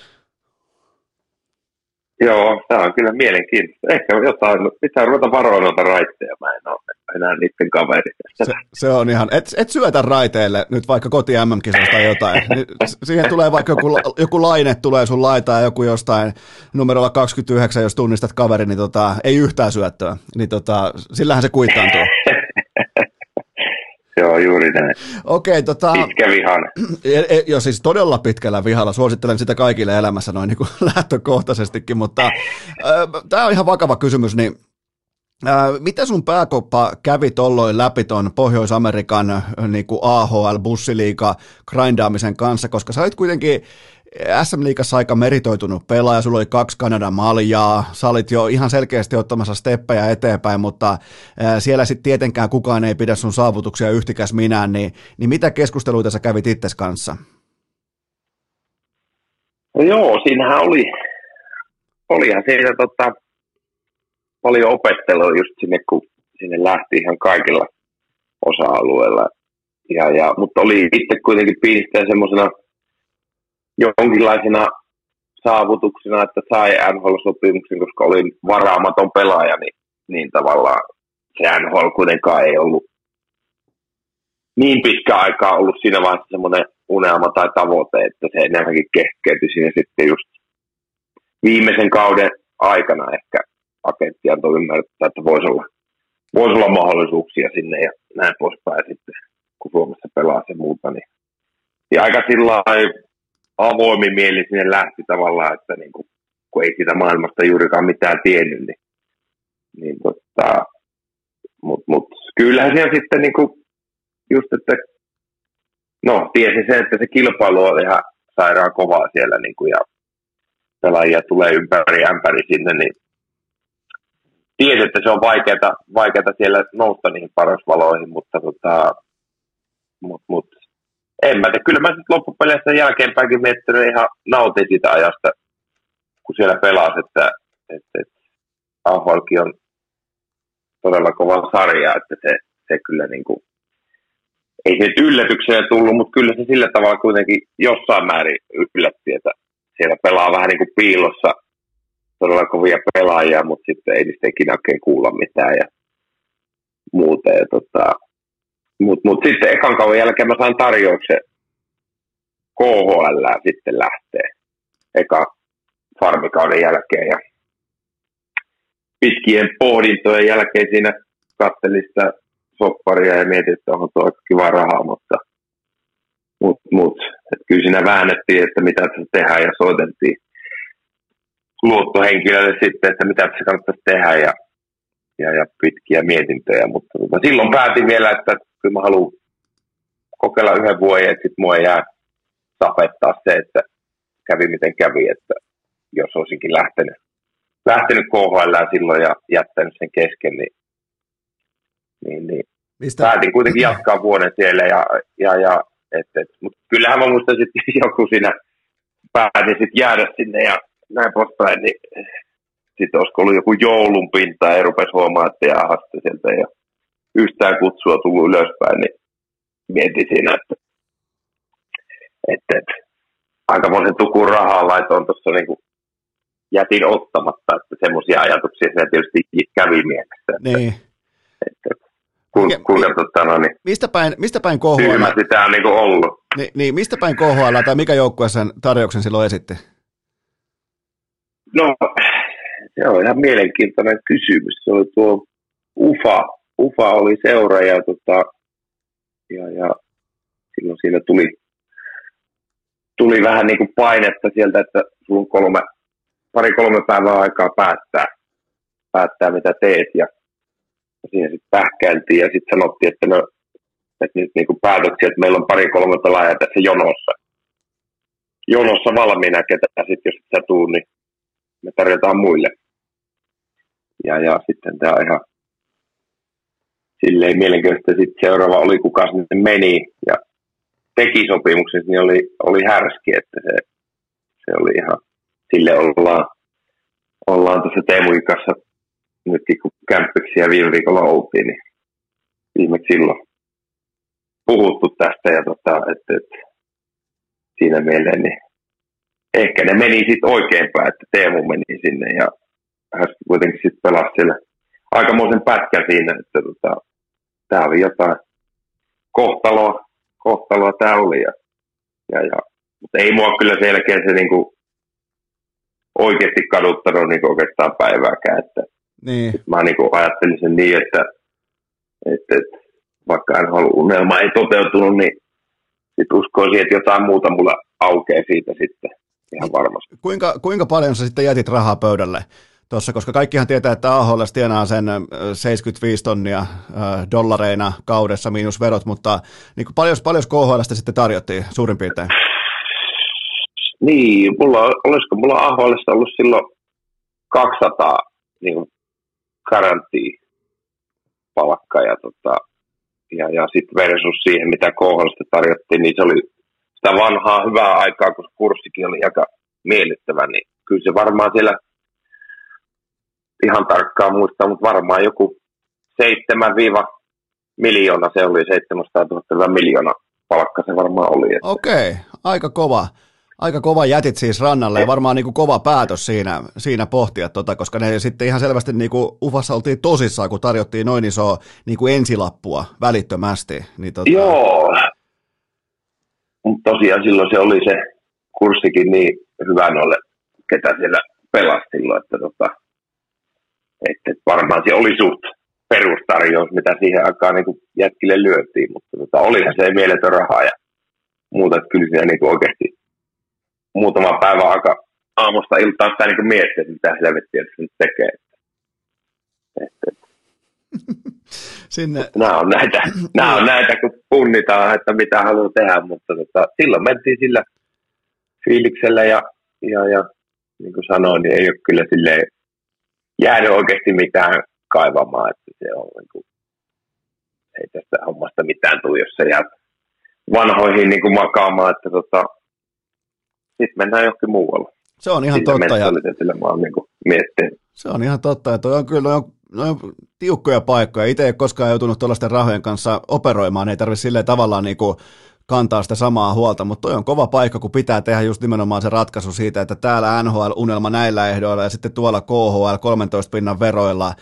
Speaker 3: Joo, tämä on kyllä mielenkiintoista. Ehkä jotain, pitää ruveta varoa noita raitteja, mä en ole enää niiden kaveri.
Speaker 1: Se, se, on ihan, et, et syötä raiteille nyt vaikka koti MM-kisasta tai jotain. Siihen tulee vaikka joku, joku laine tulee sun laitaa ja joku jostain numerolla 29, jos tunnistat kaveri, niin tota, ei yhtään syöttöä. Niin tota, sillähän se kuittaantuu.
Speaker 3: Joo, juuri näin.
Speaker 1: Okei, okay, tota...
Speaker 3: Pitkä vihan.
Speaker 1: E, e, jo siis todella pitkällä vihalla. Suosittelen sitä kaikille elämässä noin niin kuin lähtökohtaisestikin, mutta tämä on ihan vakava kysymys, niin miten sun pääkoppa kävi tolloin läpi ton Pohjois-Amerikan niin AHL-bussiliiga grindaamisen kanssa, koska sä olit kuitenkin SM-liigassa aika meritoitunut pelaaja, sulla oli kaksi Kanadan maljaa, sä olit jo ihan selkeästi ottamassa steppejä eteenpäin, mutta siellä sitten tietenkään kukaan ei pidä sun saavutuksia yhtikäs minään, niin, niin mitä keskusteluita sä kävit itses kanssa?
Speaker 3: No joo, siinähän oli, olihan siinä tota, paljon opettelua just sinne, kun sinne lähti ihan kaikilla osa-alueilla. Ja, ja, mutta oli itse kuitenkin piirtein semmoisena jonkinlaisena saavutuksena, että sai NHL-sopimuksen, koska olin varaamaton pelaaja, niin, niin tavallaan se NHL kuitenkaan ei ollut niin pitkä aikaa ollut siinä vaiheessa semmoinen unelma tai tavoite, että se enemmänkin kehkeytyi siinä sitten just viimeisen kauden aikana ehkä agentti antoi ymmärtää, että voisi olla, voisi olla mahdollisuuksia sinne ja näin poispäin sitten, kun Suomessa pelaa se muuta. Niin. Ja aika sillä avoimin mieli sinne lähti tavallaan, että niin kuin, kun ei siitä maailmasta juurikaan mitään tiennyt, niin, niin tota, mutta mut, kyllähän siellä sitten niin kuin, just, että no, tiesi se, että se kilpailu on ihan sairaan kovaa siellä niin kuin, ja pelaajia tulee ympäri ämpäri sinne, niin tiesi, että se on vaikeaa, vaikeaa siellä nousta niihin parasvaloihin, mutta tota, mut, mut, en mä tiedä, kyllä mä sitten loppupeleissä jälkeenpäinkin miettinyt ihan nautin sitä ajasta, kun siellä pelasi, että, että, että AHLkin on todella kova sarja, että se, se kyllä niin kuin, ei se nyt yllätyksenä tullut, mutta kyllä se sillä tavalla kuitenkin jossain määrin yllätti, että siellä pelaa vähän niin kuin piilossa todella kovia pelaajia, mutta sitten ei niistä ikinä oikein kuulla mitään ja muuta. Ja tota, mutta mut sitten ekan kauan jälkeen mä sain tarjouksen KHL sitten lähtee eka farmikauden jälkeen. Ja pitkien pohdintojen jälkeen siinä katselin sitä sopparia ja mietin, että on tuo aika kiva rahaa, mutta mut, mut, et kyllä siinä väännettiin, että mitä tässä tehdään ja soiteltiin luottohenkilölle sitten, että mitä se kannattaisi tehdä ja, ja, ja pitkiä mietintöjä. Mutta tota, silloin päätin vielä, että kyllä mä haluan kokeilla yhden vuoden, että sitten mua ei jää tapettaa se, että kävi miten kävi, että jos olisinkin lähtenyt, lähtenyt KHL silloin ja jättänyt sen kesken, niin, niin, niin Mistä? päätin kuitenkin jatkaa vuoden siellä ja, ja, ja et, et, mutta kyllähän mä muistan sitten joku siinä päätin sitten jäädä sinne ja näin poispäin, niin sitten olisiko ollut joku joulun pinta ja rupesi huomaa, että jahasta sieltä ja yhtään kutsua tullut ylöspäin, niin mietin siinä, että, että, että aikamoisen tukun rahaa laitoin tuossa niin jätin ottamatta, että semmoisia ajatuksia se tietysti kävi mielessä. Että,
Speaker 1: niin.
Speaker 3: että, kun, Mikä, kuinka, mi, tota, no, niin,
Speaker 1: mistä päin, mistä päin KHL?
Speaker 3: Sitä on niin kuin ollut.
Speaker 1: Niin, niin, mistä päin KHL tai mikä joukkue sen tarjouksen silloin esitti?
Speaker 3: No, se on ihan mielenkiintoinen kysymys. Se oli tuo UFA. UFA oli seura ja, tota, ja, ja silloin siinä tuli, tuli vähän niin kuin painetta sieltä, että sulla on kolme, pari-kolme päivää aikaa päättää, päättää mitä teet. Ja siihen sitten pähkäiltiin ja sitten sanottiin, että no, että nyt niin kuin päätöksiä, että meillä on pari-kolme pelaajaa tässä jonossa. Jonossa valmiina, ketä sitten jos sä tuu, niin me tarjotaan muille. Ja, ja sitten tämä ihan silleen mielenkiintoista. Sitten seuraava oli, kuka sinne meni ja teki sopimuksen, niin oli, oli härski, että se, se oli ihan, sille ollaan, ollaan tuossa Teemun kanssa nytkin kun kämppiksiä viime viikolla oltiin, niin viimeksi silloin puhuttu tästä ja tota, että, että siinä mieleen, niin ehkä ne meni sitten oikeinpäin, että Teemu meni sinne ja hän kuitenkin sitten pelasi siellä aikamoisen pätkän siinä, että tota, tämä oli jotain kohtaloa, kohtaloa tämä oli. Ja, ja, ja, mutta ei mua kyllä selkeä se niinku oikeasti kaduttanut niinku oikeastaan päivääkään. Että,
Speaker 1: niin.
Speaker 3: Mä niinku ajattelin sen niin, että, että, että vaikka en halua unelma ei toteutunut, niin sit uskoisin, että jotain muuta mulla aukeaa siitä sitten ihan varmasti.
Speaker 1: Kuinka, kuinka paljon sä sitten jätit rahaa pöydälle tuossa, koska kaikkihan tietää, että AHL tienaa sen 75 tonnia dollareina kaudessa miinus verot, mutta niin kuin paljon, paljon KHL sitten tarjottiin suurin piirtein?
Speaker 3: Niin, mulla, olisiko mulla AHL ollut silloin 200 niin garantia palkka ja, tota, ja, ja sitten versus siihen, mitä KHL tarjottiin, niin se oli sitä vanhaa hyvää aikaa, kun kurssikin oli aika miellyttävä, niin kyllä se varmaan siellä ihan tarkkaan muistaa, mutta varmaan joku 7 miljoona, se oli 700 000 miljoona palkka se varmaan oli.
Speaker 1: Okei, okay, aika kova. Aika kova jätit siis rannalle ja varmaan niin kuin kova päätös siinä, siinä pohtia, tota, koska ne sitten ihan selvästi niin kuin Ufassa oltiin tosissaan, kun tarjottiin noin iso niin kuin ensilappua välittömästi. Niin tota...
Speaker 3: Joo, mutta tosiaan silloin se oli se kurssikin niin hyvä noille, ketä siellä pelasi silloin, että, tota, että varmaan se oli suht perustarjous, mitä siihen aikaan niin jätkille lyötiin, mutta tota, olihan se mieletön raha ja muuta, että kyllä siellä niin oikeasti muutama päivä aika aamusta iltaan sitä niin miettiä, että mitä helvettiä se nyt tekee. Että, että.
Speaker 1: Sinne.
Speaker 3: Nämä on näitä, nämä on näitä, kun punnitaan, että mitä haluaa tehdä, mutta tota, silloin mentiin sillä fiiliksellä ja, ja, ja niin kuin sanoin, niin ei ole kyllä sille jäänyt oikeasti mitään kaivamaan, että se on niin kuin, ei tästä hommasta mitään tule, jos se jää vanhoihin niin kuin makaamaan, että tota, sitten mennään johonkin muualle.
Speaker 1: Se on ihan Sillä totta. Ja...
Speaker 3: Mä oon niin
Speaker 1: Se on ihan totta, toi on kyllä, on no, tiukkoja paikkoja. Itse ei koskaan joutunut tuollaisten rahojen kanssa operoimaan, ei tarvitse silleen tavallaan niin kuin kantaa sitä samaa huolta, mutta toi on kova paikka, kun pitää tehdä just nimenomaan se ratkaisu siitä, että täällä NHL-unelma näillä ehdoilla ja sitten tuolla KHL 13 pinnan veroilla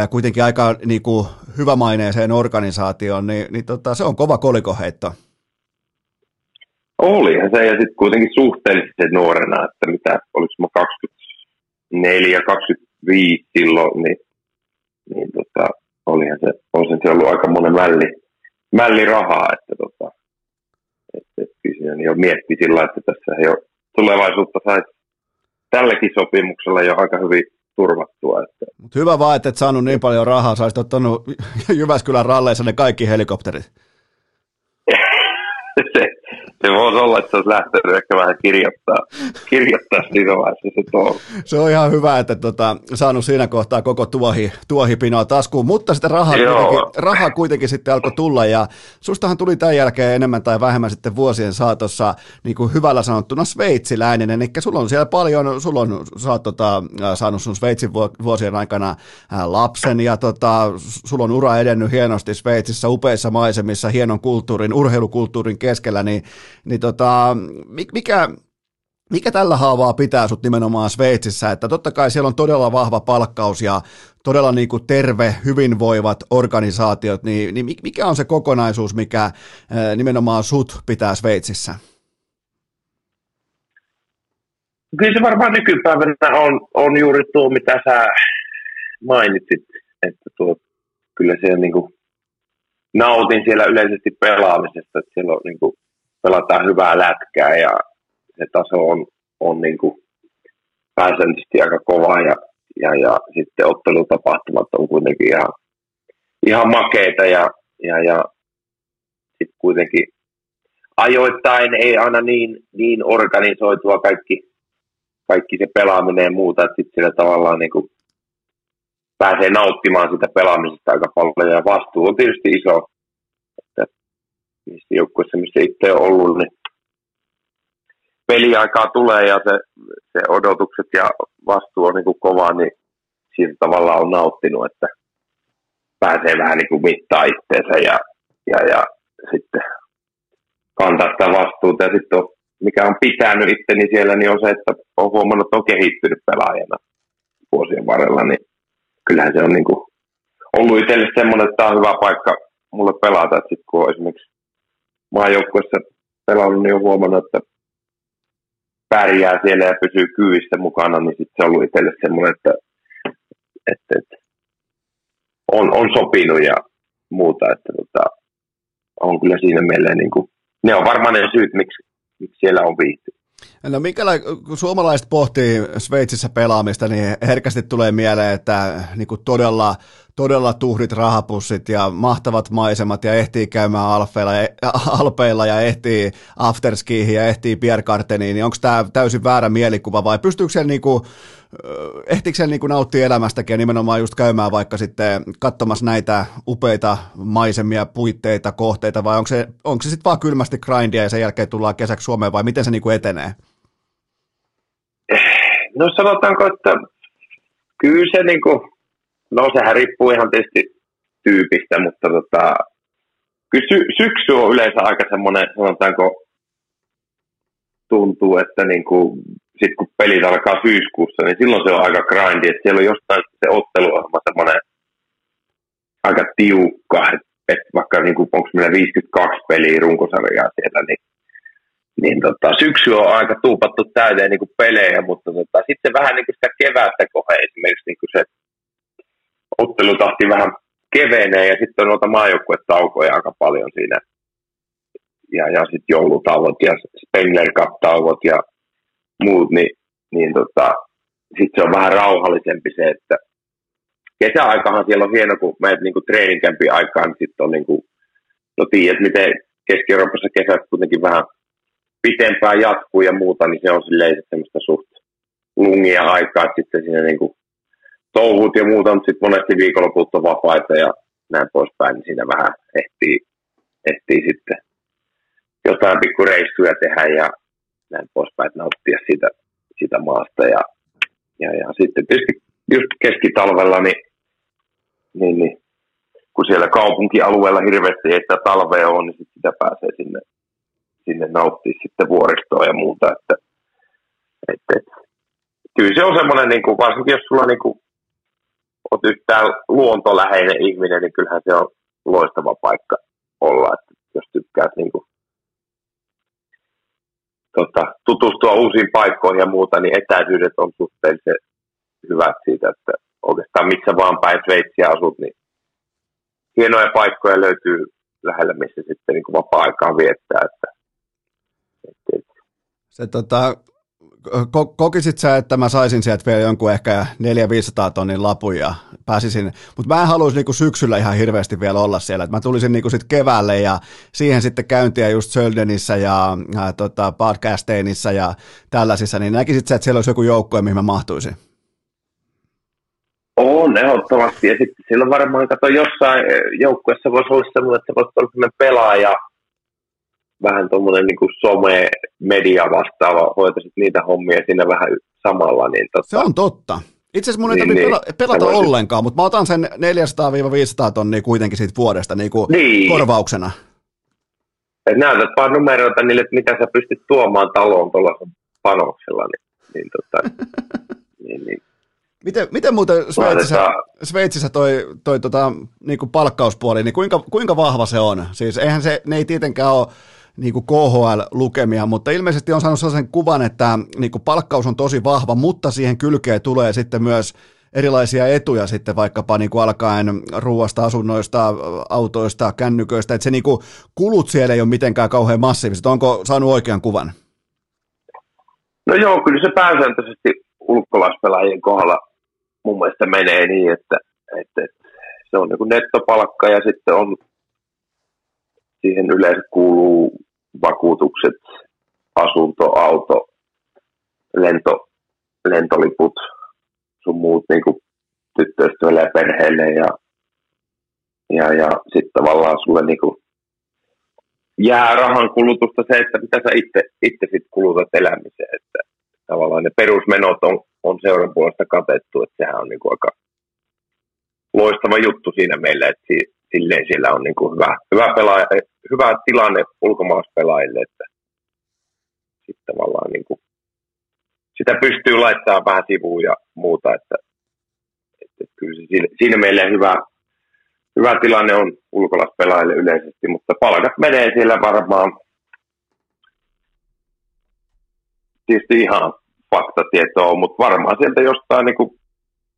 Speaker 1: ja kuitenkin aika niin kuin, hyvämaineeseen organisaatioon, niin, niin tota, se on kova kolikoheitto.
Speaker 3: Olihan se, ja sitten kuitenkin suhteellisesti nuorena, että mitä, oliko mä 24, 25 silloin, niin niin tota, olihan se, olisin se ollut aika monen mälli, mälli rahaa, että tota, että, että kyllä jo mietti sillä, että tässä ole tulevaisuutta sai tälläkin sopimuksella jo aika hyvin turvattua. Että.
Speaker 1: Mut hyvä vaan, että et saanut niin paljon rahaa, saisit ottanut Jyväskylän ralleissa ne kaikki helikopterit.
Speaker 3: se, se voisi olla, että se olisi lähtenyt ehkä vähän kirjoittaa, kirjoittaa siinä vaiheessa se tuo.
Speaker 1: Se on ihan hyvä, että tota, saanut siinä kohtaa koko tuohi, tuohipinoa taskuun, mutta sitä rahaa kuitenkin, rahaa kuitenkin sitten alkoi tulla ja sustahan tuli tämän jälkeen enemmän tai vähemmän sitten vuosien saatossa niin kuin hyvällä sanottuna sveitsiläinen, eli sulla on siellä paljon, sulla on, sä oot tota, saanut sun Sveitsin vuosien aikana lapsen ja tota, sulla on ura edennyt hienosti Sveitsissä, upeissa maisemissa, hienon kulttuurin, urheilukulttuurin keskellä, niin, niin tota, mikä, mikä tällä haavaa pitää sut nimenomaan Sveitsissä, että totta kai siellä on todella vahva palkkaus ja todella niin kuin terve, hyvinvoivat organisaatiot, niin, niin mikä on se kokonaisuus, mikä nimenomaan sut pitää Sveitsissä?
Speaker 3: Kyllä se varmaan nykypäivänä on, on juuri tuo, mitä sä mainitsit, että tuo, kyllä se niin kuin, nautin siellä yleisesti pelaamisesta, että siellä on, niin kuin, pelataan hyvää lätkää ja se taso on, on niin kuin, pääsääntöisesti aika kova ja, ja, ja sitten ottelutapahtumat on kuitenkin ihan, ihan makeita ja, ja, ja sitten kuitenkin ajoittain ei aina niin, niin organisoitua kaikki, kaikki se pelaaminen ja muuta, että sitten sillä tavallaan niin kuin pääsee nauttimaan sitä pelaamisesta aika paljon ja vastuu on tietysti iso. Että niissä joukkueissa, missä itse on ollut, niin peliaikaa tulee ja se, se odotukset ja vastuu on niin kuin kova, niin siitä tavallaan on nauttinut, että pääsee vähän niin kuin mittaa itteensä ja, ja, ja sitten kantaa sitä vastuuta. Ja sitten on, mikä on pitänyt itteni siellä, niin on se, että on huomannut, että on kehittynyt pelaajana vuosien varrella, niin kyllähän se on niin kuin ollut itselle semmoinen, että tämä on hyvä paikka mulle pelata. Että sitten kun on esimerkiksi maajoukkuessa pelannut, niin on huomannut, että pärjää siellä ja pysyy kyyvissä mukana, niin sitten se on ollut itselle semmoinen, että, että, että on, on sopinut ja muuta. Että tota, on kyllä siinä mieleen, niin kuin, ne on varmaan ne syyt, miksi, miksi siellä on viihtynyt.
Speaker 1: No minkäla- kun suomalaiset pohtii Sveitsissä pelaamista, niin herkästi tulee mieleen, että niin kuin todella, todella tuhdit rahapussit ja mahtavat maisemat ja ehtii käymään alpeilla, alpeilla ja ehtii afterskiihin ja ehtii Pierkarteniin, niin onko tämä täysin väärä mielikuva vai pystyykö siellä niin kuin, ehtiikö siellä niin kuin nauttia elämästäkin ja nimenomaan just käymään vaikka sitten katsomassa näitä upeita maisemia, puitteita, kohteita vai onko se, onko se sitten vaan kylmästi grindia ja sen jälkeen tullaan kesäksi Suomeen vai miten se niin kuin etenee?
Speaker 3: No sanotaanko, että kyllä se niin kuin, no sehän riippuu ihan tietysti tyypistä, mutta tota, kyllä sy- syksy on yleensä aika semmoinen, sanotaanko, tuntuu, että niin kuin, sit kun pelit alkaa syyskuussa, niin silloin se on aika grindi, että siellä on jostain se otteluohjelma semmoinen aika tiukka, että et vaikka niin kuin, onko meillä 52 peliä runkosarjaa siellä, niin niin tota, syksy on aika tuupattu täyteen niin kuin pelejä, mutta tota, sitten vähän niin kuin sitä kevättä kohden esimerkiksi niin kuin se ottelutahti vähän kevenee ja sitten on noita maajoukkuetaukoja aika paljon siinä. Ja, ja sitten joulutauot ja Spengler Cup-tauot ja muut, niin, niin tota, sitten se on vähän rauhallisempi se, että kesäaikahan siellä on hieno, kun menet niin treeninkämpi aikaan, niin sitten on niin kuin, no tiedät, miten Keski-Euroopassa kesät kuitenkin vähän pitempään jatkuu ja muuta, niin se on silleen semmoista suht lungia aikaa, että sitten siinä niin kuin touhut ja muuta, mutta sitten monesti viikonloput on vapaita ja näin poispäin, niin siinä vähän ehtii, ehtii sitten jotain pikkureissuja tehdä ja näin poispäin, että nauttia siitä, siitä maasta. Ja, ja, ja sitten tietysti just keskitalvella, niin, niin, niin kun siellä kaupunkialueella hirveästi ei sitä talvea on, niin sitä pääsee sinne sinne nauttia sitten vuoristoa ja muuta. Että, että, että, kyllä se on semmoinen, niin kuin, varsinkin jos sulla niin kuin, oot yhtään luontoläheinen ihminen, niin kyllähän se on loistava paikka olla, että jos tykkäät niin kuin, tota, tutustua uusiin paikkoihin ja muuta, niin etäisyydet on suhteellisen hyvät siitä, että oikeastaan missä vaan päin Sveitsiä asut, niin hienoja paikkoja löytyy lähellä, missä sitten niin vapaa-aikaa viettää. Että
Speaker 1: se tota, ko- kokisit sä, että mä saisin sieltä vielä jonkun ehkä 400-500 tonnin lapun ja pääsisin, mutta mä en haluaisi niinku syksyllä ihan hirveästi vielä olla siellä, että mä tulisin niinku sit keväälle ja siihen sitten käyntiä just Söldenissä ja, ja tota, podcasteinissa ja tällaisissa, niin näkisit sä, että siellä olisi joku joukkue, mihin mä mahtuisin?
Speaker 3: On, ehdottomasti. Ja sitten silloin varmaan, kato, jossain joukkueessa voisi olla semmoinen, että voisi olla pelaaja, vähän tuommoinen niin some, media vastaava, hoitaisit niitä hommia siinä vähän samalla. Niin tota,
Speaker 1: se on totta. Itse asiassa mun ei niin, tarvitse niin, pelata voisit... ollenkaan, mutta mä otan sen 400-500 tonnia kuitenkin siitä vuodesta niin kuin niin. korvauksena.
Speaker 3: Et näytät vaan numeroita niille, että mitä sä pystyt tuomaan taloon tuollaisella panoksella. Niin, niin, tota, niin, niin.
Speaker 1: Miten, miten muuten Sveitsissä, Sveitsissä toi, toi tota, niin kuin palkkauspuoli, niin kuinka, kuinka vahva se on? Siis eihän se, ne ei tietenkään ole niin kuin KHL-lukemia, mutta ilmeisesti on saanut sellaisen kuvan, että niin kuin palkkaus on tosi vahva, mutta siihen kylkeen tulee sitten myös erilaisia etuja sitten vaikkapa niin kuin alkaen ruoasta, asunnoista, autoista, kännyköistä, että se niin kuin kulut siellä ei ole mitenkään kauhean massiiviset. Onko saanut oikean kuvan?
Speaker 3: No joo, kyllä se pääsääntöisesti ulkolaispelaajien kohdalla mun mielestä menee niin, että, että, että se on niin nettopalkka ja sitten on siihen yleensä kuuluu vakuutukset, asunto, auto, lento, lentoliput, sun muut niin tyttöystävälle ja perheelle ja, ja, ja sitten tavallaan sulle niin kuin jää rahan kulutusta se, että mitä sä itse, itse sit kulutat elämiseen, että tavallaan ne perusmenot on, on seuran puolesta katettu, että sehän on niin kuin aika loistava juttu siinä meillä, että silleen siellä on niin kuin hyvä, hyvä, pelaaja, hyvä tilanne ulkomaalaispelaajille, että sitten tavallaan niin kuin, sitä pystyy laittamaan vähän sivuun ja muuta, että, että kyllä se siinä, siinä meille hyvä, hyvä tilanne on ulkolaispelaajille yleisesti, mutta palkat menee siellä varmaan tietysti ihan faktatietoa, mutta varmaan sieltä jostain niin kuin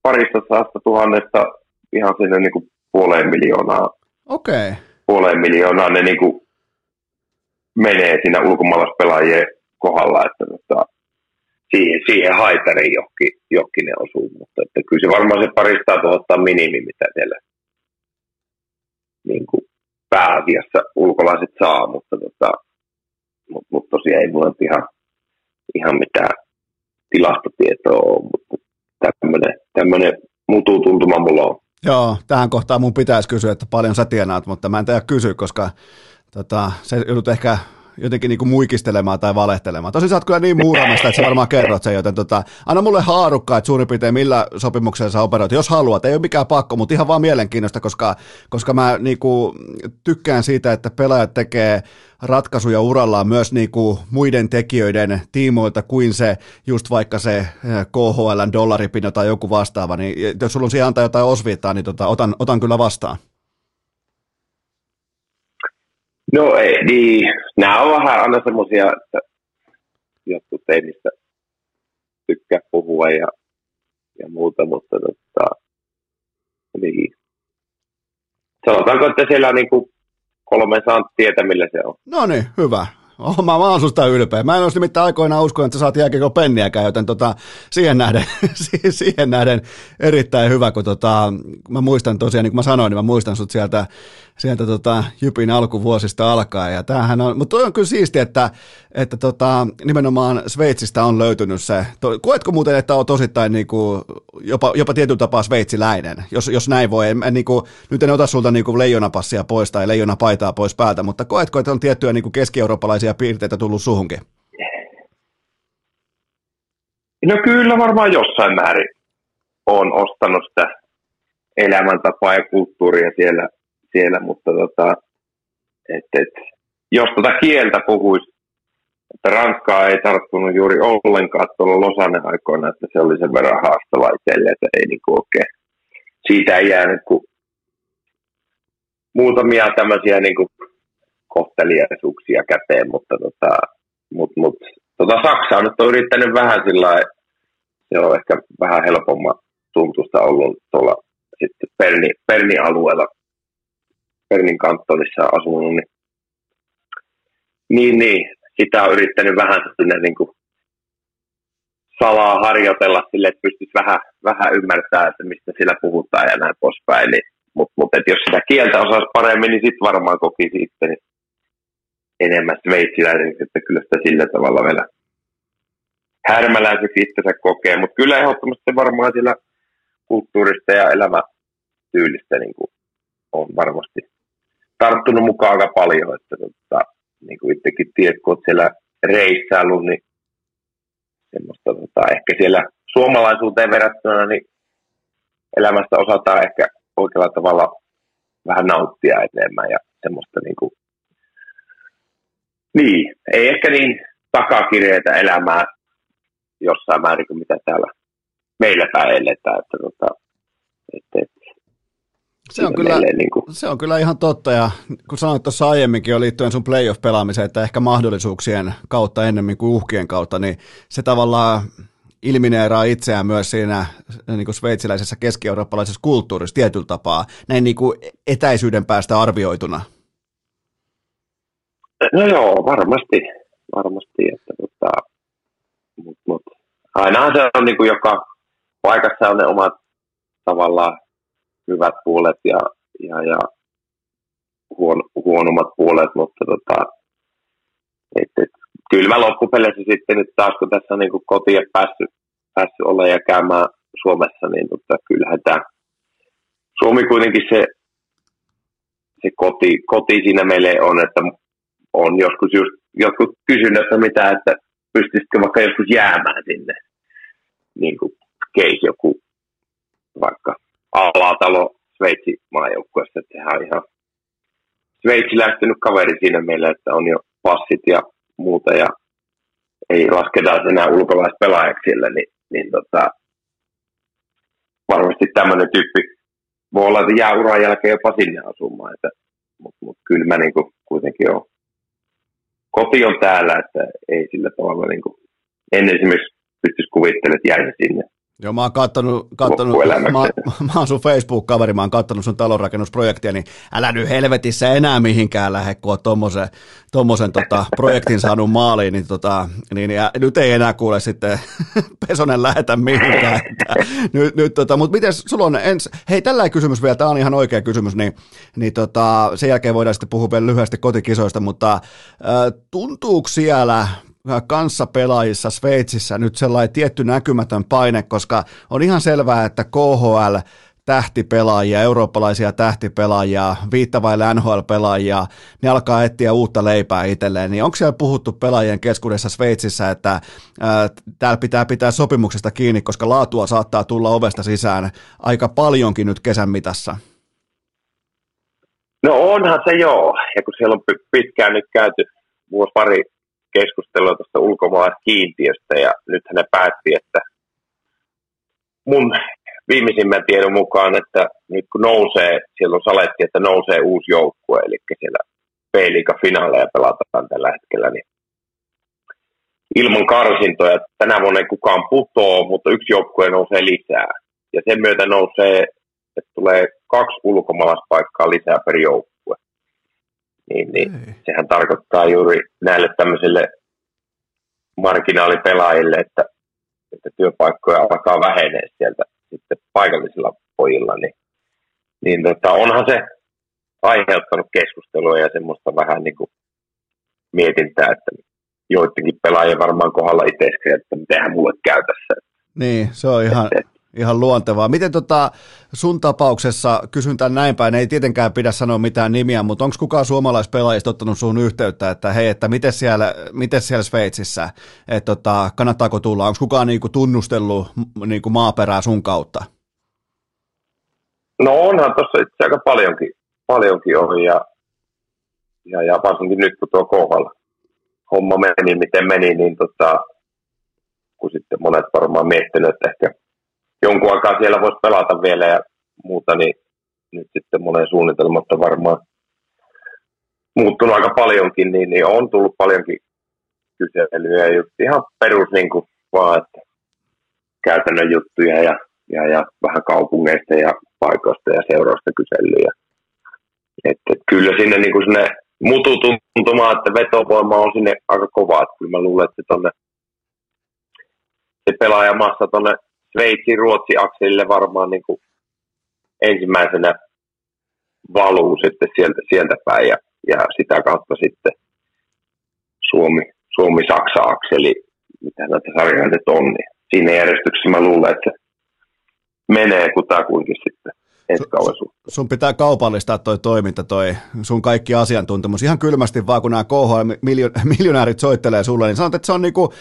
Speaker 3: parista saasta tuhannesta ihan sinne niin kuin puoleen miljoonaa.
Speaker 1: Okei. Okay.
Speaker 3: Puoleen miljoonaa ne niin kuin menee siinä ulkomaalaispelaajien kohdalla, että tota, siihen, siihen haitariin johonkin, johonkin ne osuu, mutta että kyllä se varmaan se parista tuottaa minimi, mitä siellä niin kuin pääasiassa ulkolaiset saa, mutta, tota, mutta, mutta tosiaan ei mulla ihan, ihan mitään tilastotietoa ole, mutta tämmöinen, tämmöinen mututuntuma mulla on.
Speaker 1: Joo, tähän kohtaan mun pitäisi kysyä, että paljon sä tienaat, mutta mä en tiedä kysyä, koska tota, se joudut ehkä jotenkin niinku muikistelemaan tai valehtelemaan. Tosi sä oot kyllä niin muuramasta, että sä varmaan kerrot sen, joten tota, anna mulle haarukka, että suurin piirtein millä sopimuksella sä operoit, jos haluat. Ei ole mikään pakko, mutta ihan vaan mielenkiinnosta, koska, koska mä niinku tykkään siitä, että pelaajat tekee ratkaisuja urallaan myös niinku muiden tekijöiden tiimoilta kuin se just vaikka se eh, KHL dollaripino tai joku vastaava, niin jos sulla on siihen antaa jotain osviittaa, niin tota, otan, otan kyllä vastaan.
Speaker 3: No ei, niin. Nämä on vähän aina semmoisia, että jotkut ei niistä tykkää puhua ja, ja muuta, mutta tota, niin. Sanotaanko, että siellä niin kuin kolme santtia, millä se on.
Speaker 1: No niin, hyvä. Oh, mä, mä oon susta ylpeä. Mä en olisi nimittäin aikoinaan uskonut, että sä saat jääkiekko penniäkään, joten tota, siihen, nähden, siihen nähden erittäin hyvä, kun tota, mä muistan tosiaan, niin kuin mä sanoin, niin mä muistan sut sieltä, sieltä tota, Jypin alkuvuosista alkaen. Ja tämähän on, mutta toi on kyllä siistiä, että, että tota, nimenomaan Sveitsistä on löytynyt se. Koetko muuten, että on tosittain niin kuin, jopa, jopa tietyllä tapaa sveitsiläinen, jos, jos näin voi. En, en, niin kuin, nyt en ota sulta niin kuin leijonapassia pois tai leijonapaitaa pois päältä, mutta koetko, että on tiettyjä niin keski-eurooppalaisia piirteitä tullut suhunkin?
Speaker 3: No kyllä varmaan jossain määrin on ostanut sitä elämäntapaa ja kulttuuria siellä, siellä mutta tota, et, et, jos tota kieltä puhuisi, että Ranskaa ei tarttunut juuri ollenkaan tuolla Losanen aikoina, että se oli sen verran haastava itselle, että ei niinku oikein, siitä ei jäänyt kuin muutamia tämmöisiä niinku kohteliaisuuksia käteen, mutta tota, mut, mut, tota Saksa on nyt on yrittänyt vähän sillä se on ehkä vähän helpomman tuntusta ollut tuolla sitten Perni, Perni Pernin kantonissa asunut, niin, niin, niin sitä on yrittänyt vähän sinne niin kuin salaa harjoitella sille, että pystyisi vähän, vähän ymmärtää, että mistä sillä puhutaan ja näin poispäin. Niin, Mutta mut, jos sitä kieltä osaisi paremmin, niin sitten varmaan koki sitten enemmän sveitsiläiseksi, että kyllä sitä sillä tavalla vielä härmäläiseksi itsensä kokee. Mutta kyllä ehdottomasti varmaan sillä kulttuurista ja elämätyylistä niin kuin on varmasti tarttunut mukaan aika paljon. Että, tota, niin kuin itsekin tiedät, kun olet siellä reissaillut, niin semmoista, tota, ehkä siellä suomalaisuuteen verrattuna, niin elämästä osataan ehkä oikealla tavalla vähän nauttia enemmän ja semmoista niin kuin, niin, ei ehkä niin takakirjeitä elämää jossain määrin kuin mitä täällä meillä päin eletään, että, tota, että, että
Speaker 1: se on, kyllä, niin kuin... se on kyllä ihan totta, ja kun sanoit tuossa aiemminkin jo liittyen sun playoff-pelaamiseen, että ehkä mahdollisuuksien kautta ennemmin kuin uhkien kautta, niin se tavallaan ilmineeraa itseään myös siinä niin kuin sveitsiläisessä keski-eurooppalaisessa kulttuurissa tietyllä tapaa, näin niin kuin etäisyyden päästä arvioituna.
Speaker 3: No joo, varmasti, varmasti, että tota, mut, mut, ainahan se on niin kuin joka paikassa on ne omat tavallaan hyvät puolet ja, ja, ja huon, huonommat puolet, mutta tota, et, et, kyllä mä loppupeleissä sitten nyt taas, kun tässä on niin kotiin päässyt, päässyt olla ja käymään Suomessa, niin tota, kyllähän tämä Suomi kuitenkin se, se koti, koti siinä meille on, että on joskus just jotkut kysynyt, että mitä, että pystyisitkö vaikka joskus jäämään sinne, niin kuin case joku vaikka alatalo Sveitsi maajoukkueessa, että sehän on ihan Sveitsi lähtenyt kaveri siinä meillä, että on jo passit ja muuta ja ei lasketa enää ulkolaispelaajaksi sille, niin, niin tota, varmasti tämmöinen tyyppi voi olla, että jää uran jälkeen jopa sinne asumaan, että, mutta mut kyllä mä niin kuin kuitenkin on, koti on täällä, että ei sillä tavalla niin kuin, en esimerkiksi pystyisi kuvittelemaan, että jäisi sinne
Speaker 1: Joo, mä oon kattonut, kattonut mä, mä oon sun Facebook-kaveri, mä oon kattonut sun talonrakennusprojektia, niin älä nyt helvetissä enää mihinkään lähde, kun oot tommosen, tommosen tota, projektin saanut maaliin, niin, tota, niin ja nyt ei enää kuule sitten Pesonen lähetä mihinkään. Että, nyt, nyt, tota, mutta miten sulla on ens, hei tällä kysymys vielä, tämä on ihan oikea kysymys, niin, niin tota, sen jälkeen voidaan sitten puhua vielä lyhyesti kotikisoista, mutta äh, tuntuuko siellä kanssapelaajissa Sveitsissä nyt sellainen tietty näkymätön paine, koska on ihan selvää, että KHL tähtipelaajia, eurooppalaisia tähtipelaajia, viittavaille NHL-pelaajia, ne alkaa etsiä uutta leipää itselleen, niin onko siellä puhuttu pelaajien keskuudessa Sveitsissä, että ää, täällä pitää pitää sopimuksesta kiinni, koska laatua saattaa tulla ovesta sisään aika paljonkin nyt kesän mitassa?
Speaker 3: No onhan se joo, ja kun siellä on pitkään nyt käyty vuosi pari keskustelua tuosta ulkomaalaiskiintiöstä ja nythän ne päätti, että mun viimeisimmän tiedon mukaan, että nyt kun nousee, siellä on saletti, että nousee uusi joukkue, eli siellä p finaaleja pelataan tällä hetkellä, niin ilman karsintoja. Tänä vuonna ei kukaan putoo, mutta yksi joukkue nousee lisää. Ja sen myötä nousee, että tulee kaksi ulkomaalaispaikkaa lisää per joukkue niin, niin sehän tarkoittaa juuri näille tämmöisille marginaalipelaajille, että, että työpaikkoja alkaa vähenee sieltä sitten paikallisilla pojilla, niin, niin tota, onhan se aiheuttanut keskustelua ja semmoista vähän niin kuin mietintää, että joidenkin pelaajien varmaan kohdalla itse että mitenhän mulle käy tässä.
Speaker 1: Niin, se on ihan, et, Ihan luontevaa. Miten tota, sun tapauksessa, kysyn tämän näin päin, ei tietenkään pidä sanoa mitään nimiä, mutta onko kukaan suomalaispelaajista ottanut sun yhteyttä, että hei, että miten siellä, miten siellä Sveitsissä, että tota, kannattaako tulla, onko kukaan niinku tunnustellut niinku maaperää sun kautta?
Speaker 3: No onhan tuossa itse aika paljonkin, paljonkin on ja, ja, ja, varsinkin nyt kun tuo kohdalla homma meni, miten meni, niin tota, kun sitten monet varmaan miettinyt, että ehkä jonkun aikaa siellä voisi pelata vielä ja muuta, niin nyt sitten monen suunnitelmat on varmaan muuttunut aika paljonkin, niin, niin on tullut paljonkin kyselyjä ja just ihan perus niin kuin vaan, että käytännön juttuja ja, ja, ja vähän kaupungeista ja paikoista ja seuroista kyselyjä. Et, et kyllä sinne niin kuin sinne mutu tuntumaan, että vetovoima on sinne aika kova. Että kyllä mä luulen, että tuonne se pelaajamassa tuonne Sveitsin Ruotsi-akselille varmaan niin kuin ensimmäisenä valuu sitten sieltä, sieltä päin ja, ja sitä kautta sitten Suomi, Suomi-Saksa-akseli, mitä näitä sarjoja nyt on, niin siinä järjestyksessä mä luulen, että se menee kutakuinkin sitten ensi
Speaker 1: sun, sun pitää kaupallistaa toi toiminta, toi sun kaikki asiantuntemus. Ihan kylmästi vaan, kun nämä KHL miljonäärit soittelee sulle, niin sanot, että se on, niinku,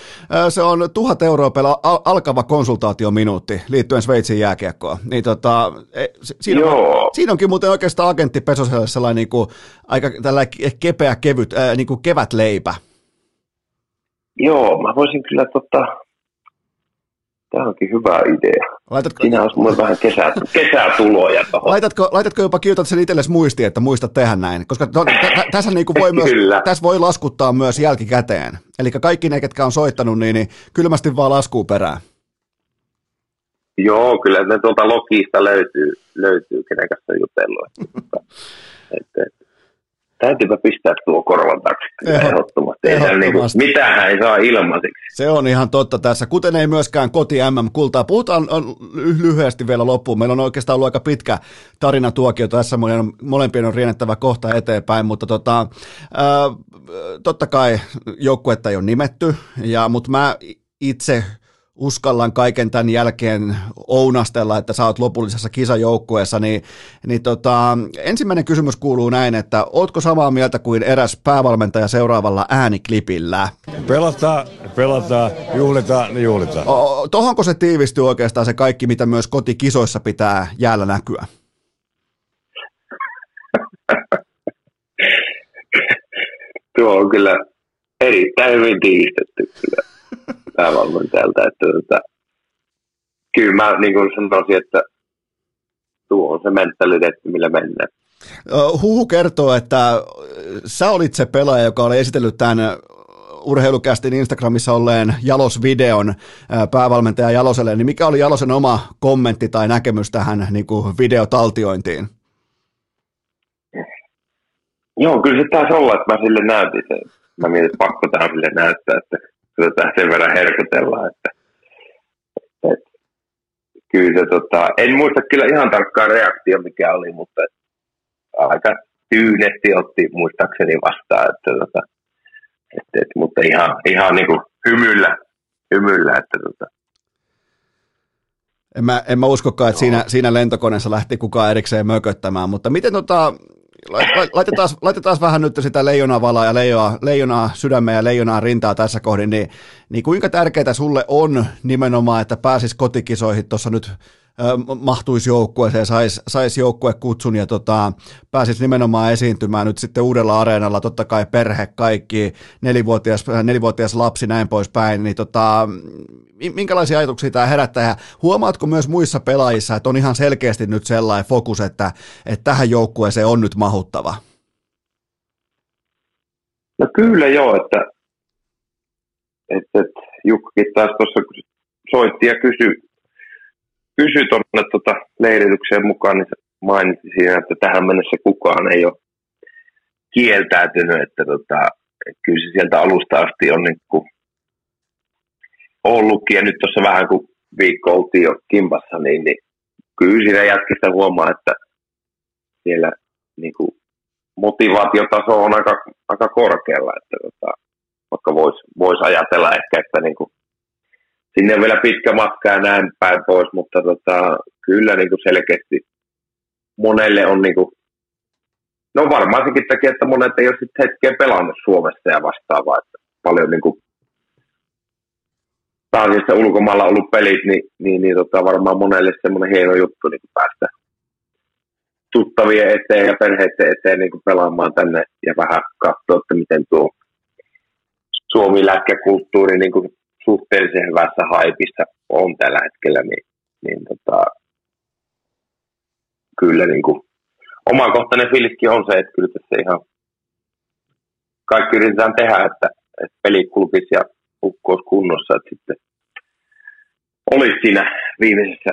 Speaker 1: se on tuhat euroa pela alkava konsultaatiominuutti liittyen Sveitsin jääkiekkoon. Niin tota, e, siinä, on, siinä onkin muuten oikeastaan agentti Pesoselle sellainen niinku, aika tällainen kepeä, kevyt, ää, niinku kevätleipä.
Speaker 3: Joo, mä voisin kyllä tota, Tämä onkin hyvä idea. Laitatko, Siinä olisi mulle vähän kesä, kesätuloja.
Speaker 1: Laitatko, laitatko jopa kirjoitat sen itsellesi muistiin, että muista tehdä näin? Koska to, t- tässä, niinku voi myös, tässä voi laskuttaa myös jälkikäteen. Eli kaikki ne, ketkä on soittanut, niin, niin kylmästi vaan laskuu perään.
Speaker 3: Joo, kyllä ne tuolta Lokista löytyy, löytyy kenen kanssa jutellut. että, että, Täytyypä pistää tuo korvan taakse ehdottomasti. ehdottomasti. Niin mitään ei saa ilmaiseksi.
Speaker 1: Se on ihan totta tässä, kuten ei myöskään koti MM-kultaa. Puhutaan lyhyesti vielä loppuun. Meillä on oikeastaan ollut aika pitkä tarina tuokio tässä. Molempien on riennettävä kohta eteenpäin, mutta tota, ää, totta kai joukkuetta ei ole nimetty, ja, mutta mä itse uskallan kaiken tämän jälkeen ounastella, että sä oot lopullisessa kisajoukkueessa, niin, niin tota, ensimmäinen kysymys kuuluu näin, että ootko samaa mieltä kuin eräs päävalmentaja seuraavalla ääniklipillä?
Speaker 4: Pelataan, pelataan, juhlitaan, juhlitaan.
Speaker 1: tohonko se tiivistyy oikeastaan se kaikki, mitä myös kotikisoissa pitää jäällä näkyä?
Speaker 3: Tuo on kyllä erittäin hyvin tiivistetty kyllä päävalmentajalta. Että, että, kyllä mä niin kuin sanoisin, että tuo on se mentaliteetti, millä mennään.
Speaker 1: Huhu kertoo, että sä olit se pelaaja, joka oli esitellyt tämän urheilukästin Instagramissa olleen Jalos-videon päävalmentaja Jaloselle, niin mikä oli Jalosen oma kommentti tai näkemys tähän niin kuin videotaltiointiin?
Speaker 3: Joo, kyllä se taisi olla, että mä sille näytin sen. Mä mietin, että pakko tähän sille näyttää, että tätä sen verran herkutellaan, että, että kyllä se, tota, en muista kyllä ihan tarkkaan reaktio mikä oli, mutta aika tyynesti otti muistaakseni vastaan, että, tota, että, että, mutta ihan, ihan niin kuin hymyllä, hymyllä että tota,
Speaker 1: en mä, en mä uskokaan, että siinä, siinä lentokoneessa lähti kukaan erikseen mököttämään, mutta miten tota, laitetaan, laitetaan vähän nyt sitä leijonaa valaa ja leijonaa, leijonaa sydämeä ja leijonaa rintaa tässä kohdin, niin, niin kuinka tärkeää sulle on nimenomaan, että pääsis kotikisoihin tuossa nyt mahtuisi joukkueeseen, saisi sais joukkue kutsun ja tota, pääsisi nimenomaan esiintymään nyt sitten uudella areenalla, totta kai perhe, kaikki, nelivuotias, nelivuotias lapsi, näin poispäin, niin tota, minkälaisia ajatuksia tämä herättää? Ja huomaatko myös muissa pelaajissa, että on ihan selkeästi nyt sellainen fokus, että, että tähän joukkueeseen on nyt mahuttava?
Speaker 3: No kyllä joo, että, että, että Jukkakin taas tuossa soitti ja kysyi kysyi tuonne tota leiritykseen mukaan, niin mainitsi siinä, että tähän mennessä kukaan ei ole kieltäytynyt, että tota, kyllä se sieltä alusta asti on niin kuin ollutkin, ja nyt tuossa vähän kun viikko oltiin jo kimpassa, niin, niin kyllä siinä jätkistä huomaa, että siellä niin kuin motivaatiotaso on aika, aika korkealla, että tota, vaikka voisi vois ajatella ehkä, että niin kuin sinne on vielä pitkä matka ja näin päin pois, mutta tota, kyllä niin kuin selkeästi monelle on niin kuin, no varmaan sekin takia, että monet ei ole sitten hetkeä pelannut Suomessa ja vastaavaa, että paljon niin kuin pääasiassa ulkomailla ollut pelit, niin, niin, niin tota, varmaan monelle semmoinen hieno juttu niin päästä tuttavien eteen ja perheiden eteen niin pelaamaan tänne ja vähän katsoa, että miten tuo Suomi-lätkäkulttuuri niin suhteellisen hyvässä haipissa on tällä hetkellä, niin, niin tota, kyllä niin kuin, omakohtainen fiiliskin on se, että kyllä tässä ihan kaikki yritetään tehdä, että, että peli kulkisi ja ukkoisi kunnossa, että sitten olisi siinä viimeisessä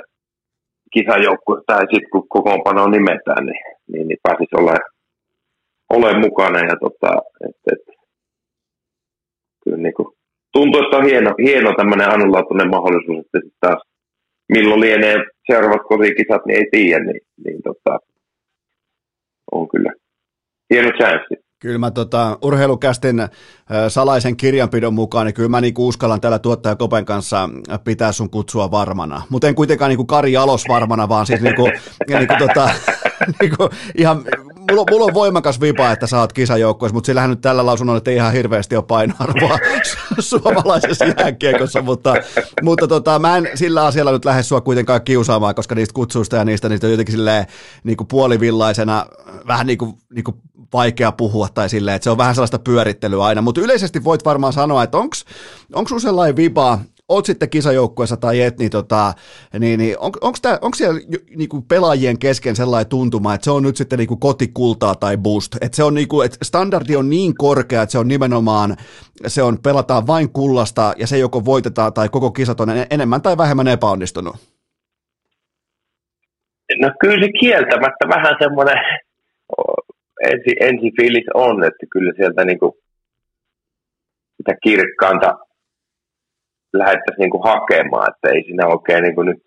Speaker 3: kisajoukkueessa tai sitten kun kokoonpano nimetään, niin, niin, niin pääsisi ole, ole mukana ja tota, et, et, kyllä niin kuin tuntuu, että on hieno, hieno tämmöinen ainutlaatuinen mahdollisuus, että sitten taas milloin lienee seuraavat kotikisat, niin ei tiedä, niin, niin tota, on kyllä hieno chanssi.
Speaker 1: Kyllä mä tota, urheilukästin äh, salaisen kirjanpidon mukaan, niin kyllä mä niinku uskallan tällä tuottaja Kopen kanssa pitää sun kutsua varmana. Mutta en kuitenkaan niinku Kari Alos varmana, vaan siis niinku, niinku tota, niinku ihan, mulla, mulla, on voimakas vipa, että sä oot kisajoukkueessa, mutta sillähän nyt tällä lausunnolla ei ihan hirveästi ole painoarvoa suomalaisessa jääkiekossa, mutta, mutta tota, mä en sillä asialla nyt lähde sua kuitenkaan kiusaamaan, koska niistä kutsuista ja niistä, niistä on jotenkin silleen niinku puolivillaisena, vähän niinku, niinku vaikea puhua tai silleen, että se on vähän sellaista pyörittelyä aina, mutta yleisesti voit varmaan sanoa, että onko sinulla sellainen viba, oot sitten kisajoukkueessa tai et, niin, tota, niin, niin on, onko, tää, onko siellä niinku pelaajien kesken sellainen tuntuma, että se on nyt sitten niinku kotikultaa tai boost, että se on niinku, että standardi on niin korkea, että se on nimenomaan, se on pelataan vain kullasta ja se joko voitetaan tai koko kisat on enemmän tai vähemmän epäonnistunut?
Speaker 3: No kyllä se kieltämättä vähän semmoinen ensi, ensi fiilis on, että kyllä sieltä niin kuin sitä kirkkaanta lähdettäisiin niin kuin hakemaan, että ei siinä oikein niin kuin nyt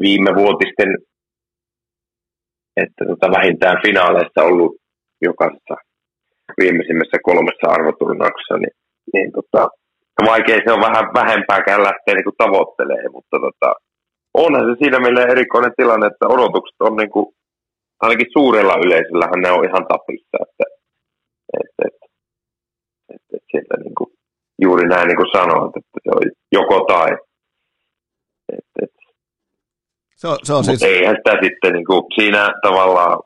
Speaker 3: viime vuotisten, että tota vähintään finaaleissa ollut jokaisessa viimeisimmässä kolmessa arvoturnauksessa, niin, niin tota, vaikea se on vähän vähempääkään lähteä niin tavoittelemaan, mutta tota, onhan se siinä meille erikoinen tilanne, että odotukset on niin kuin ainakin suurella yleisöllähän ne on ihan tapissa, että, että, että, että, että sieltä niin kuin, juuri näin niin kuin sanoit, että se on joko tai. Että, että.
Speaker 1: Se on, se on siis...
Speaker 3: eihän sitä sitten niin kuin, siinä tavallaan,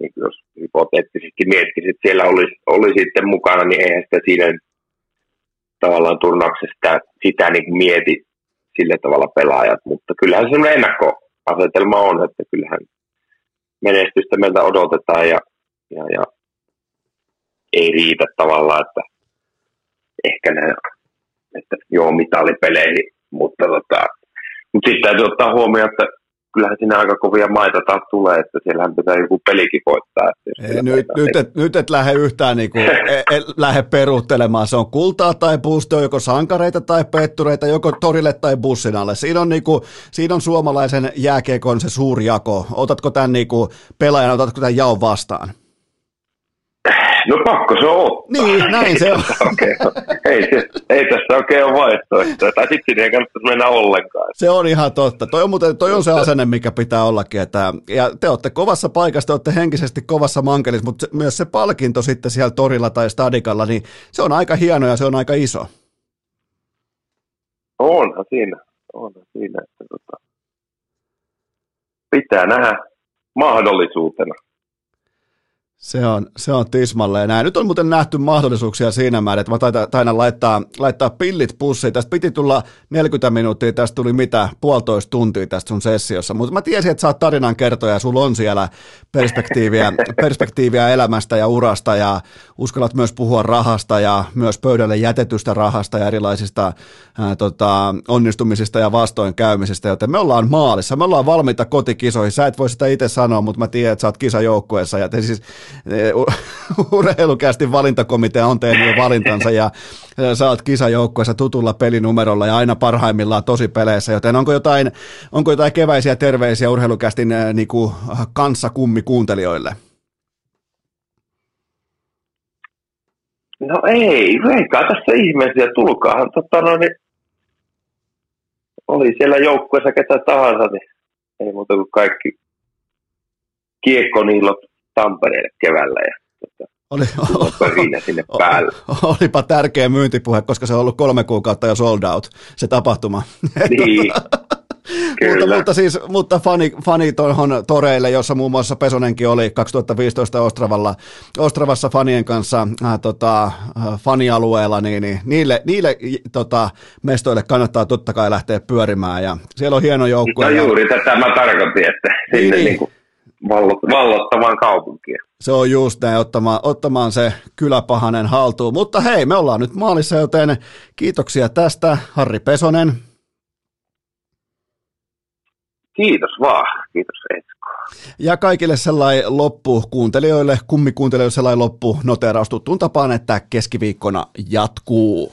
Speaker 3: niin kuin jos hypoteettisesti miettisit, että siellä oli, oli sitten mukana, niin eihän sitä siinä tavallaan turnauksessa sitä, sitä niin kuin mieti sillä tavalla pelaajat, mutta kyllähän se semmoinen ennakkoasetelma on, että kyllähän menestystä meiltä odotetaan ja, ja, ja ei riitä tavallaan, että ehkä ne, että joo, mitalipeleihin, mutta, tota, mutta sitten täytyy ottaa huomioon, että kyllähän siinä aika kovia maita taas tulee, että siellähän pitää joku pelikin voittaa.
Speaker 1: Että Ei, nyt, nyt, et, nyt et lähde yhtään niin kuin, e, e, lähde peruuttelemaan. Se on kultaa tai puusto, joko sankareita tai pettureita, joko torille tai bussin alle. Siinä on, niin kuin, siinä on suomalaisen jääkiekon se suuri jako. Otatko tämän niin kuin, pelaajan, otatko tämän jaon vastaan?
Speaker 3: No pakko se on ottaa.
Speaker 1: Niin, näin se on.
Speaker 3: okay. ei, ei tässä oikein ole vaihtoehtoja. Tai sitten ei kannattaisi mennä ollenkaan.
Speaker 1: Se on ihan totta. Toi on, muuten, toi on se asenne, mikä pitää ollakin. Että, ja te olette kovassa paikassa, te olette henkisesti kovassa mankelissa, mutta myös se palkinto sitten siellä torilla tai stadikalla, niin se on aika hieno ja se on aika iso.
Speaker 3: Onhan siinä. Onhan siinä. Että tota, pitää nähdä mahdollisuutena.
Speaker 1: Se on, se on tismalleen näin. Nyt on muuten nähty mahdollisuuksia siinä määrin, että mä tainan laittaa, laittaa pillit pussiin. Tästä piti tulla 40 minuuttia, tästä tuli mitä, puolitoista tuntia tästä sun sessiossa. Mutta mä tiesin, että sä oot tarinan kertoja ja sulla on siellä perspektiiviä, perspektiiviä elämästä ja urasta ja uskallat myös puhua rahasta ja myös pöydälle jätetystä rahasta ja erilaisista ää, tota, onnistumisista ja vastoinkäymisistä, joten me ollaan maalissa, me ollaan valmiita kotikisoihin. Sä et voi sitä itse sanoa, mutta mä tiedän, että sä oot kisajoukkueessa ja te siis urheilukästi valintakomitea on tehnyt jo valintansa ja sä oot kisajoukkueessa tutulla pelinumerolla ja aina parhaimmillaan tosi peleissä, joten onko jotain, onko jotain keväisiä terveisiä urheilukästin niin kuin kanssa kummi kuuntelijoille?
Speaker 3: No ei, eikä tässä ihmeisiä, tulkaahan. Totta, no, niin oli siellä joukkueessa ketä tahansa, niin ei muuta kuin kaikki kiekkoniilot Tampereelle keväällä ja tota, oli, sinne päälle.
Speaker 1: Olipa tärkeä myyntipuhe, koska se on ollut kolme kuukautta jo sold out, se tapahtuma.
Speaker 3: Niin.
Speaker 1: Kyllä. Mutta, mutta, siis, mutta fani, fani tuohon toreille, jossa muun muassa Pesonenkin oli 2015 Ostravalla, Ostravassa fanien kanssa äh, tota, äh, fanialueella, niin, niin niille, niille tota, mestoille kannattaa totta kai lähteä pyörimään. Ja siellä on hieno joukkue.
Speaker 3: No juuri ja... tätä mä tarkoitin, että sinne niin, niin kuin vallottavaan kaupunkiin.
Speaker 1: Se on just näin, ottamaan, ottamaan se kyläpahanen haltuun. Mutta hei, me ollaan nyt maalissa, joten kiitoksia tästä, Harri Pesonen.
Speaker 3: Kiitos vaan, kiitos Esko.
Speaker 1: Ja kaikille sellainen loppu kuuntelijoille, kummikuuntelijoille sellainen loppu noteraus tuttuun tapaan, että keskiviikkona jatkuu.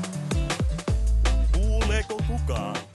Speaker 2: kuuleeko kukaan?